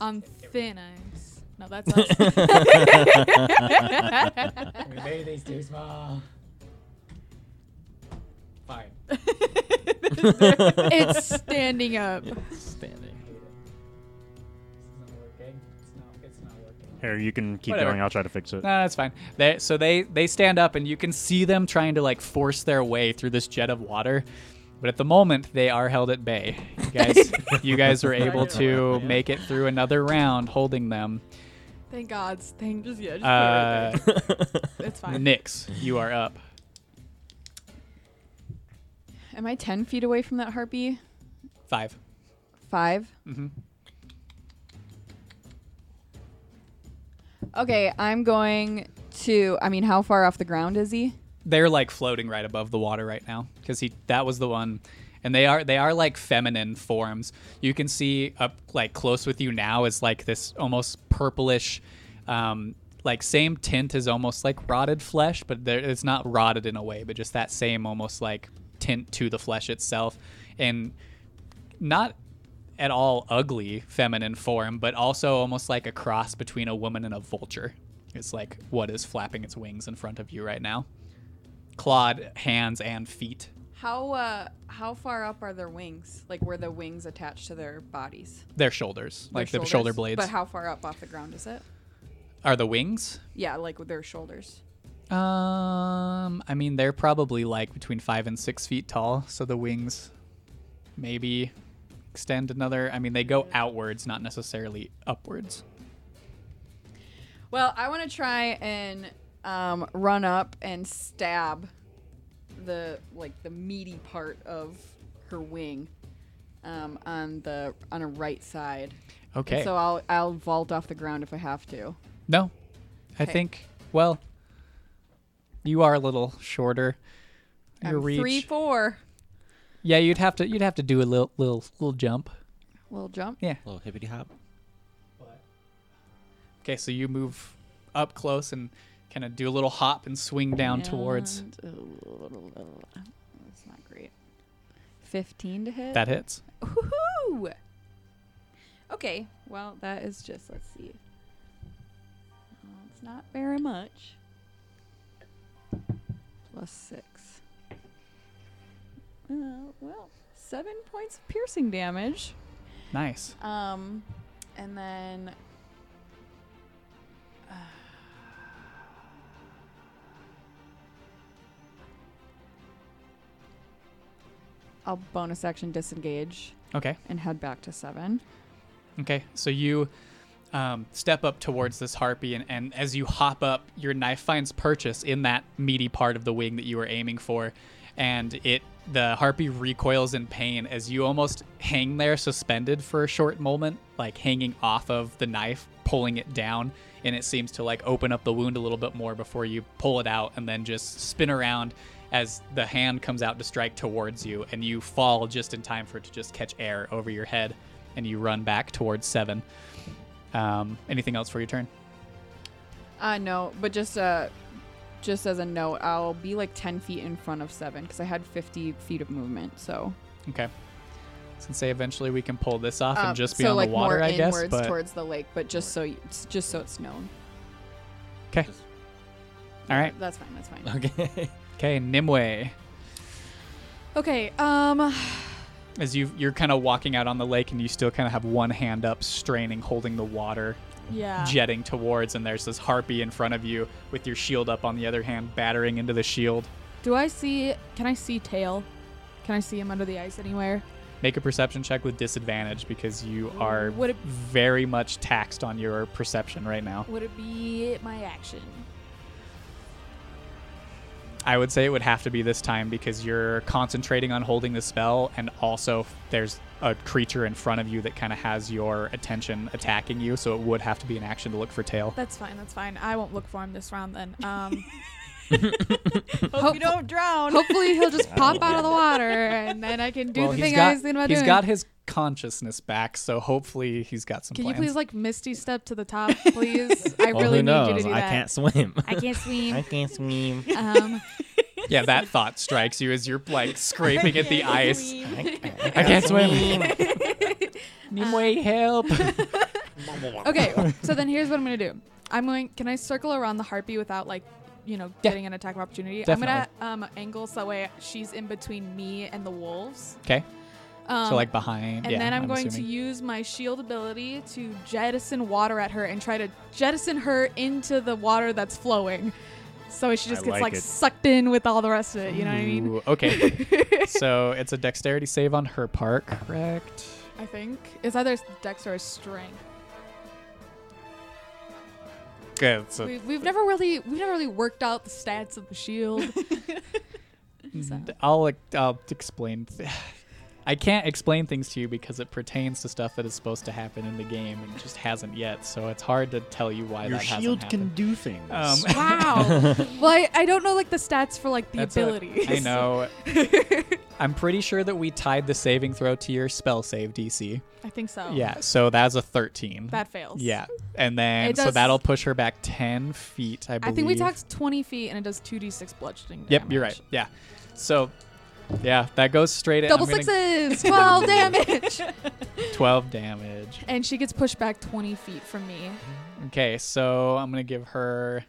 On thin ice. No, that's us. <laughs> we made these too small. Fine. <laughs> <laughs> it's standing up. It's standing. It's not working. It's not working. Here, you can keep Whatever. going. I'll try to fix it. No, that's fine. They, so they they stand up, and you can see them trying to like force their way through this jet of water. But at the moment, they are held at bay. You guys, you guys were able to make it through another round, holding them. Thank God. Thank Just yeah, just Uh, put it right <laughs> there. it's fine. Nyx, you are up. Am I 10 feet away from that harpy? Five. Five? Mm-hmm. Okay, I'm going to. I mean, how far off the ground is he? They're like floating right above the water right now because he that was the one, and they are they are like feminine forms. You can see up like close with you now is like this almost purplish, um, like same tint as almost like rotted flesh, but there, it's not rotted in a way, but just that same almost like tint to the flesh itself, and not at all ugly feminine form, but also almost like a cross between a woman and a vulture. It's like what is flapping its wings in front of you right now. Clawed hands and feet. How uh how far up are their wings? Like where the wings attached to their bodies? Their shoulders, Their like the shoulder blades. But how far up off the ground is it? Are the wings? Yeah, like with their shoulders. Um, I mean they're probably like between five and six feet tall, so the wings maybe extend another. I mean they go outwards, not necessarily upwards. Well, I want to try and um, run up and stab the like the meaty part of her wing um, on the on her right side. Okay. So I'll I'll vault off the ground if I have to. No, I Okay. think. Well, you are a little shorter. Your I'm reach. three four. Yeah, you'd have to. You'd have to do a little, little, little jump. Little jump. Yeah. little hippity hop. Okay, so you move up close and kind of do a little hop and swing down towards. And little- little- That's not great. Fifteen to hit. That hits. Woohoo! Okay, well, that is just, let's see. Well, it's not very much. Plus six. Uh, well, seven points of piercing damage. Nice. Um, and then. I'll bonus action disengage Okay. and head back to seven. Okay. So you um, step up towards this harpy, and, and as you hop up, your knife finds purchase in that meaty part of the wing that you were aiming for, and it the harpy recoils in pain as you almost hang there suspended for a short moment, like hanging off of the knife, pulling it down, and it seems to like open up the wound a little bit more before you pull it out and then just spin around as the hand comes out to strike towards you, and you fall just in time for it to just catch air over your head, and you run back towards seven. Um, anything else for your turn? Uh, no, but just uh, just as a note, I'll be like ten feet in front of seven because I had fifty feet of movement. So Okay. Since say eventually we can pull this off um, and just be so on like the water, more I guess. inwards But towards the lake, but just so just so it's known. okay. All right. That's fine. That's fine. Okay. <laughs> Okay, Nimue. Okay. Um. As you you're kind of walking out on the lake and you still kind of have one hand up, straining, holding the water, Yeah. jetting towards, and there's this harpy in front of you with your shield up on the other hand, battering into the shield. Do I see? Can I see tail? Can I see him under the ice anywhere? Make a perception check with disadvantage because you are Would it very much taxed on your perception right now. would it be my action? I would say it would have to be this time because you're concentrating on holding the spell, and also there's a creature in front of you that kind of has your attention attacking you, so it would have to be an action to look for tail. That's fine. That's fine. I won't look for him this round then. Um. <laughs> Hope you don't drown. hopefully he'll just <laughs> pop out of the water and then I can do well, the he's thing got, I was thinking about he's doing. got his consciousness back, so hopefully he's got some Can plans. you please like misty step to the top, <laughs> please? I well, really who need knows? you to do I that. can't swim. I can't swim. <laughs> I can't swim. um, yeah, that thought strikes you as you're like scraping at the ice. I, I can't swim. Nimue, help! okay, so then here's what I'm gonna do. I'm going. Can I circle around the harpy without like, you know, Yeah. getting an attack of opportunity? Definitely. I'm gonna um angle so that way she's in between me and the wolves. Okay, Um, so like behind. And yeah, then I'm, going assuming. to use my shield ability to jettison water at her and try to jettison her into the water that's flowing. So she just I gets like like sucked in with all the rest of it. You know what I mean? Okay. <laughs> so it's a dexterity save on her part, correct? I think it's either dex or strength. Good. So We, we've never really we've never really worked out the stats of the shield. <laughs> So. I'll I'll explain. I can't explain things to you because it pertains to stuff that is supposed to happen in the game and just hasn't yet. So it's hard to tell you why Your that hasn't shield can happened. do things. Um, Wow. <laughs> well, I, I don't know like the stats for like the That's a- abilities. I know. <laughs> I'm pretty sure that we tied the saving throw to your spell save DC. I think so. Yeah, so that's a 13. That fails. Yeah, and then It so does- that'll push her back 10 feet. I believe. I think we talked 20 feet and it does 2d6 bludgeoning damage. Yep, you're right. Yeah. So, yeah, that goes straight at Double I'm gonna- sixes, 12 damage. <laughs> 12 damage. And she gets pushed back 20 feet from me. Okay, so I'm gonna give her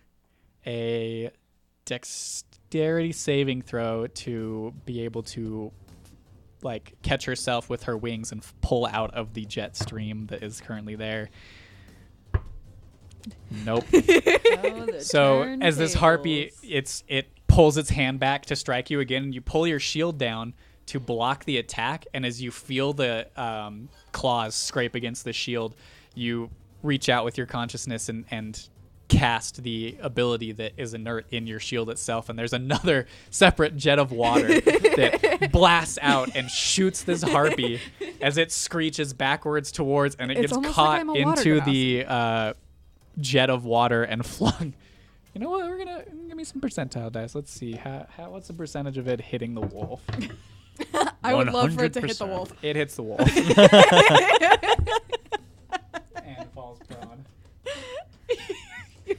a dexterity saving throw to be able to like catch herself with her wings and f- pull out of the jet stream that is currently there. Nope. <laughs> so as this harpy, it's it pulls its hand back to strike you again, and you pull your shield down to block the attack. And as you feel the um, claws scrape against the shield, you reach out with your consciousness and and cast the ability that is inert in your shield itself and there's another <laughs> separate jet of water <laughs> that blasts out and shoots this harpy as it screeches backwards towards and it It's gets like caught water into the uh, jet of water and <laughs> flung you know what we're gonna give me some percentile dice let's see how, how what's the percentage of it hitting the wolf <laughs> I would love for it to hit the 100%. wolf. it hits the wolf <laughs> and falls prone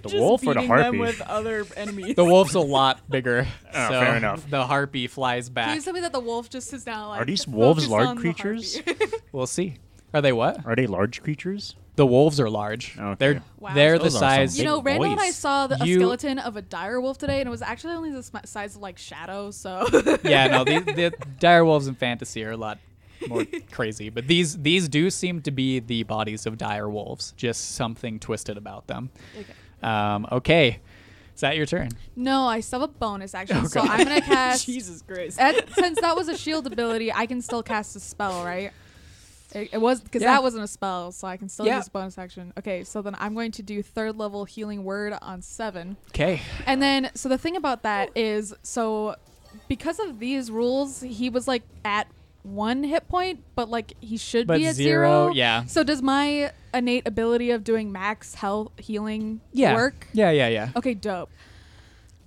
the wolf or the harpy? with other enemies. the wolf's a lot bigger <laughs> Oh, so fair enough. the harpy flies back Please tell me that the wolf just is now like. Are these wolves focused large on the creatures? harpy. we'll see are they what Are they large creatures? The wolves are large Okay. they're Wow. they're the Those are some size You know, Big Randall and I saw the, a You- skeleton of a dire wolf today, and it was actually only the sm- size of like Shadow. So <laughs> yeah, no, the, the dire wolves in fantasy are a lot more crazy, but these these do seem to be the bodies of dire wolves, just something twisted about them. Okay. Um, okay, is that your turn? no, I still have a bonus action, Oh, so I'm gonna <laughs> cast. Jesus Christ. At, since that was a shield ability, I can still cast a spell, right? It, it was because Yeah. that wasn't a spell, so I can still Yeah. use bonus action. Okay, so then I'm going to do third level healing word on seven. Okay, And then, so the thing about that is, so because of these rules, he was like at one hit point, but like he should but be at zero, zero. yeah, So does my innate ability of doing max health healing yeah, work? yeah, yeah, yeah. Okay, dope.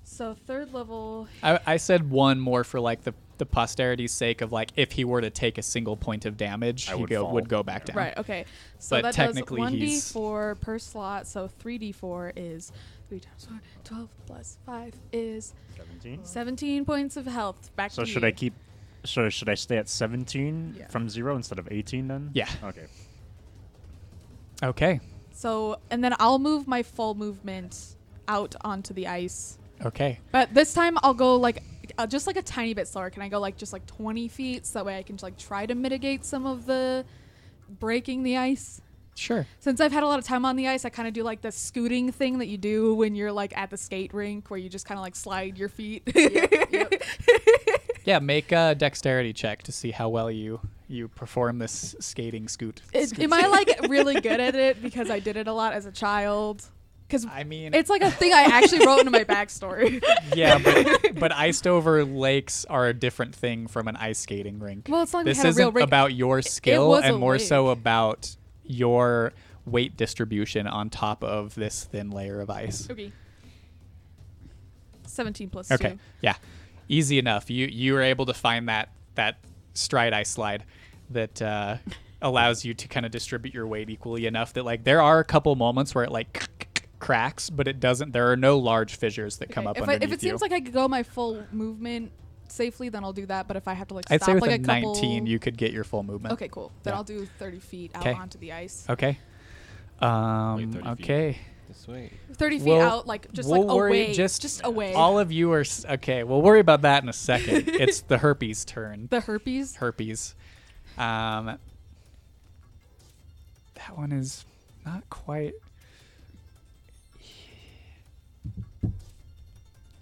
So third level. I, I said one more for like the the posterity's sake of like if he were to take a single point of damage, I he would go, fall. would go back down. Right. Okay. So But that technically does one d four per slot. So three d four is three times four. Twelve plus five is 17. seventeen points of health. Back So to should you. I keep? So should I stay at 17 Yeah. from zero instead of 18 then? Yeah. Okay. Okay. So and then I'll move my full movement out onto the ice. Okay. But this time I'll go like uh, just like a tiny bit slower. Can I go like just like 20 feet so that way I can just like try to mitigate some of the breaking the ice? Sure. Since I've had a lot of time on the ice, I kind of do like the scooting thing that you do when you're like at the skate rink where you just kind of like slide your feet. <laughs> Yeah, make a dexterity check to see how well you you perform this skating scoot. Is- scoot am I like really good at it because I did it a lot as a child? Because I mean, it's like a thing I actually wrote into my <laughs> backstory. yeah, but <laughs> but iced over lakes are a different thing from an ice skating rink. well, it's not like this had a real isn't about your skill and more so about your weight distribution on top of this thin layer of ice. okay. 17 plus Okay. 2. Yeah. Easy enough. You you were able to find that that stride ice slide that uh, <laughs> allows you to kind of distribute your weight equally enough that like there are a couple moments where it like cracks, but it doesn't. There are no large fissures that come Okay, up if, I, underneath if it you. seems like I could go my full movement safely, then I'll do that. But if I have to like I'd stop say with like a, a couple, 19, you could get your full movement. okay, cool. Then Yeah. I'll do 30 feet out 'Kay. onto the ice. Okay. Um, 30 feet. okay. This way. 30 feet We'll- out, like just we'll like worry away, just- just away. All of you are s- okay. We'll worry about that in a second. <laughs> it's the herpes turn. the herpes. herpes. Um, that one is not quite.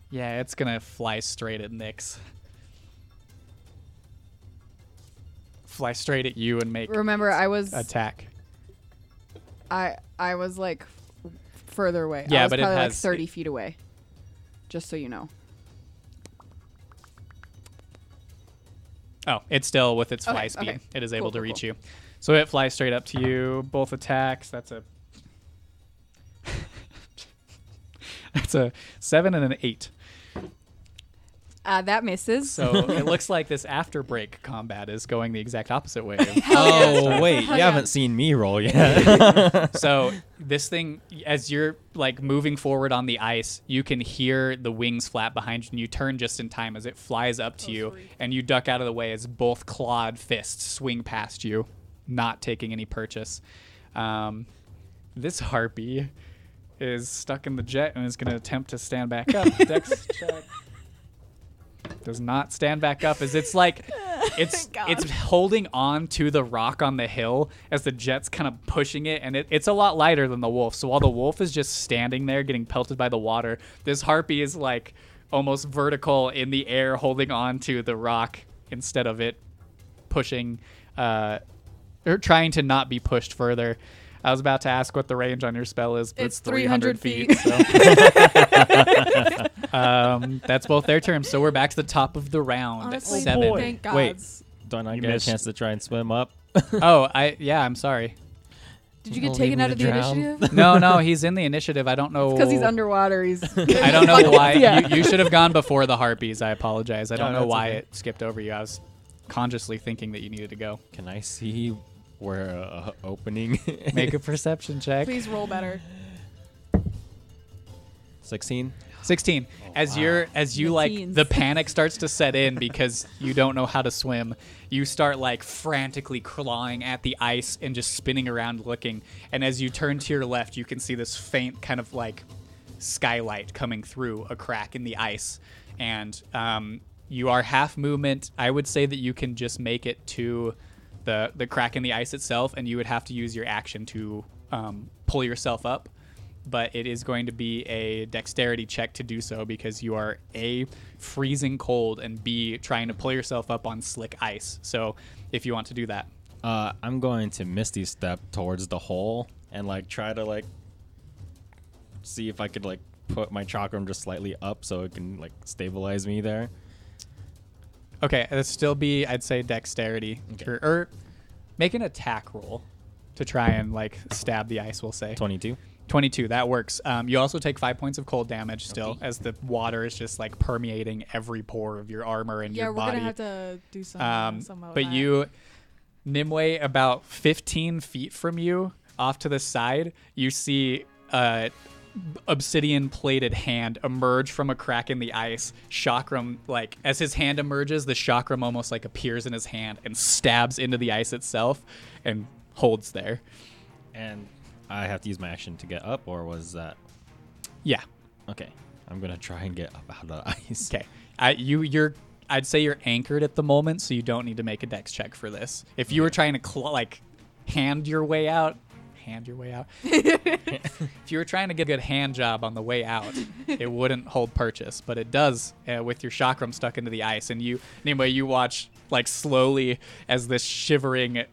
Yeah, it's gonna fly straight at Nyx. Fly straight at you and make Remember, I was attack. I I was like f- further away. Yeah, I was but it probably like has- 30 feet away. Just so you know. Oh, it's still with its Okay, fly speed. okay. It is Cool, able to cool, reach cool. you. So it flies straight up to you. Both attacks. That's a. <laughs> That's a seven and an eight. Uh, that misses. So it looks like this after break combat is going the exact opposite way. <laughs> Oh wait, you yeah. haven't seen me roll yet. <laughs> so <laughs> this thing, as you're like moving forward on the ice, you can hear the wings flap behind you, and you turn just in time as it flies up to you, and you duck out of the way as both clawed fists swing past you, not taking any purchase. Um, this harpy is stuck in the jet and is going to attempt to stand back up. Dex check. Does not stand back up as it's like <laughs> it's it's holding on to the rock on the hill as the jet's kind of pushing it and it, it's a lot lighter than the wolf. So while the wolf is just standing there getting pelted by the water, this harpy is like almost vertical in the air holding on to the rock instead of it pushing uh or trying to not be pushed further. I was about to ask what the range on your spell is, but it's, It's 300, 300 feet. so. <laughs> um, that's both their terms. So we're back to the top of the round. Honestly, Seven. boy. thank Wait. gods. Don't I You get missed. a chance to try and swim up? <laughs> Oh, I yeah, I'm sorry. Did you Don't get taken out of the drown. initiative? <laughs> No, no, he's in the initiative. I don't know. because he's underwater. He's. I don't know why. Yeah. You, you should have gone before the harpies. I apologize. I don't No, know why okay. it skipped over you. I was consciously thinking that you needed to go. Can I see where uh, opening? <laughs> Make a perception check. Please roll better. Sixteen. 16 as wow. you're as you like Mid-teens. the panic starts to set in because you don't know how to swim you start like frantically clawing at the ice and just spinning around looking and as you turn to your left you can see this faint kind of like skylight coming through a crack in the ice and um, you are half movement i would say that you can just make it to the the crack in the ice itself and you would have to use your action to um, pull yourself up but it is going to be a dexterity check to do so because you are a freezing cold and b trying to pull yourself up on slick ice. So if you want to do that, Uh, I'm going to misty step towards the hole and like try to like see if I could like put my chakram just slightly up so it can like stabilize me there. Okay, it'd still be I'd say dexterity Okay. or, or make an attack roll to try and like stab the ice. We'll say Twenty-two. 22 that works um, you also take five points of cold damage still Okay. as the water is just like permeating every pore of your armor and Yeah, your body yeah we're gonna have to do some. Um, some but that. you, Nimue, about 15 feet from you, off to the side, you see a obsidian plated hand emerge from a crack in the ice. Chakram, like as his hand emerges, the chakram almost like appears in his hand and stabs into the ice itself and holds there. And I have to use my action to get up, or was that Yeah. okay? I'm gonna try and get up out of the <laughs> ice. Okay. I you you're I'd say you're anchored at the moment, so you don't need to make a dex check for this. If you were trying to cl- like hand your way out, hand your way out. <laughs> <laughs> if you were trying to get a good hand job on the way out, <laughs> it wouldn't hold purchase, but it does uh, with your chakram stuck into the ice. And you anyway, you watch like slowly as this shivering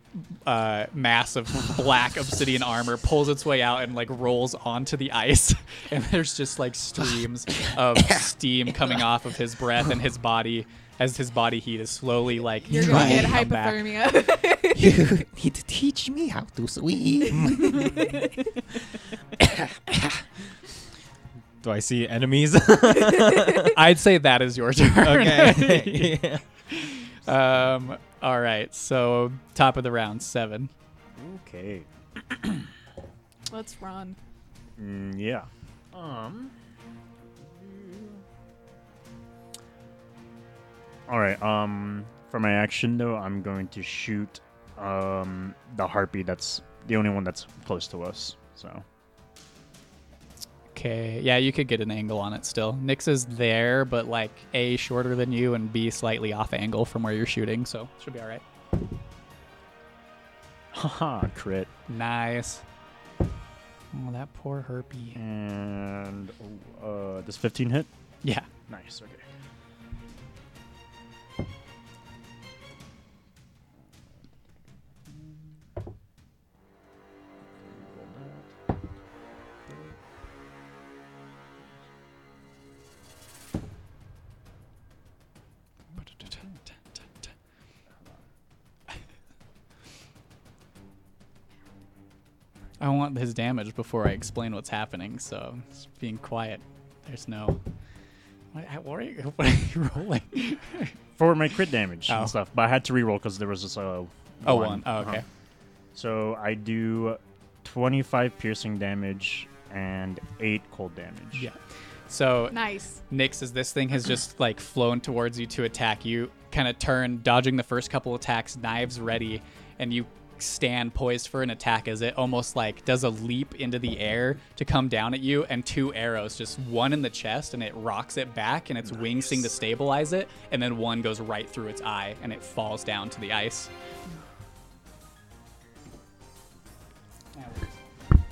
uh, mass of black obsidian armor pulls its way out and like rolls onto the ice, and there's just like streams of steam coming off of his breath and his body as his body heat is slowly like you're trying gonna get come back. hypothermia. You need to teach me how to swim. Do I see enemies? <laughs> I'd say that is your turn. okay. Yeah. <laughs> <laughs> Um. All right. So top of the round, seven. Okay. Let's run. Mm, yeah. Um. All right. Um. For my action though, I'm going to shoot um the harpy. That's the only one that's close to us. So. Okay. Yeah, you could get an angle on it still. Nyx is there, but like A shorter than you and B slightly off angle from where you're shooting, so should be all right. Haha, crit. Nice. Oh, that poor herpy. And uh, does 15 hit? Yeah. Nice. Okay. I want his damage before I explain what's happening. So just being quiet. There's no. What, what are you? <laughs> What are you rolling? <laughs> For my crit damage Oh. and stuff, but I had to reroll because there was this uh. Oh, one. Oh, okay. Uh-huh. So I do 25 piercing damage and 8 cold damage. Yeah. So Nice. Nyx, as this thing has just like flown towards you to attack you, kind of turn, dodging the first couple attacks, knives ready, and you stand poised for an attack as it almost like does a leap into the air to come down at you, and two arrows, just one in the chest, and it rocks it back, and its wings seem to stabilize it, and then one goes right through its eye, and it falls down to the ice.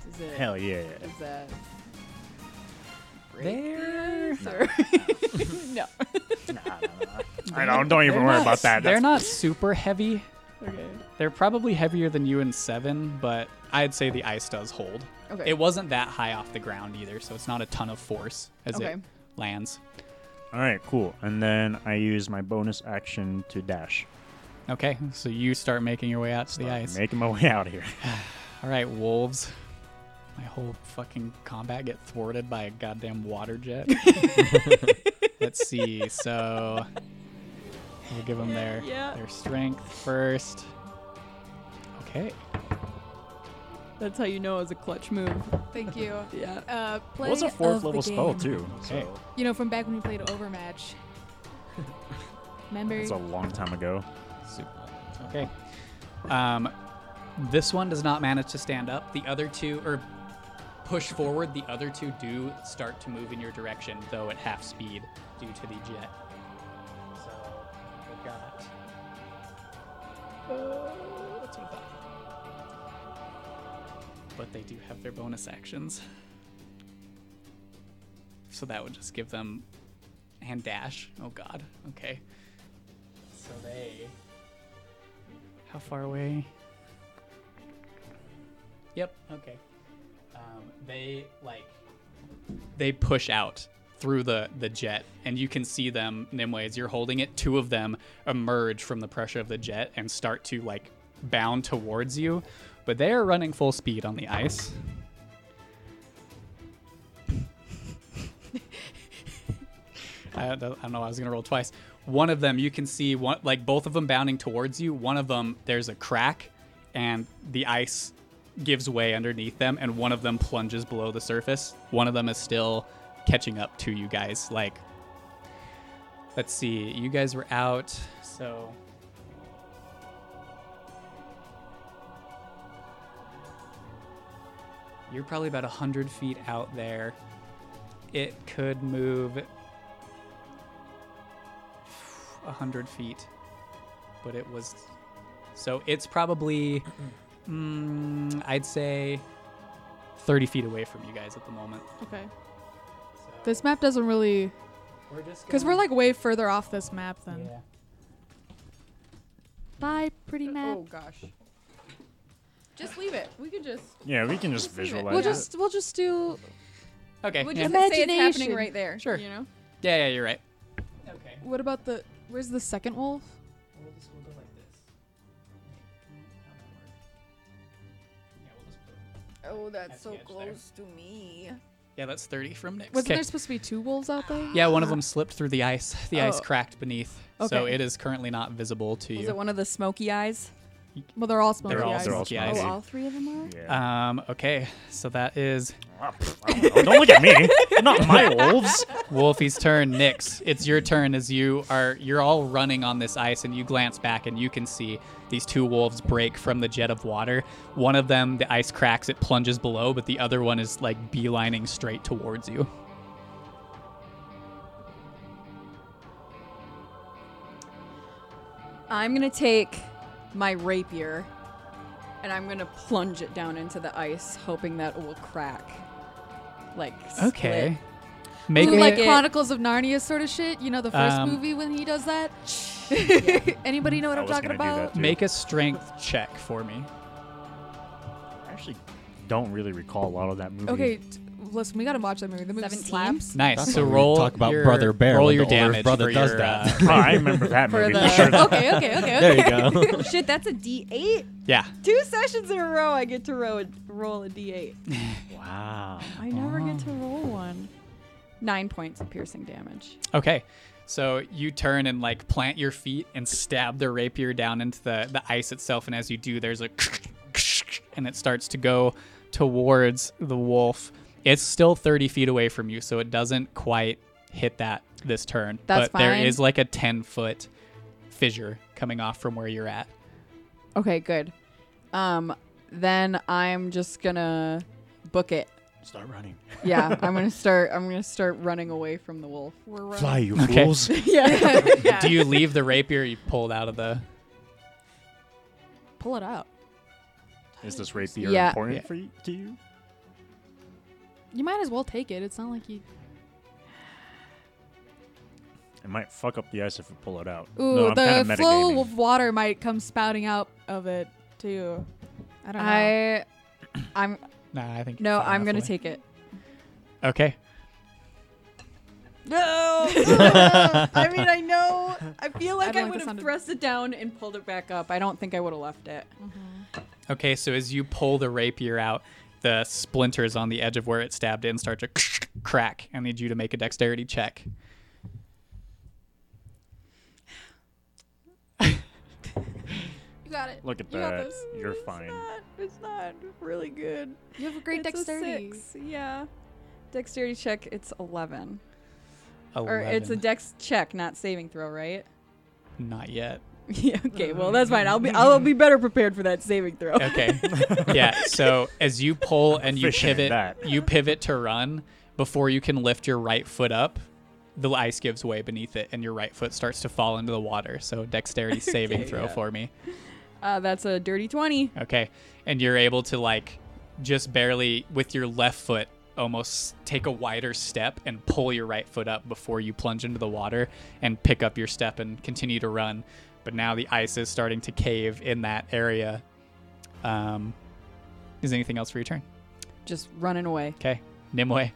Is it? Hell yeah. Is that? They're Or- <laughs> <laughs> no. Nah, nah, nah. I don't, don't even worry not- about that. They're That's- not super heavy. Okay. They're probably heavier than you in seven, but I'd say the oh. ice does hold. Okay. It wasn't that high off the ground either, so it's not a ton of force as Okay. it lands. All right, cool. And then I use my bonus action to dash. Okay, so you start making your way out to the ice. Making my way out of here. <sighs> All right, wolves. My whole fucking combat get thwarted by a goddamn water jet. <laughs> Let's see. So we'll give them their Yeah. their strength first. Okay. That's how you know it's a clutch move. Thank you. <laughs> Yeah. Uh, It play was a of fourth the level spell game. too. Okay. So You know, from back when we played Overmatch. <laughs> Remember? it's a long time ago. Super. Okay. Um, this one does not manage to stand up. The other two, or push forward. The other two do start to move in your direction, though at half speed due to the jet. So we got. Uh, But they do have their bonus actions. So that would just give them and dash. Oh god. Okay. So they. How far away? Yep. Okay. Um, they like. They push out through the the jet, and you can see them. Nimue, as you're holding it, two of them emerge from the pressure of the jet and start to like bound towards you, but they are running full speed on the ice. <laughs> I don't, I don't know. I was gonna roll twice. One of them, you can see one, like both of them bounding towards you. One of them, there's a crack, and the ice gives way underneath them, and one of them plunges below the surface. One of them is still catching up to you guys. Like, let's see, you guys were out, so. You're probably about 100 feet out there. It could move 100 feet, but it was. So it's probably, <clears throat> mm, I'd say, 30 feet away from you guys at the moment. Okay. So This map doesn't really. we're just Because we're like way further off this map than. Yeah. Bye, pretty map. Oh gosh. Just leave it. We can just. Yeah, we can just Just leave it. visualize We'll it. just we'll just do. Okay. We'll yeah. just say it's happening Imagination. right there. Sure. You know. yeah, yeah, you're right. Okay. What about the? Where's the second wolf? We'll just we'll go like this. Yeah, we'll just put. Oh, That's that's the so edge there. close to me. Yeah, that's 30 from Nick. Wasn't there supposed to be two wolves out there? Yeah, one of them slipped through the ice. The ice Oh. cracked beneath, so Okay. it is currently not visible to Was you. it one of the smoky eyes? Well, they're all smoky They're all eyes. They're all smoky smoky. eyes. Oh, all three of them are. Yeah. Um. Okay, so that is Ah, pff, I don't, know. Don't look at me. Not my wolves. Wolfie's turn. Nyx, it's your turn as you are you're all running on this ice and you glance back and you can see these two wolves break from the jet of water. One of them, the ice cracks, it plunges below, but the other one is like beelining straight towards you. I'm gonna take my rapier and I'm gonna plunge it down into the ice, hoping that it will crack. Like Okay. split. Make Ooh, like it- Chronicles of Narnia sort of shit. You know the first Um, movie when he does that. <laughs> Anybody know what I I'm talking gonna do that about? make a strength check for me. I actually don't really recall a lot of that movie. Okay, t- listen, we gotta watch that movie. The movie 17? slaps. Nice. That's so roll talk about your, Brother Bear Roll your the damage brother for does your, that. uh, Oh, I remember that <laughs> For movie. the- Sure. <laughs> okay, okay, okay, There okay. you go. Oh, <laughs> shit, that's a D8. yeah. Two sessions in a row, I get to roll a, roll a D8. Wow. I never get to roll one. Nine points of piercing damage. Okay. So you turn and like plant your feet and stab the rapier down into the, the ice itself. And as you do, there's a and it starts to go towards the wolf. It's still 30 feet away from you, so it doesn't quite hit that this turn. That's but there fine. is like a 10 foot fissure coming off from where you're at. Okay, good. Um, then I'm just gonna book it. Start running. Yeah, <laughs> I'm gonna start. I'm gonna start running away from the wolf. We're running. Fly, you Okay. fools. <laughs> <laughs> yeah. Yeah. Do you leave the rapier you pulled out of the. pull it out? Is this rapier Yeah. important Yeah. for you, to you? You might as well take it. It's not like you. It might fuck up the ice if we pull it out. Ooh, no, I'm the kinda flow of water might come spouting out of it too. I don't know. I, I'm <coughs> Nah, I think. no. I'm gonna take it. Okay. No. <laughs> I mean, I know. I feel like don't I, like would have sound thrust it down and pulled it back up. I don't think I would have left it. Mm-hmm. Okay, so as you pull the rapier out, the splinters on the edge of where it stabbed in start to <laughs> crack. I need you to make a dexterity check. you got it. Look at You got that. this. You're fine. It's not really good. You have a great It's a dexterity. six, Yeah. Dexterity check. It's eleven. 11. Or it's a dex check, not saving throw, right? Not yet. <laughs> yeah. Okay. Well, that's fine. I'll be <laughs> I'll be better prepared for that saving throw. Okay. <laughs> yeah, so as you pull and you Efficient pivot, that. you pivot to run before you can lift your right foot up. The ice gives way beneath it, and your right foot starts to fall into the water. So, dexterity saving Okay, throw yeah. for me. Uh, that's a dirty twenty. Okay. And you're able to like just barely with your left foot almost take a wider step and pull your right foot up before you plunge into the water and pick up your step and continue to run. But now the ice is starting to cave in that area. Um, is anything else for your turn? Just running away. Okay. Nimue.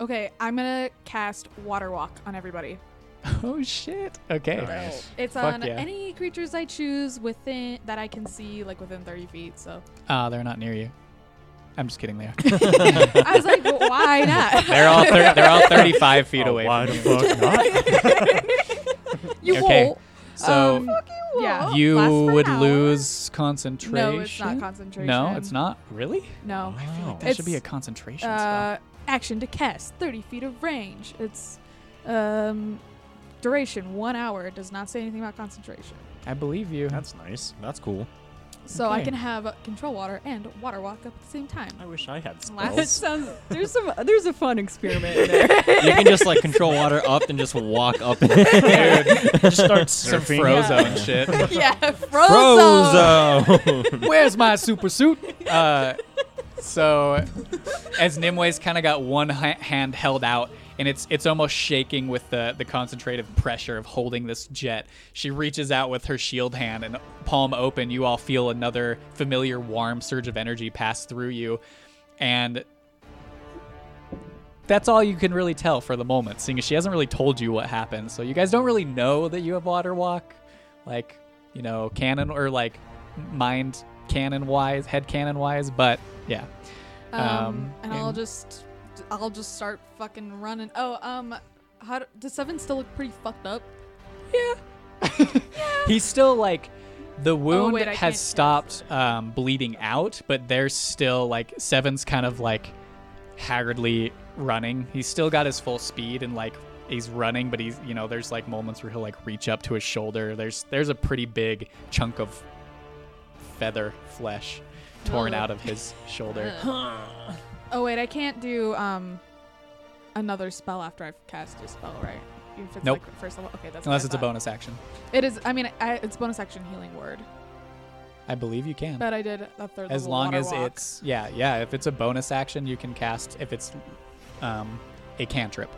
Okay, I'm gonna cast Water Walk on everybody. <laughs> Oh shit. Okay. Nice. It's Fuck on yeah. any creatures I choose within that I can see, like within 30 feet. So Ah, they're not near you. I'm just kidding. They are. <laughs> I was like, well, why not? <laughs> they're all thir- they're all 35 feet Oh, away why from the you. fuck not? you Okay. won't. So Um, yeah. you Lasts for an would hour. lose concentration. No, it's not concentration. No, it's not. Really? No. Wow. That should be a concentration Uh, action to cast, 30 feet of range. It's um, duration one hour. It does not say anything about concentration. I believe you. That's nice. That's cool. So I can have uh, control water and water walk up at the same time. I wish I had That spells. sounds. There's some. There's a fun experiment in there. <laughs> You can just like control water up and just walk up. <laughs> Just start Some surfing. Frozone shit. <laughs> yeah, Frozen. Frozo. Where's my super suit? Uh, so, as Nimue's kind of got one ha- hand held out, and it's it's almost shaking with the the concentrated pressure of holding this jet. She reaches out with her shield hand, and palm open, you all feel another familiar warm surge of energy pass through you, and that's all you can really tell for the moment, seeing as she hasn't really told you what happened. So you guys don't really know that you have water walk, like you know, canon or like mind canon wise, head canon wise, but yeah. Um, Um, and I'll just, I'll just start fucking running. Oh, um, how do, does Seven still look pretty fucked up? Yeah. <laughs> yeah. He's still like the wound Oh, wait, has stopped um, bleeding out, but there's still like Seven's kind of like haggardly running. He's still got his full speed and like he's running, but he's you know there's like moments where he'll like reach up to his shoulder. There's there's a pretty big chunk of feather flesh torn Ugh. out of his shoulder. <laughs> Oh wait, I can't do um another spell after I've cast a spell, right? If it's Nope. like first level. Okay, that's what Unless I it's a thought. bonus action. It is. I mean, I, it's bonus action healing word, I believe you can. but I did a third as level long water as walk. it's yeah yeah if it's a bonus action you can cast if it's um a cantrip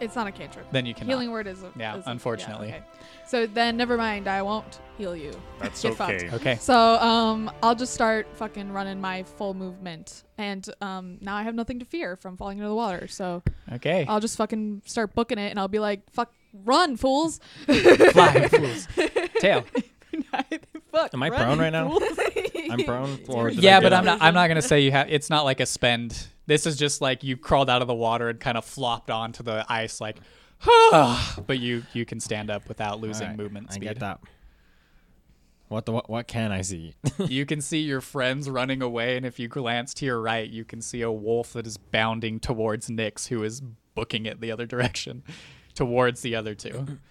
It's not a cantrip. Then you can Healing word is a Yeah, is a- unfortunately. okay. So then, never mind. I won't heal you. That's Get fucked. okay. Okay. So um, I'll just start fucking running my full movement, and um, now I have nothing to fear from falling into the water. So Okay. I'll just fucking start booking it, and I'll be like, "Fuck, run, fools!" Fly, <laughs> fools. Tail. <laughs> Fuck. Am I run, prone right now? fools. I'm prone. <laughs> Or did I Yeah, get but? I'm not. I'm not gonna say you have. It's not like a spend. This is just like you crawled out of the water and kind of flopped onto the ice, like, <sighs> but you you can stand up without losing Alright, movement I get that. What the what, what can I see? <laughs> you can see your friends running away, and if you glance to your right, you can see a wolf that is bounding towards Nyx, who is booking it the other direction, <laughs> towards the other two. <clears throat>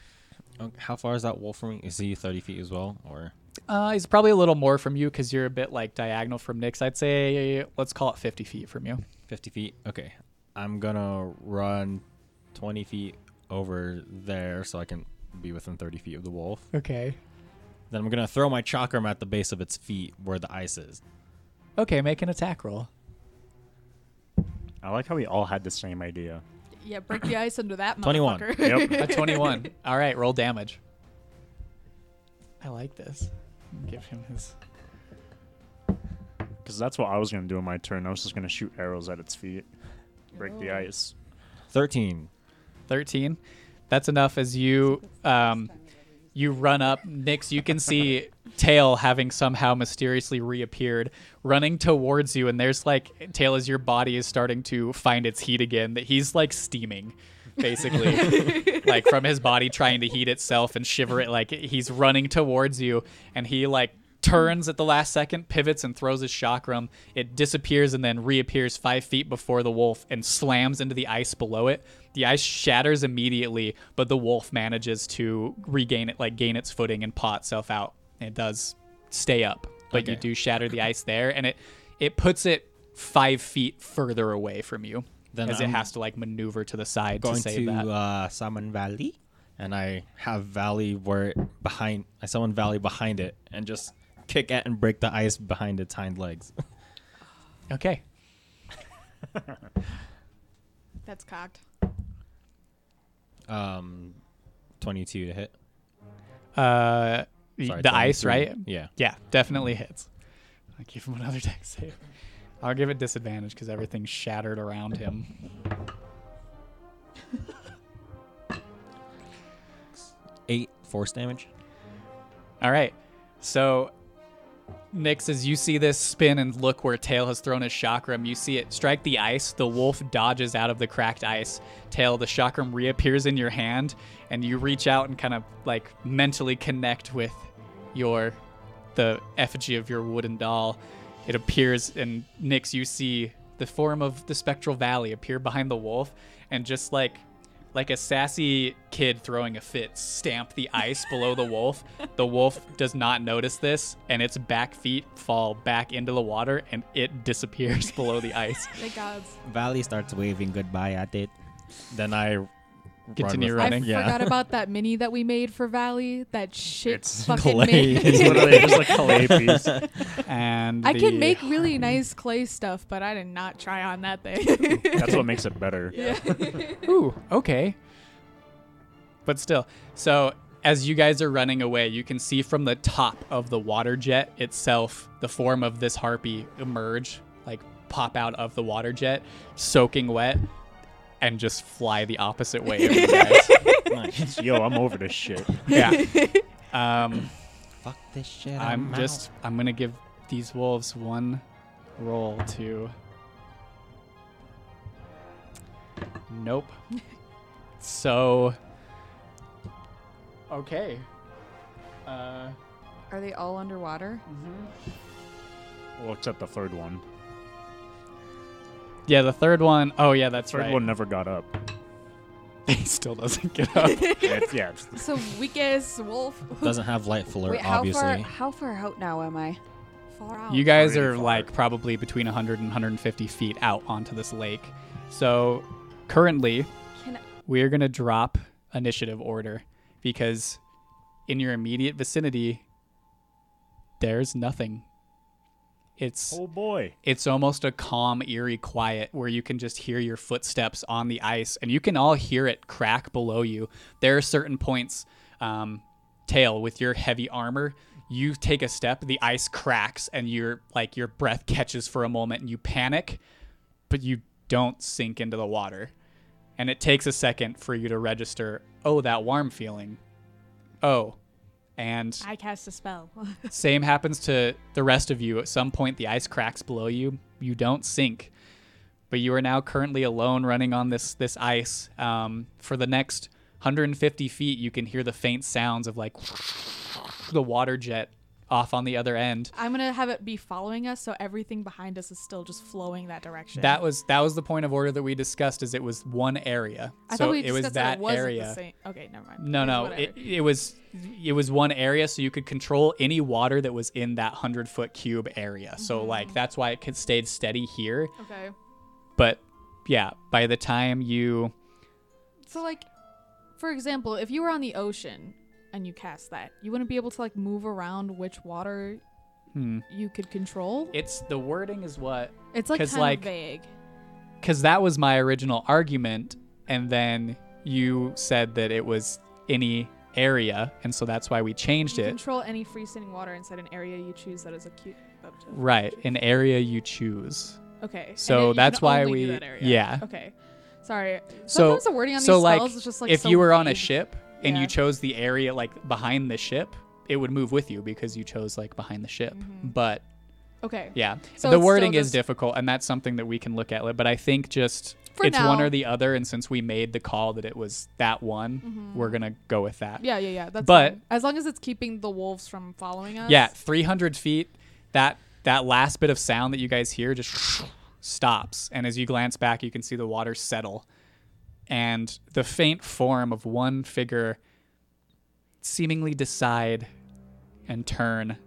Oh, How far is that wolf from? Is he 30 feet as well, or Uh, he's probably a little more from you because you're a bit like diagonal from Nyx. I'd say let's call it 50 feet from you. 50 feet? Okay, I'm gonna run 20 feet over there so I can be within 30 feet of the wolf. Okay. Then I'm gonna throw my chakram at the base of its feet where the ice is. Okay, make an attack roll. I like how we all had the same idea. yeah, break the ice under that 21. motherfucker. Yep. <laughs> A 21. <laughs> All right, roll damage. I like this. Give him his. Because that's what I was going to do in my turn. I was just going to shoot arrows at its feet, break the ice. 13. 13 that's enough as you um you run up Nyx, you can see tail having somehow mysteriously reappeared running towards you and there's like tail as your body is starting to find its heat again that he's like steaming basically <laughs> like from his body trying to heat itself and shiver it like he's running towards you and he like turns at the last second pivots and throws his chakram it disappears and then reappears five feet before the wolf and slams into the ice below it the ice shatters immediately but the wolf manages to regain it like gain its footing and paw itself out it does stay up but you do shatter the ice there and it it puts it five feet further away from you Then as it I'm has to like maneuver to the side to Going save to that. uh, summon Valley, and I have Valley where behind. I summon Valley behind it and just kick at and break the ice behind its hind legs. <laughs> okay. <laughs> That's cocked. Um, 22 to hit. Uh, Sorry, the ice, 23. right? Yeah. Yeah, definitely hits. I give him another <laughs> dex save. I'll give it disadvantage because everything's shattered around him. Eight force damage. All right. So, Nyx, as you see this spin and look where Tail has thrown his chakram, you see it strike the ice. The wolf dodges out of the cracked ice. Tail, the chakram reappears in your hand, and you reach out and kind of like mentally connect with your the effigy of your wooden doll. It appears, and Nyx, you see the form of the spectral valley appear behind the wolf, and just like like a sassy kid throwing a fit, stamp the ice below the wolf. The wolf does not notice this, and its back feet fall back into the water, and it disappears <laughs> below the ice. <laughs> Thank gods. Valley starts waving goodbye at it. Then I Continue run running. I Yeah. forgot about that <laughs> mini that we made for Valley. That shit It's fucking clay. made. <laughs> It's literally just a clay piece. <laughs> And I can make really nice clay stuff, but I did not try on that thing. That's what makes it better. Ooh, okay. But still, so as you guys are running away, you can see from the top of the water jet itself the form of this harpy emerge, like pop out of the water jet, soaking wet, and just fly the opposite way of you guys. Nice. Yo, I'm over this shit. yeah. <laughs> Um, Fuck this shit. I'm just I'm gonna give these wolves one roll to. Nope. So. Okay. Uh. Are they all underwater? Well, except the third one. Yeah, the third one oh yeah, that's Third right. one never got up. <laughs> he still doesn't get up. yeah, <laughs> It's, yeah, it's, so weak ass wolf. <laughs> doesn't have light flirt, Wait, how obviously. far? How far out now am I? Far out. You guys Really are far. like probably between 100 and 150 feet out onto this lake. So currently, Can I- we are going to drop initiative order because in your immediate vicinity, there's nothing. It's Oh boy. it's almost a calm, eerie quiet where you can just hear your footsteps on the ice and you can all hear it crack below you. There are certain points, um, Tail, with your heavy armor, you take a step, the ice cracks, and your like your breath catches for a moment and you panic, but you don't sink into the water. And it takes a second for you to register, oh, that warm feeling. Oh. And I cast a spell. <laughs> same happens to the rest of you. At some point, the ice cracks below you. You don't sink, but you are now currently alone, running on this this ice. Um, for the next 150 feet, you can hear the faint sounds of like <laughs> the water jet off on the other end. I'm gonna have it be following us, so everything behind us is still just flowing that direction. That was that was the point of order that we discussed. Is it was one area, I so it was discussed that it area. The same. Okay, never mind. No, no, it, it was it was one area, so you could control any water that was in that hundred foot cube area. So Mm-hmm. like that's why it could stayed steady here. okay. But yeah, by the time you So like, for example, if you were on the ocean and you cast that, you wouldn't be able to like move around which water hmm, you could control. it's the wording is what it's like kind like, of vague. because that was my original argument, and then you said that it was any area, and so that's why we changed You it. control any freestanding water inside an area you choose that is acute. that- Right, an area you choose. Okay. So that's why we- that area. yeah. Okay. Sorry. So Sometimes the wording on so these like spells is just like if so you were on a ship and you chose the area like behind the ship, it would move with you because you chose like behind the ship. But Okay. yeah, So the wording still is difficult, and that's something that we can look at. But I think just For it's one or the other, and since we made the call that it was that one, we're gonna go with that. Mm-hmm. Yeah, yeah, yeah. That's But- fine. as long as it's keeping the wolves from following us. Yeah, 300 feet. That that last bit of sound that you guys hear just <laughs> stops, and as you glance back, you can see the water settle, and the faint form of one figure seemingly decide and turn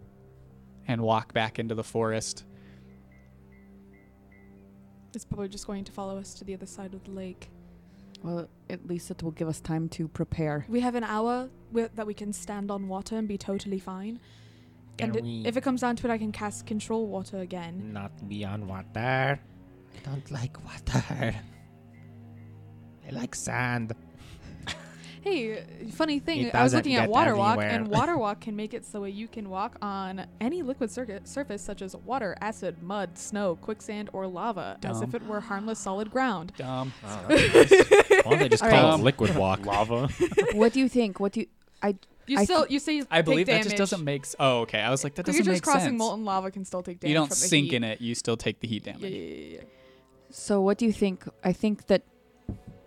and walk back into the forest. It's probably just going to follow us to the other side of the lake. Well, at least it will give us time to prepare. We have an hour wi- that we can stand on water and be totally fine. Can and it- if it comes down to it, I can cast control water again. not be on water? I don't like water. I like sand. Hey, funny thing, It I was doesn't looking at get Water Walk, and <laughs> Water Walk can make it so you can walk on any liquid circuit surface such as water, acid, mud, snow, quicksand, or lava, as if it were harmless solid ground. Dumb. Why don't they just <laughs> All call right. it liquid walk? <laughs> Lava. what do you think? What do you? I You I still, you say I take believe that damage. just doesn't make. s- Oh, okay. I was like, that doesn't Creatures make crossing sense. molten lava can still take damage. you don't from the sink heat. in it. You still take the heat damage. Yeah, yeah, yeah, yeah. So what do you think? I think that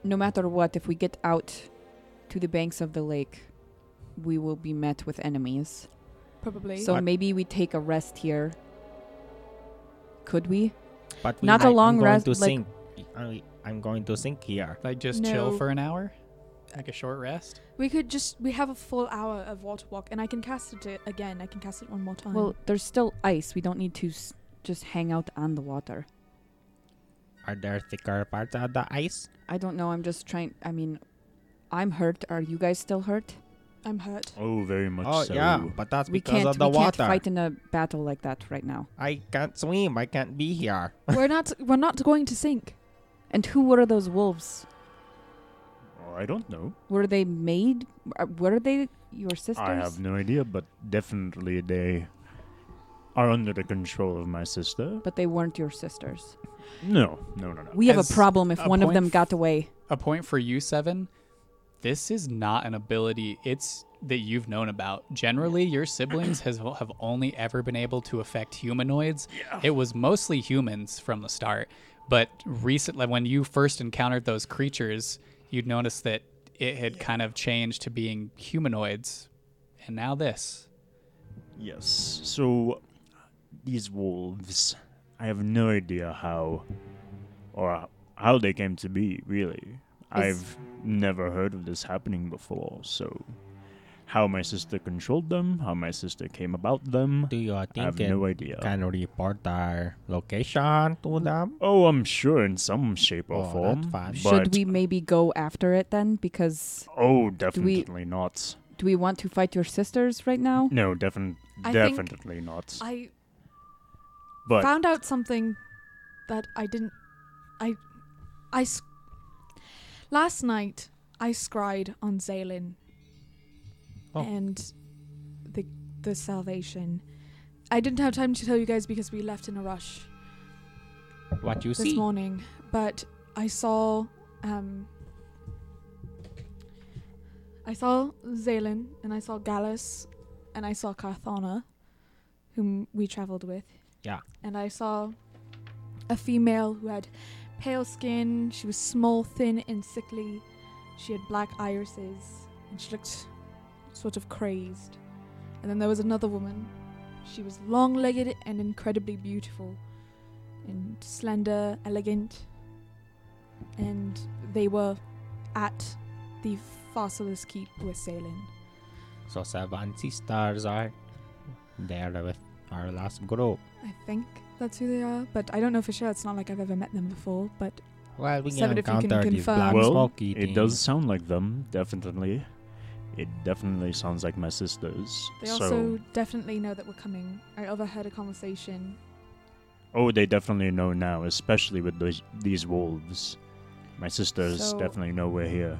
no matter what, if we get out to the banks of the lake, we will be met with enemies. Probably. So I- maybe we take a rest here. Could we? But we Not a might- long I'm going rest, To like- sink. I, I'm going to sink here. Like just chill No. for an hour, like a short rest. we could just we have a full hour of water walk, and I can cast it a- again. I can cast it one more time. Well, there's still ice. We don't need to s- just hang out on the water. Are there thicker parts of the ice? I don't know. I'm just trying. I mean, I'm hurt. Are you guys still hurt? I'm hurt. Oh, very much Oh so. yeah, but that's we because can't. of the we can't water. fight in a battle like that right now. I can't swim. I can't be here. <laughs> we're not. We're not going to sink. And who were those wolves? Oh, I don't know. Were they made? uh, Were they your sisters? I have no idea, but definitely they are under the control of my sister. But they weren't your sisters. No, no, no, no. We have As a problem if a one of point them f- got away. a point for you, Seven. This is not an ability. It's that you've known about. Generally, your siblings has <coughs> have only ever been able to affect humanoids. It was mostly humans from the start, but recently, when you first encountered those creatures, you'd notice that it had kind of changed to being humanoids, and now this. Yes. So these wolves, I have no idea how or how they came to be, really. I've never heard of this happening before, so how my sister controlled them, how my sister came about them, Do you think I think have it no idea. can report our location to them? Oh, I'm sure in some shape or Oh, form. that's fine. But Should we maybe go after it then? Because Oh, definitely not. do we want to fight your sisters right now? No, defin- I definitely not. I But found out something that I didn't. I, I. Last night I scried on Zaylin. Oh. And the the salvation. I didn't have time to tell you guys because we left in a rush What you this see? This morning. But I saw um I saw Zaylin and I saw Gallus and I saw Carthana, whom we traveled with. Yeah. And I saw a female who had pale skin. She was small, thin, and sickly. She had black irises and she looked sort of crazed. And then there was another woman. She was long legged and incredibly beautiful and slender, elegant. And they were at the Fossilis Keep with Salen. So seven sisters are there with our last group. I think that's who they are, but I don't know for sure. It's not like I've ever met them before, but Well, we Seven, can if you can these confirm. black well, smoky it things. does sound like them, definitely. It definitely sounds like my sisters. they so, also definitely know that we're coming. I overheard a conversation. oh, they definitely know now, especially with those, these wolves. My sisters So- definitely know we're here.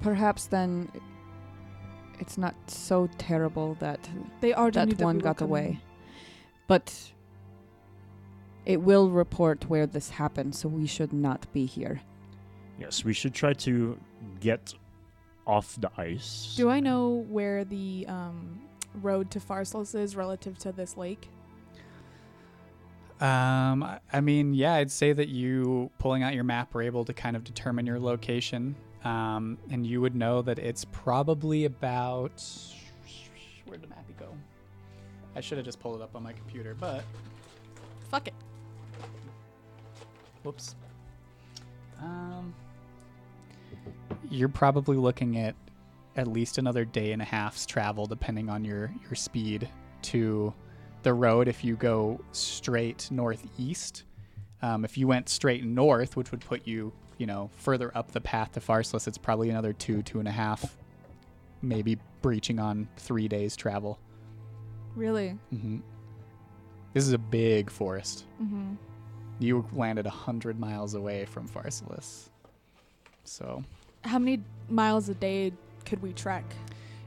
Perhaps then it's not so terrible that They already knew that that one we were got coming. away. But it will report where this happened, so we should not be here. Yes, we should try to get off the ice. Do I know where the um, road to Pharsalus is relative to this lake? Um, I- I mean, yeah, I'd say that you pulling out your map were able to kind of determine your location, um, and you would know that it's probably about. I should have just pulled it up on my computer, but Fuck it. whoops. Um, you're probably looking at at least another day and a half's travel, depending on your your speed, to the road. If you go straight northeast, um, if you went straight north, which would put you, you know, further up the path to Pharsalus, it's probably another two, two and a half, maybe breaching on three days travel. Really? hmm This is a big forest. Mm-hmm. You landed a hundred miles away from Pharsalus. So How many miles a day could we trek?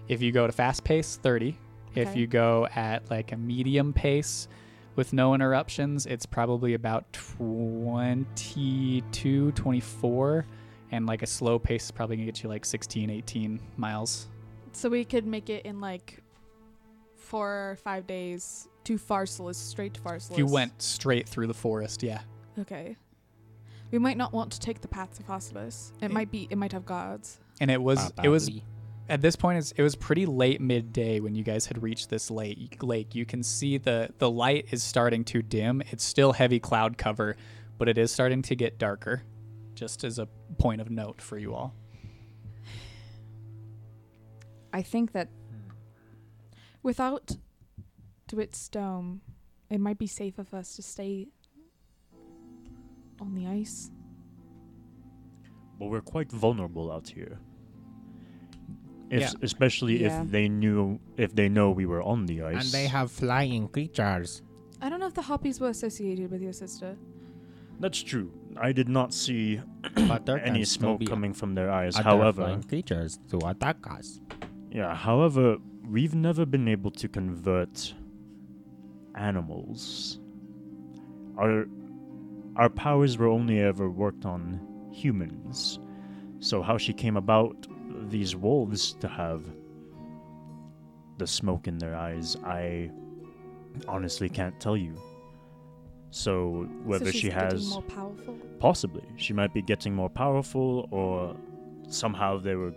if you go to fast pace, 30. If you go at like a medium pace with no interruptions, it's probably about 22, 24. And like a slow pace is probably gonna get you like 16, 18 miles. So we could make it in like four or five days to Pharsalus, straight to Pharsalus. If you went straight through the forest, yeah. Okay. We might not want to take the path to Pharsalus. It Eh. might be. It might have guards. And it was it was at this point it's, it was pretty late midday when you guys had reached this lake lake you can see the the light is starting to dim it's still heavy cloud cover but it is starting to get darker just as a point of note for you all I think that Without Dwit's dome, it might be safer for us to stay on the ice. But we're quite vulnerable out here. If, Yeah. Especially Yeah. if they knew, if they know we were on the ice. And they have flying creatures. I don't know if the harpies were associated with your sister. That's true. I did not see <coughs> any smoke coming from their eyes. other However, flying creatures to attack us. yeah. However, we've never been able to convert animals. Our our powers were only ever worked on humans. So how she came about these wolves to have the smoke in their eyes, I honestly can't tell you. So whether so she's she has more powerful. Possibly. She might be getting more powerful, or somehow they were.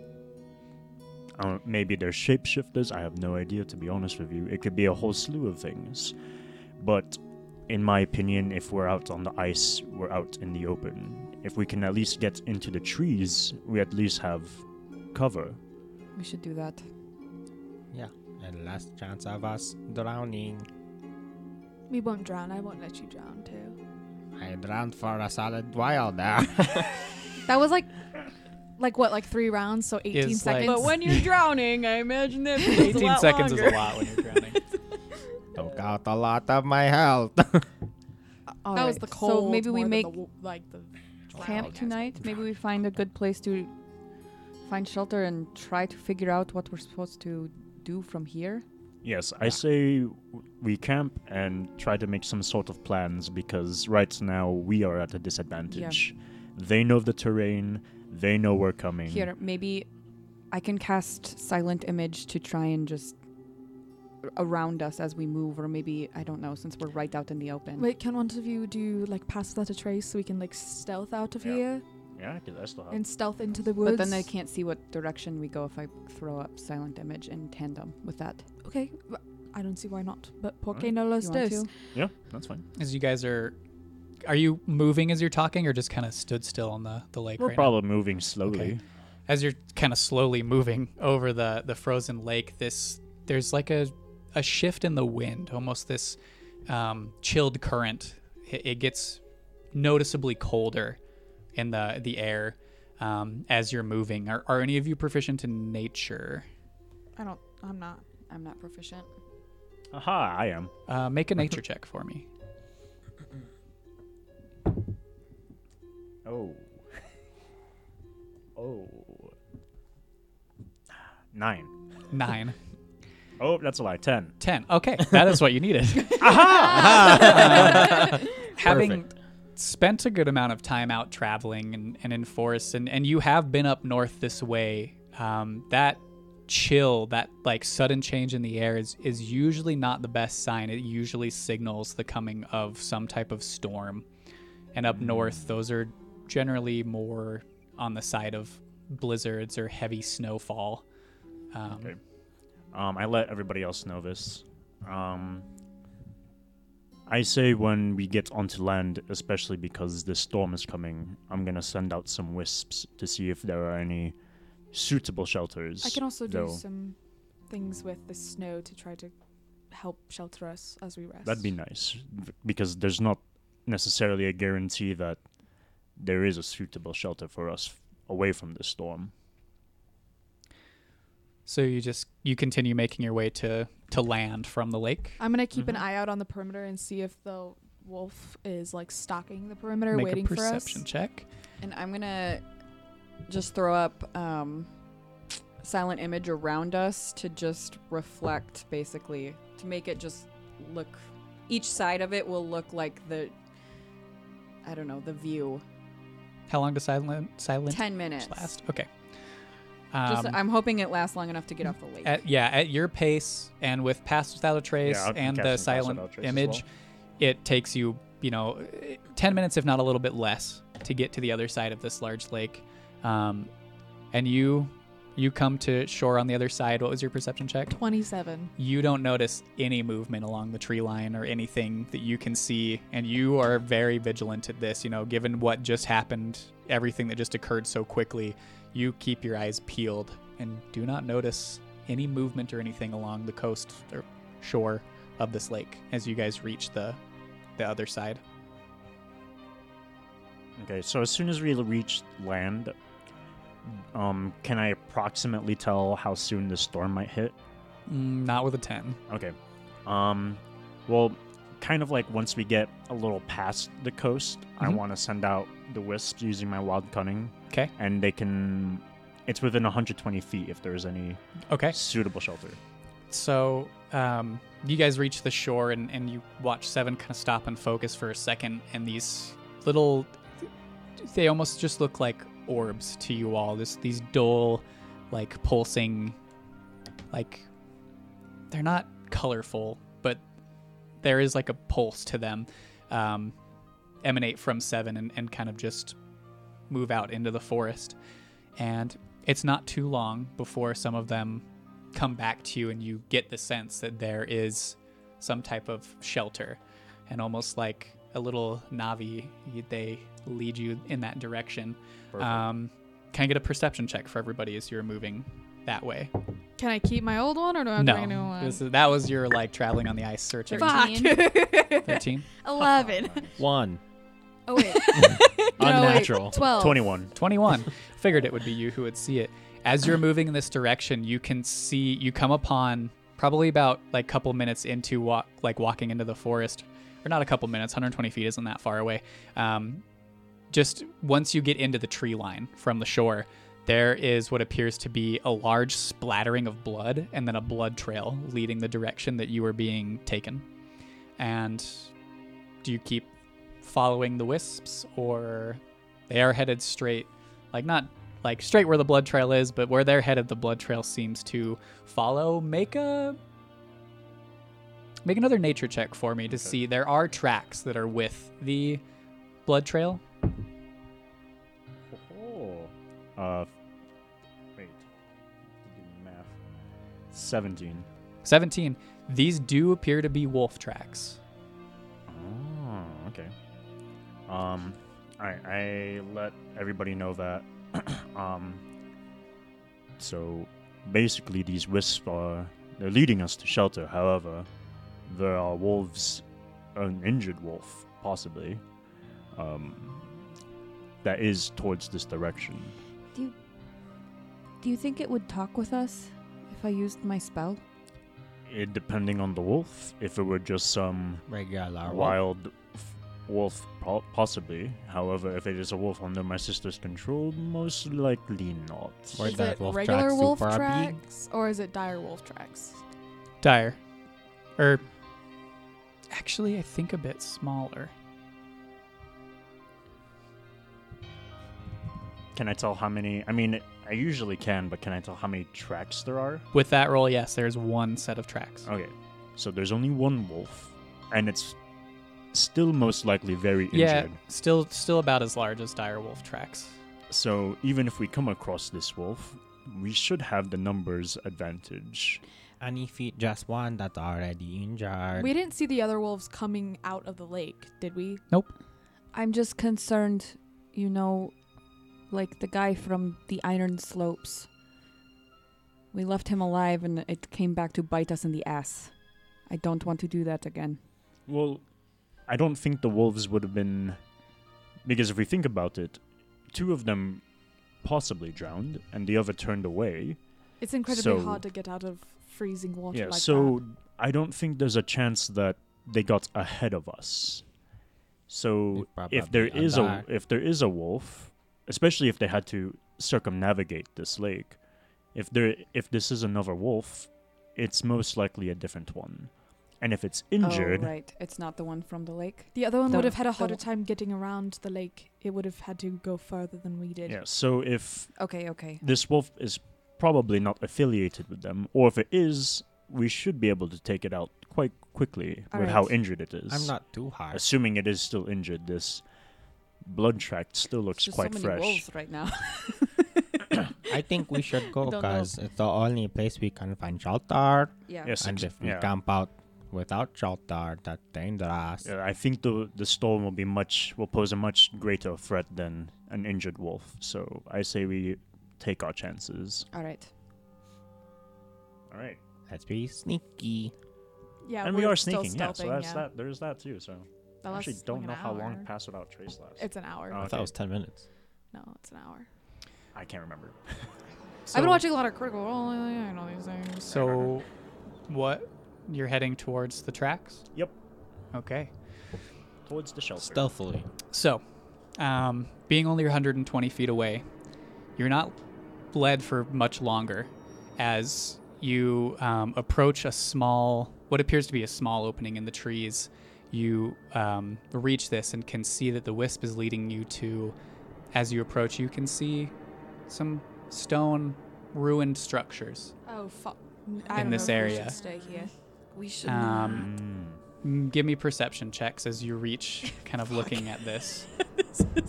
I don't, maybe they're shapeshifters. I have no idea, to be honest with you. It could be a whole slew of things. But in my opinion, if we're out on the ice, we're out in the open. If we can at least get into the trees, we at least have cover. we should do that. Yeah. And last chance of us drowning. We won't drown. I won't let you drown too. I drowned for a solid while there. <laughs> That was like, like what, like three rounds, so 18 Is, like- seconds. But when you're <laughs> drowning, I imagine that feels 18 a lot seconds longer. is a lot when you're drowning <laughs> Took out a lot of my health. <laughs> All that was right, the so cold. maybe we more than make the, w- like the camp drowning tonight. Maybe we find a good place to find shelter and try to figure out what we're supposed to do from here. Yes, I say w- we camp and try to make some sort of plans because right now we are at a disadvantage. They know the terrain, they know we're coming. Here, maybe I can cast silent image to try and just around us as we move, or maybe I don't know, since we're right out in the open. Wait, can one of you do like pass without a trace so we can like stealth out of Yeah. here Yeah, because I still have. and stealth into the woods? But then they can't see what direction we go if I throw up silent image in tandem with that. Okay, I don't see why not. But por Alright. qué no los You dos? yeah, that's fine. As you guys are, are you moving as you're talking, or just kind of stood still on the the lake We're right now? probably moving slowly. Okay. as you're kind of slowly moving over the the frozen lake this there's like a a shift in the wind almost this um, chilled current it, it gets noticeably colder in the the air um, as you're moving are, are any of you proficient in nature I don't. I'm not. I'm not proficient. Aha, I am. uh, make a <laughs> nature check for me Oh. Oh. Nine. nine Oh, that's a lie. Ten. ten okay that is what you needed <laughs> Aha! <laughs> having spent a good amount of time out traveling and, and in forests and, and you have been up north this way um, that chill that like sudden change in the air is, is usually not the best sign it usually signals the coming of some type of storm and up north those are generally more on the side of blizzards or heavy snowfall um, Okay. Um, I let everybody else know this. Um, I say when we get onto land, especially because the storm is coming, I'm gonna send out some wisps to see if there are any suitable shelters. I can also do though. some things with the snow to try to help shelter us as we rest. That'd be nice because there's not necessarily a guarantee that there is a suitable shelter for us away from the storm. so you just you continue making your way to to land from the lake I'm gonna keep an Mhm. eye out on the perimeter and see if the wolf is like stalking the perimeter, make waiting a for perception us. check And I'm gonna just throw up um, silent image around us to just reflect, basically, to make it just look. Each side of it will look like the. I don't know the view. How long does silent silent Ten minutes. last? Okay. Just, Um, I'm hoping it lasts long enough to get off the lake. at, yeah, at your pace and with Pass Without a Trace Yeah, and the silent Without a Trace as image, well. it takes you, you know, eh, 10 minutes, if not a little bit less, to get to the other side of this large lake. Um, and you you come to shore on the other side. What was your perception check? Twenty-seven. you don't notice any movement along the tree line or anything that you can see and you are very vigilant at this you know given what just happened everything that just occurred so quickly you keep your eyes peeled and do not notice any movement or anything along the coast or shore of this lake as you guys reach the the other side Okay, so as soon as we reach land, um, can I approximately tell how soon the storm might hit? mm, not with a 10 Okay. Um, well, kind of like once we get a little past the coast, I Mhm. want to send out the wisps using my wild cunning, okay and they can. It's within 120 feet if there's any okay suitable shelter. So um, you guys reach the shore and, and you watch Seven kind of stop and focus for a second, and these little, they almost just look like orbs to you all. This these dull, like pulsing, like they're not colorful, but there is like a pulse to them. Um, emanate from Seven and, and kind of just move out into the forest. And it's not too long before some of them come back to you and you get the sense that there is some type of shelter and almost like a little navi they lead you in that direction um, can i get a perception check for everybody as you're moving that way Can I keep my old one or do I have to no bring a new one? this is, that was your like traveling on the ice searching <laughs> Fuck. 13 Eleven. <laughs> One. Oh wait. <laughs> No, wait. Unnatural. Twelve. 21. 21 figured it would be you who would see it as you're moving in this direction you can see you come upon probably about like couple minutes into walk like walking into the forest or not a couple minutes, 120 feet isn't that far away. Um, just once you get into the tree line from the shore, there is what appears to be a large splattering of blood and then a blood trail leading the direction that you are being taken. And do you keep following the wisps or they are headed straight like not like straight where the blood trail is, but where they're headed the blood trail seems to follow. Make a make another nature check for me to see there are tracks that are with the blood trail. Oh. Uh, wait. Do math. 17. 17. These do appear to be wolf tracks. Oh, okay. Um, I I let everybody know that. <clears throat> um, so basically, these wisps are they're leading us to shelter. However, there are wolves, an injured wolf possibly, um, that is towards this direction. Do you do you think it would talk with us if I used my spell? It depending on the wolf. If it were just some Regular wolf. wild f- wolf, po- possibly. However, if it is a wolf under my sister's control, most likely not. Or is that it wolf regular track wolf tracks or is it dire wolf tracks? Dire. Or actually I think a bit smaller. Can I tell how many? I mean, I usually can, but can I tell how many tracks there are? With that roll, yes, there's one set of tracks. Okay, so there's only one wolf, and it's still most likely very injured. yeah, still still about as large as dire wolf tracks. So even if we come across this wolf, we should have the numbers advantage. And if it just one that's already injured. We didn't see the other wolves coming out of the lake, did we? Nope. I'm just concerned, you know, like the guy from the Iron Slopes. We left him alive and it came back to bite us in the ass. I don't want to do that again. Well, I don't think the wolves would have been. Because if we think about it, two of them possibly drowned, and the other turned away. It's incredibly So- hard to get out of freezing water yeah, like so that. I don't think there's a chance that they got ahead of us. So if there probably is are a if there is a wolf, especially if they had to circumnavigate this lake, if there if this is another wolf, it's most likely a different one. And if it's oh, injured, Oh, right. It's not the one from the lake. The other one the- would have had a harder time getting around the lake. It would have had to go further than we did. yeah. So if Okay, okay. this wolf is probably not affiliated with them, or if it is, we should be able to take it out quite quickly All with how injured it is. I'm not too hard. Assuming it is still injured, this blood tract still looks There's quite so many fresh. wolves right now. <coughs> I think we should <coughs> go Don't know. because it's the only place we can find shelter. yeah. Yes, and ex- if we yeah. camp out without shelter, that's dangerous. Yeah, I think the the storm will be much will pose a much greater threat than an injured wolf. So I say we take our chances. All right. All right, Let's be sneaky. Yeah, and we we're are still sneaking. Yeah, so that's yeah. that. There's that too. So That I actually don't like know an how long hour. pass without trace lasts. It's an hour. Oh, I thought it was 10 minutes. No, it's an hour. I can't remember. So, <laughs> I've been watching a lot of Critical Role. and all these things. So, what? You're heading towards the tracks? Yep. Okay. Towards the shelter. Stealthily. So, um, being only 120 feet away, you're not led for much longer as you um, approach a small, what appears to be a small opening in the trees. You um, reach this and can see that the wisp is leading you to, as you approach, you can see some stone ruined structures. Oh fuck! I In this area. should stay here. We should. Um, Mm. give me perception checks as you reach, kind of looking at this. <laughs>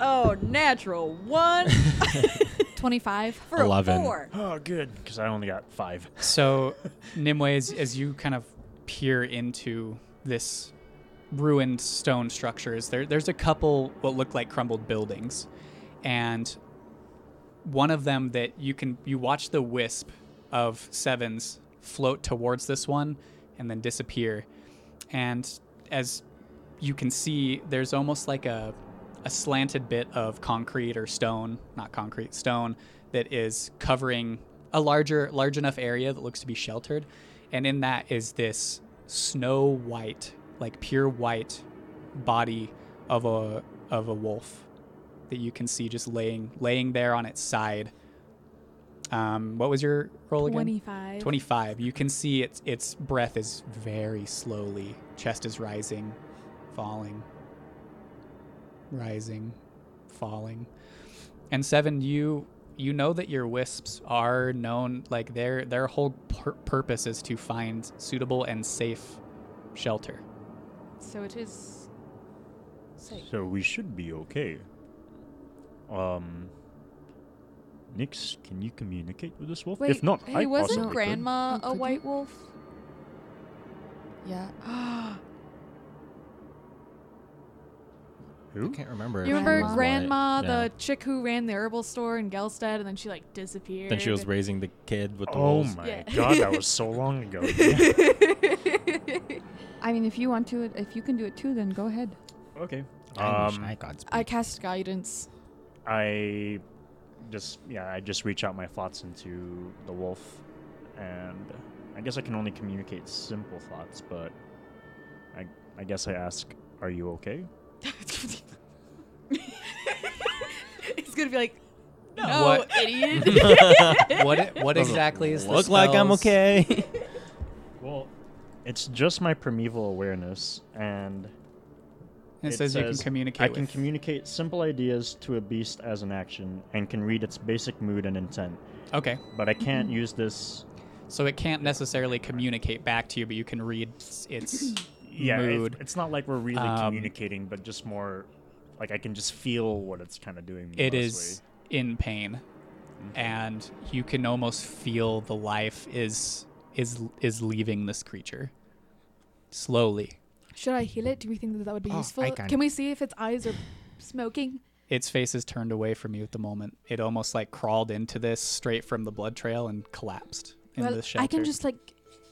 Oh, natural one <laughs> Twenty-five. <laughs> for 11. a four. Oh, good, because I only got five. So, Nimue, as, as you kind of peer into this ruined stone structures, there, there's a couple what look like crumbled buildings, and one of them that you can you watch the wisp of sevens float towards this one and then disappear, and as you can see, there's almost like a a slanted bit of concrete or stone, not concrete, stone that is covering a larger large enough area that looks to be sheltered and in that is this snow white, like pure white body of a of a wolf that you can see just laying laying there on its side. Um, what was your roll again? 25. 25. You can see its its breath is very slowly. Chest is rising, falling, rising, falling. And seven, you you know that your wisps are known like their their whole pur- purpose is to find suitable and safe shelter. So it is safe. So we should be okay. Um, Nyx, can you communicate with this wolf? Wait, if not, hey, I wasn't possibly could. Grandma a could you? white wolf? Yeah. <gasps> <gasps> I can't remember. You remember she was Grandma, white. Yeah. the chick who ran the herbal store in Gelstead, and then she like disappeared. Then she was raising the kid with the Oh wolves. my Yeah. god, that was so long ago. <laughs> I mean, if you want to, if you can do it too, then go ahead. okay. I wish Um, I could. I cast guidance. I just yeah, I just reach out my thoughts into the wolf, and I guess I can only communicate simple thoughts, but I I guess I ask, "Are you okay?" <laughs> it's gonna be like, no, What- idiot. <laughs> what what exactly is the Look like I'm spell's- okay. <laughs> Well, it's just my primeval awareness, and It, says, you can communicate. I can with- communicate simple ideas to a beast as an action, and can read its basic mood and intent. Okay, But I can't use this. so it can't necessarily communicate back to you, but you can read s- its Yeah, mood. it's not like we're really Um, communicating, but just more like I can just feel what it's kind of doing. It mostly. is in pain, and you can almost feel the life is is is leaving this creature slowly. Should I heal it? Do we think that that would be Oh, useful? can. Can we see if its eyes are smoking? Its face is turned away from you at the moment. It almost like crawled into this straight from the blood trail and collapsed in well, the shelter. I can just like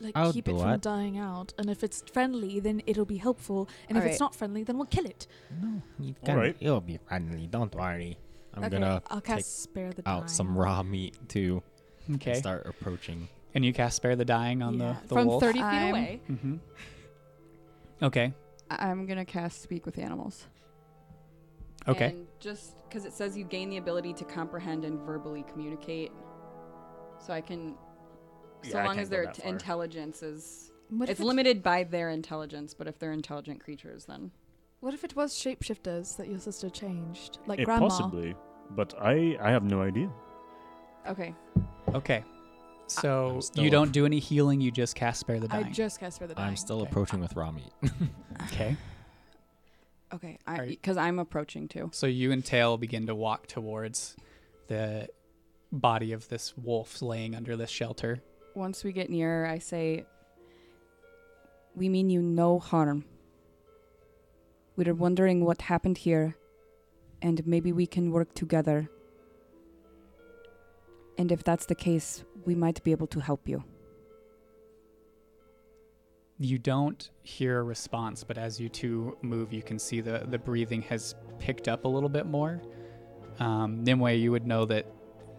like I'll keep it from it. dying out, and if it's friendly, then it'll be helpful, and if Alright. it's not friendly, then we'll kill it. no, you All can, right. it'll be friendly. Don't worry. I'm okay, gonna I'll take cast spare the dying. out some raw meat too okay. start approaching. And you cast spare the dying on Yeah, the, the from wolf. thirty feet I'm- away. Mm-hmm. Okay. I- I'm gonna cast speak with animals. Okay. And just because it says you gain the ability to comprehend and verbally communicate, so I can, so Yeah, I long as their t- intelligence is, What it's it- limited by their intelligence. But if they're intelligent creatures, then What if it was shapeshifters that your sister changed, like It grandma? possibly, but I I have no idea. okay. Okay. So you don't do any healing. You just cast spare the dying. I just cast spare the dying. I'm still Okay. approaching with raw meat. <laughs> okay. Okay, I because I'm approaching too. So you and Tail begin to walk towards the body of this wolf laying under this shelter. Once we get near, I say, "We mean you no harm. We're wondering what happened here, and maybe we can work together. And if that's the case, we might be able to help you." You don't hear a response, but as you two move, you can see the, the breathing has picked up a little bit more. Um, Nimue, you would know that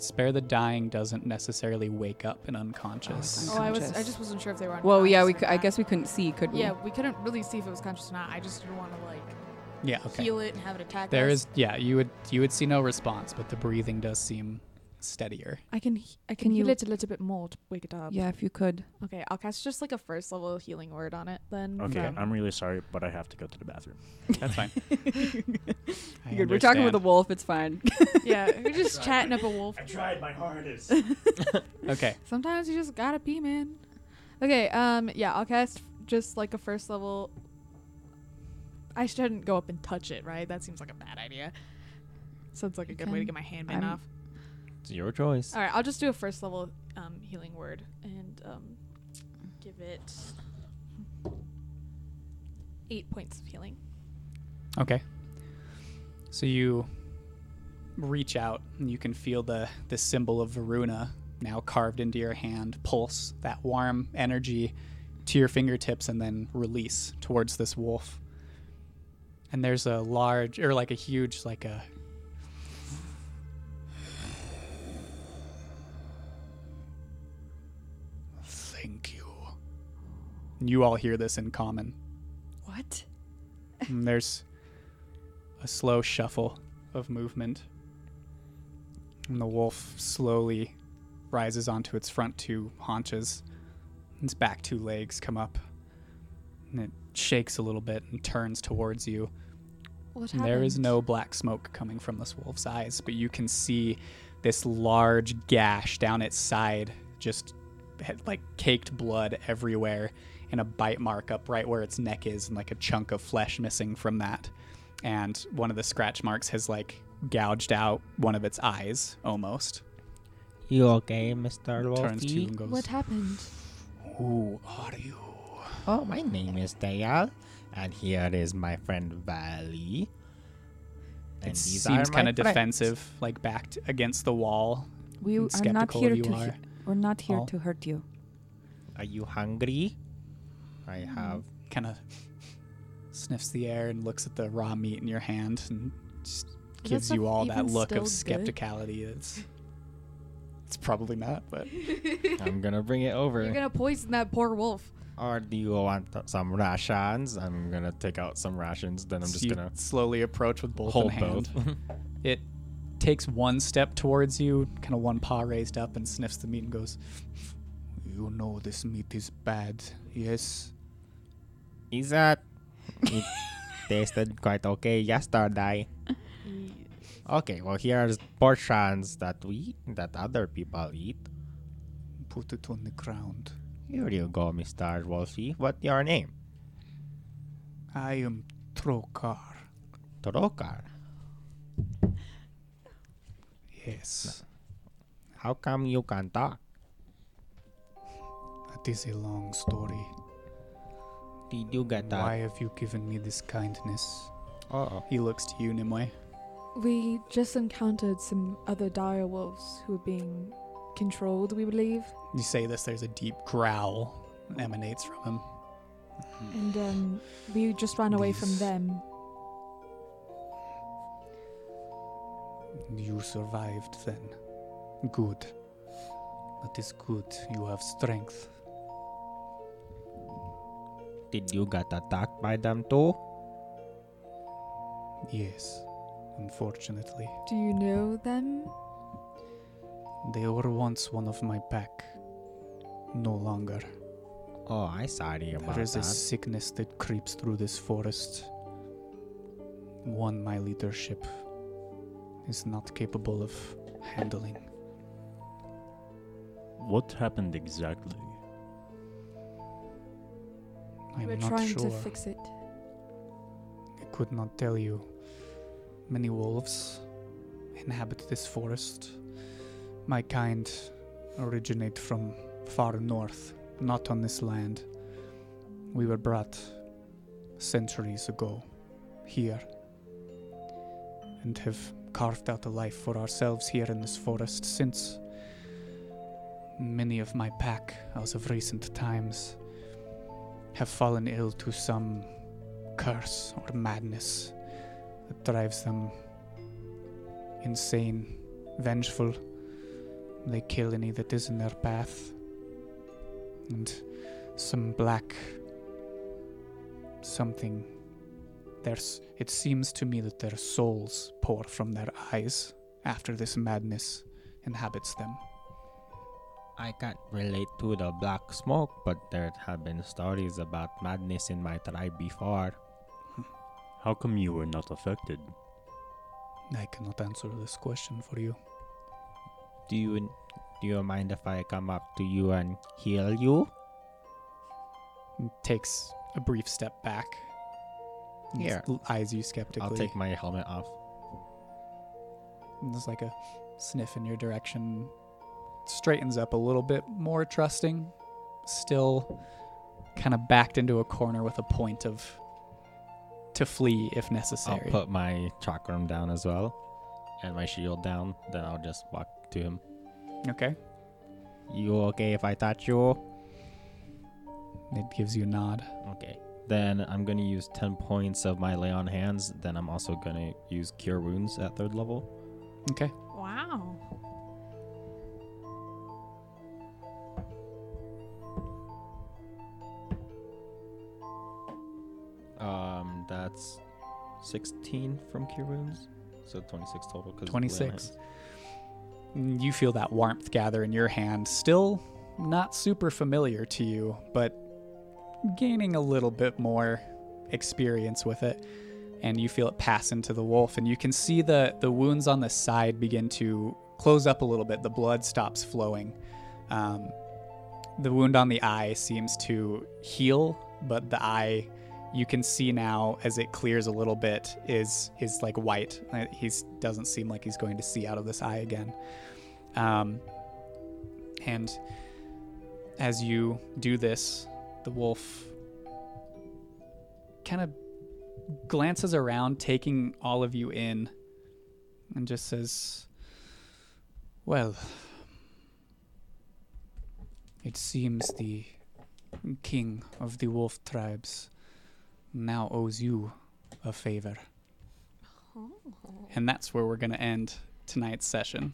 spare the dying doesn't necessarily wake up and unconscious. Oh, I oh, was. I just wasn't sure if they were. Well, yeah, we unconscious cou- or I guess we couldn't see, could we? Yeah, we couldn't really see if it was conscious or not. I just didn't want to like yeah, okay. heal it and have it attack There us. is, yeah, you would you would see no response, but the breathing does seem steadier. I can. he- I can, Can heal you- it a little bit more to wake it up. Yeah, if you could. Okay, I'll cast just like a first level healing word on it. Then. Okay, Um, I'm really sorry, but I have to go to the bathroom. <laughs> That's fine. <laughs> Good. We're talking with a wolf. It's fine. <laughs> yeah, we're just chatting up a wolf. I tried my hardest. Okay. Sometimes you just gotta pee, man. Okay, um, yeah, I'll cast just like a first level. I shouldn't go up and touch it, right? That seems like a bad idea. Sounds like a You good way to get my hand bitten I'm- off. It's your choice. All right, I'll just do a first level um, healing word and um, give it eight points of healing. Okay. So you reach out and you can feel the the symbol of Varuna now carved into your hand pulse that warm energy to your fingertips and then release towards this wolf. And there's a large or like a huge like a you. All hear this in common. What? And there's a slow shuffle of movement. And the wolf slowly rises onto its front two haunches. Its back two legs come up. And it shakes a little bit and turns towards you. What And There is no black smoke coming from this wolf's eyes, but you can see this large gash down its side, just like caked blood everywhere, and a bite mark up right where its neck is, and like a chunk of flesh missing from that. And one of the scratch marks has like gouged out one of its eyes almost. You okay, Mr. Turns to Wolfie? and goes, What happened? Who are you? Oh, my name is Dayal, and here is my friend Valley. And It these seems kind of defensive, like backed against the wall. We are not here to. are. hu- we're not here all. to hurt you. Are you hungry? I have. kind of <laughs> sniffs the air and looks at the raw meat in your hand and just gives you all that look of still good? skepticality. It's it's probably not, but <laughs> I'm gonna bring it over. You're gonna poison that poor wolf. Or do you want th- some rations? I'm gonna take out some rations. Then I'm just gonna slowly approach with both hold in hand. both. <laughs> It takes one step towards you, kind of one paw raised up, and sniffs the meat and goes, "You know this meat is bad, yes." Is that? It <laughs> tasted quite okay yesterday. Okay, well here's portions that we that other people eat. Put it on the ground. Here you go, Mr. Wolfie. What's your name? I am Trokar. Trokar? Yes, How come you can talk? that is a long story. Did you get that? Why have you given me this kindness? Oh, He looks to you, Nimue. We just encountered some other dire wolves who were being controlled, we believe. You say this, there's a deep growl that emanates from him. And um, we just ran away from them. You survived then. Good. That is good. You have strength. Did you get attacked by them too? Yes, unfortunately. Do you know them? They were once one of my pack. No longer. Oh, I sorry about that. There is a sickness that creeps through this forest. One my leadership is not capable of handling. What happened exactly? I'm We're not trying sure. to fix it. I could not tell you. Many wolves inhabit this forest. My kind originate from far north, not on this land. We were brought centuries ago here and have carved out a life for ourselves here in this forest since. Many of my pack, as of recent times, have fallen ill to some curse or madness that drives them insane, vengeful. They kill any that is in their path. And some black something. There's it seems to me that their souls pour from their eyes after this madness inhabits them. I can't relate to the black smoke, but there have been stories about madness in my tribe before. How come you were not affected? I cannot answer this question for you. Do you do you mind if I come up to you and heal you? Takes a brief step back. Yeah. Here. s- Eyes you skeptically. I'll take my helmet off. There's like a sniff in your direction. Straightens up a little bit more trusting. Still kind of backed into a corner with a point of to flee if necessary. I'll put my chakram down as well, and my shield down. Then I'll just walk to him. okay. You okay if I touch you? It gives you a nod. Okay. Then I'm gonna use ten points of my lay on hands. Then I'm also gonna use cure wounds at third level. Okay. That's 16 from cure wounds. So 26 total. 'cause of the 26. Mm, You feel that warmth gather in your hand. Still not super familiar to you, but gaining a little bit more experience with it. And you feel it pass into the wolf, and you can see the, the wounds on the side begin to close up a little bit. The blood stops flowing. Um, the wound on the eye seems to heal, but the eye you can see now as it clears a little bit is is like white. He doesn't seem like he's going to see out of this eye again. Um, and as you do this, the wolf kind of glances around, taking all of you in, and just says, "Well, it seems the king of the wolf tribes now owes you a favor. And that's where we're going to end tonight's session.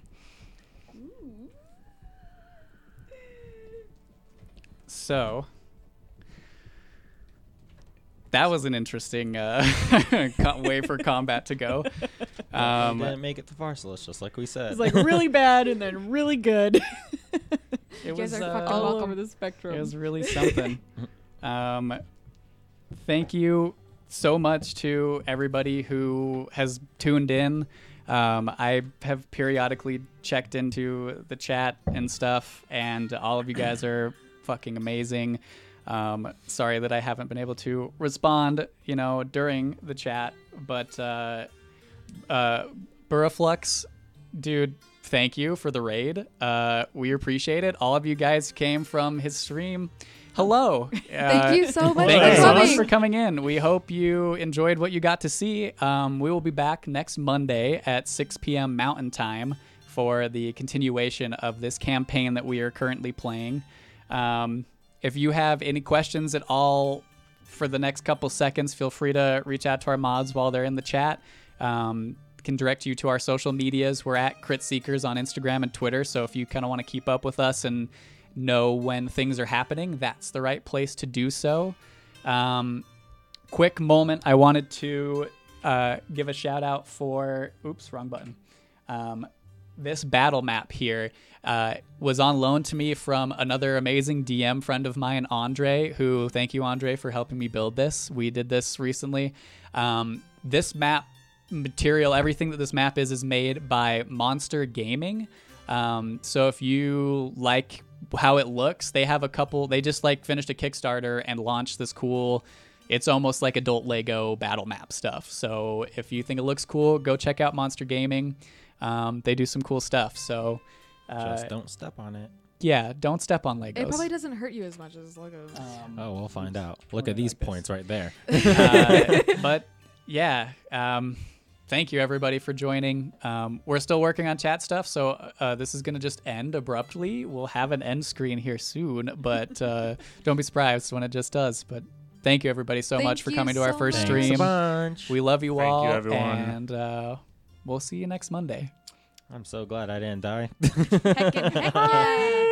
So, that was an interesting uh, <laughs> way for combat to go. <laughs> Um, didn't make it to Pharsalus, just like we said. It's like really bad and then really good. <laughs> it You guys was are uh, fucking all welcome. over the spectrum. It was really something. um, thank you so much to everybody who has tuned in. Um, I have periodically checked into the chat and stuff, and all of you guys are fucking amazing. Um, sorry that I haven't been able to respond, you know, during the chat, but uh, uh, Buraflux, dude, thank you for the raid. Uh, we appreciate it. All of you guys came from his stream. Hello. Thank you so much Thank for you so coming. much for coming in. We hope you enjoyed what you got to see. Um, we will be back next Monday at 6 p.m. Mountain Time for the continuation of this campaign that we are currently playing. Um, if you have any questions at all for the next couple seconds, feel free to reach out to our mods while they're in the chat. Um, can direct you to our social medias. We're at Crit Seekers on Instagram and Twitter. So if you kind of want to keep up with us and know when things are happening, that's the right place to do so. Um, quick moment, I wanted to uh, give a shout out for. Oops, wrong button. Um, this battle map here uh, was on loan to me from another amazing DM friend of mine, Andre, who, thank you, Andre, for helping me build this. We did this recently. Um, this map material, everything that this map is, is made by Monster Gaming. Um, so if you like how it looks, they have a couple, they just like finished a Kickstarter and launched this cool it's almost like adult Lego battle map stuff. So if you think it looks cool, go check out Monster Gaming. Um, they do some cool stuff. So uh, just don't step on it. yeah, don't step on Legos. It probably doesn't hurt you as much as Legos. Um, Oh, we'll find out. Look at these like this. points right there. <laughs> uh, <laughs> but yeah, um, thank you everybody for joining. Um, we're still working on chat stuff, so uh, this is gonna just end abruptly. We'll have an end screen here soon, but uh, <laughs> don't be surprised when it just does. But thank you everybody so Thank much for you coming to our first much. Thanks a stream. bunch. We love you Thank you, all, everyone. and uh, we'll see you next Monday. I'm so glad I didn't die. <laughs> <laughs> Heckin' heck yeah.